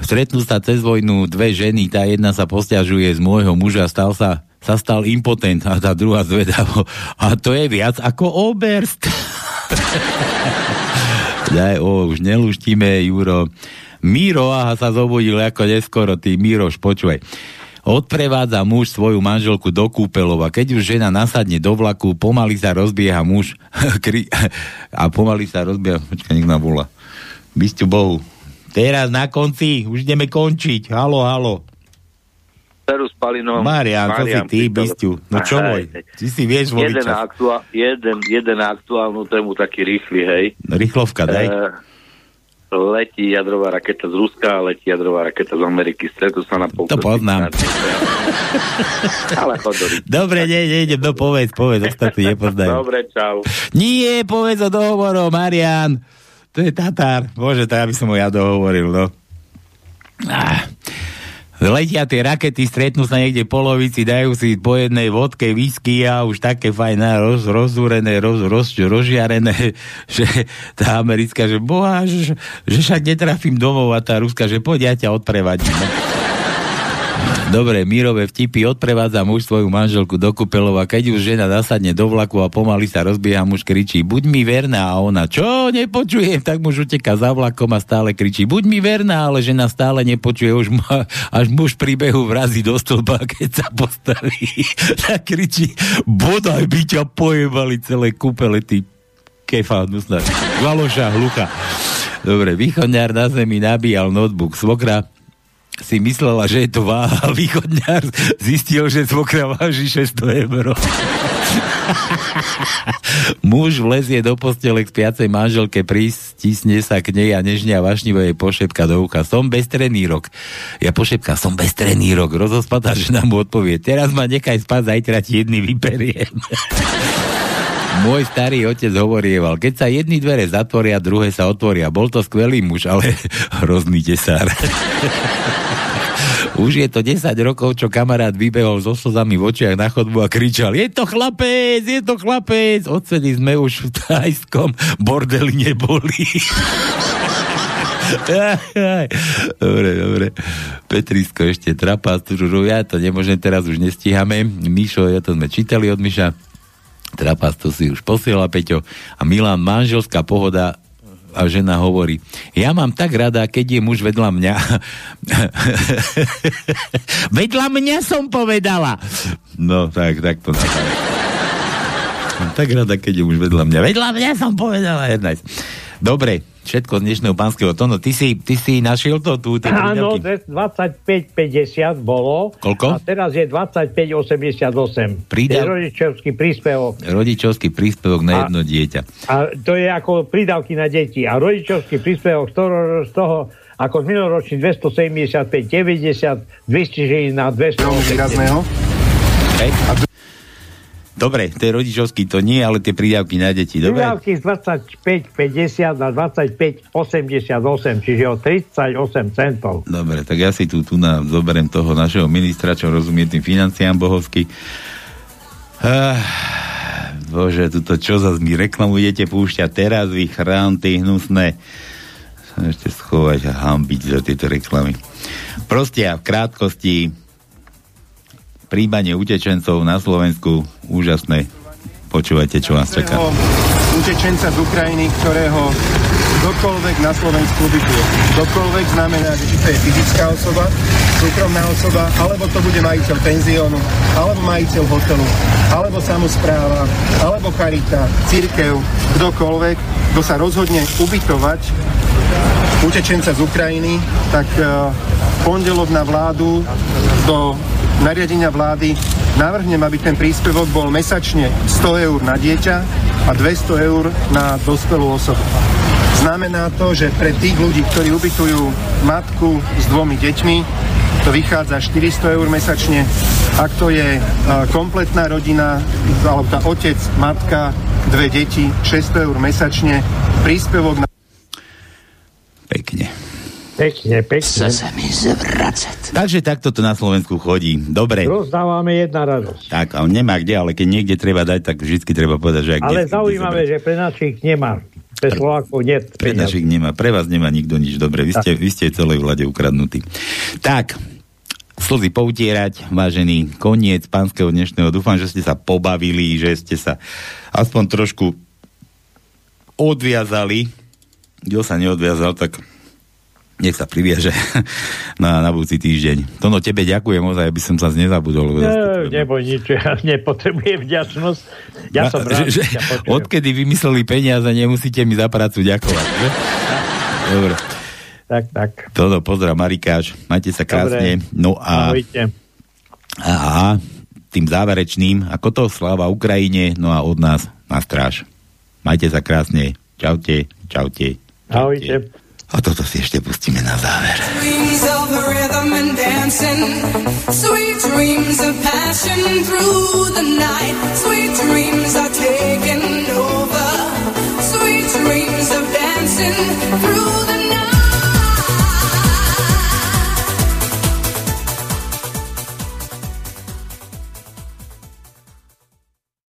Stretnú sa cez vojnu dve ženy, tá jedna sa posťažuje z môjho muža, stal sa, sa stal impotent a tá druhá zvedavo. A to je viac ako oberst. Daj, o, už neluštíme, Juro. Míro, aha, sa zobudil ako neskoro, ty Míroš, počúvaj. Odprevádza muž svoju manželku do kúpelov a keď už žena nasadne do vlaku, pomaly sa rozbieha muž a pomaly sa rozbieha, počkaj, nech volá. Bysťu Bohu. Teraz na konci, už ideme končiť. Halo, halo. Peru s Palinom. Marian, to si ty, Bysťu. No čo môj? Ty si vieš voliť jeden, aktuál, jeden, jeden aktuálnu tému taký rýchly, hej. Rýchlovka, daj. E, letí jadrová raketa z Ruska, letí jadrová raketa z Ameriky, stretú sa na pol. To poznám. Ale chodorí. Dobre, ne, nejdem, no povedz, povedz, ostatní nepoznajú. Dobre, čau. Nie, povedz o dohovoru, Marian. To je Tatár. Bože, to ja by som ho ja dohovoril, no. Ah. Letia tie rakety, stretnú sa niekde polovici, dajú si po jednej vodke whisky a už také fajné, roz, rozúrené, roz, roz, rozžiarené, že tá americká, že boha, že, že však netrafím domov a tá ruská, že poď ja ťa odprevadím. No. Dobre, mírové vtipy. Odprevádza muž svoju manželku do kúpeľov a keď už žena nasadne do vlaku a pomaly sa rozbieha, muž kričí, buď mi verná. A ona, čo, nepočujem, tak muž uteká za vlakom a stále kričí, buď mi verná, ale žena stále nepočuje, už ma, až muž príbehu vrazí do stĺpa, keď sa postaví, tak kričí, bodaj by ťa pojebali celé kúpele, ty kefa, nusná, valoša, hlucha. Dobre, východňár na zemi nabíjal notebook svokra, si myslela, že je to váha. Východňar zistil, že svokra váži 600 eur. Muž vlezie do postele k spiacej manželke, pristisne sa k nej a nežne a vašnivo jej pošepka do ucha. Som bezstrený rok. Ja pošepka, som bezstrený rok. Rozospatá žena mu odpovie, teraz ma nechaj spať, zajtra ti jedný vyperiem. Môj starý otec hovorieval, keď sa jedny dvere zatvoria, druhé sa otvoria. Bol to skvelý muž, ale hrozný tesár. Už je to 10 rokov, čo kamarát vybehol so slzami v očiach na chodbu a kričal je to chlapec, je to chlapec. Odvtedy sme už v tajskom bordeli neboli. dobre, dobre. Petrisko ešte trapá, ja to nemôžem, teraz už nestíhame. Mišo, ja to sme čítali od Miša. Trapas to si už posiela, Peťo. A Milan, manželská pohoda a žena hovorí, ja mám tak rada, keď je muž vedľa mňa. vedľa mňa som povedala. No, tak, tak to napadá. Mám tak rada, keď je muž vedľa mňa. Vedľa mňa som povedala. Jedna. Dobre, všetko z dnešného pánskeho tónu. Ty si, ty si našiel to tu? Áno, prídavky? 25,50 bolo. Koľko? A teraz je 25,88. Prídav- Je rodičovský príspevok. Rodičovský príspevok na A- jedno dieťa. A to je ako prídavky na deti. A rodičovský príspevok z toho, z toho ako z minuloročný 275, 90, 200 na 200. Hej. Dobre, to je rodičovský, to nie, ale tie prídavky na deti. Dobre? Prídavky z 25,50 na 25,88, čiže o 38 centov. Dobre, tak ja si tu, tu na, zoberiem toho našeho ministra, čo rozumie tým financiám bohovsky. Ah, bože, tuto čo zase mi reklamu idete púšťať teraz, vy chránty hnusné. Ešte schovať a hambiť za tieto reklamy. Proste a v krátkosti príjmanie utečencov na Slovensku úžasné. Počúvajte, čo vás čaká. Utečenca z Ukrajiny, ktorého kdokoľvek na Slovensku ubytuje. Kdokoľvek znamená, že či to je fyzická osoba, súkromná osoba, alebo to bude majiteľ penziónu, alebo majiteľ hotelu, alebo samozpráva, alebo charita, církev, kdokoľvek, kto sa rozhodne ubytovať utečenca z Ukrajiny, tak uh, pondelok na vládu do nariadenia vlády navrhnem, aby ten príspevok bol mesačne 100 eur na dieťa a 200 eur na dospelú osobu. Znamená to, že pre tých ľudí, ktorí ubytujú matku s dvomi deťmi, to vychádza 400 eur mesačne. Ak to je kompletná rodina, alebo tá otec, matka, dve deti, 600 eur mesačne, príspevok na Pekne. Pekne, pekne. Chce sa mi zvracať. Takže takto to na Slovensku chodí. Dobre. Rozdávame jedna radosť. Tak, a on nemá kde, ale keď niekde treba dať, tak vždy treba povedať, že ak Ale kde- zaujímavé, že pre našich nemá. Pre Slovákov nie. Pre našich nemá, pre vás nemá nikto nič. Dobre, vy ste, vy ste celej vlade ukradnutí. Tak, slzy poutierať, vážený koniec pánskeho dnešného. Dúfam, že ste sa pobavili, že ste sa aspoň trošku odviazali. Kto sa neodviazal, tak nech sa priviaže na, na budúci týždeň. Tono, tebe ďakujem, ozaj, aby som sa nezabudol. Ne, neboj nič, ja nepotrebujem vďačnosť. Ja som rád, že, počujem. odkedy vymysleli peniaze, nemusíte mi za prácu ďakovať. Že? Dobre. Tak, tak. Toto, pozdrav Marikáš, majte sa krásne. Dobre. No a, Ahojte. a tým záverečným, ako to sláva Ukrajine, no a od nás na stráž. Majte sa krásne. Čaute, čaute. Ahojte. A toto si ešte pustíme na záver. Dreams of rhythm and dancing, sweet dreams of passion through the night, sweet dreams are taking over, sweet dreams of dancing through the night.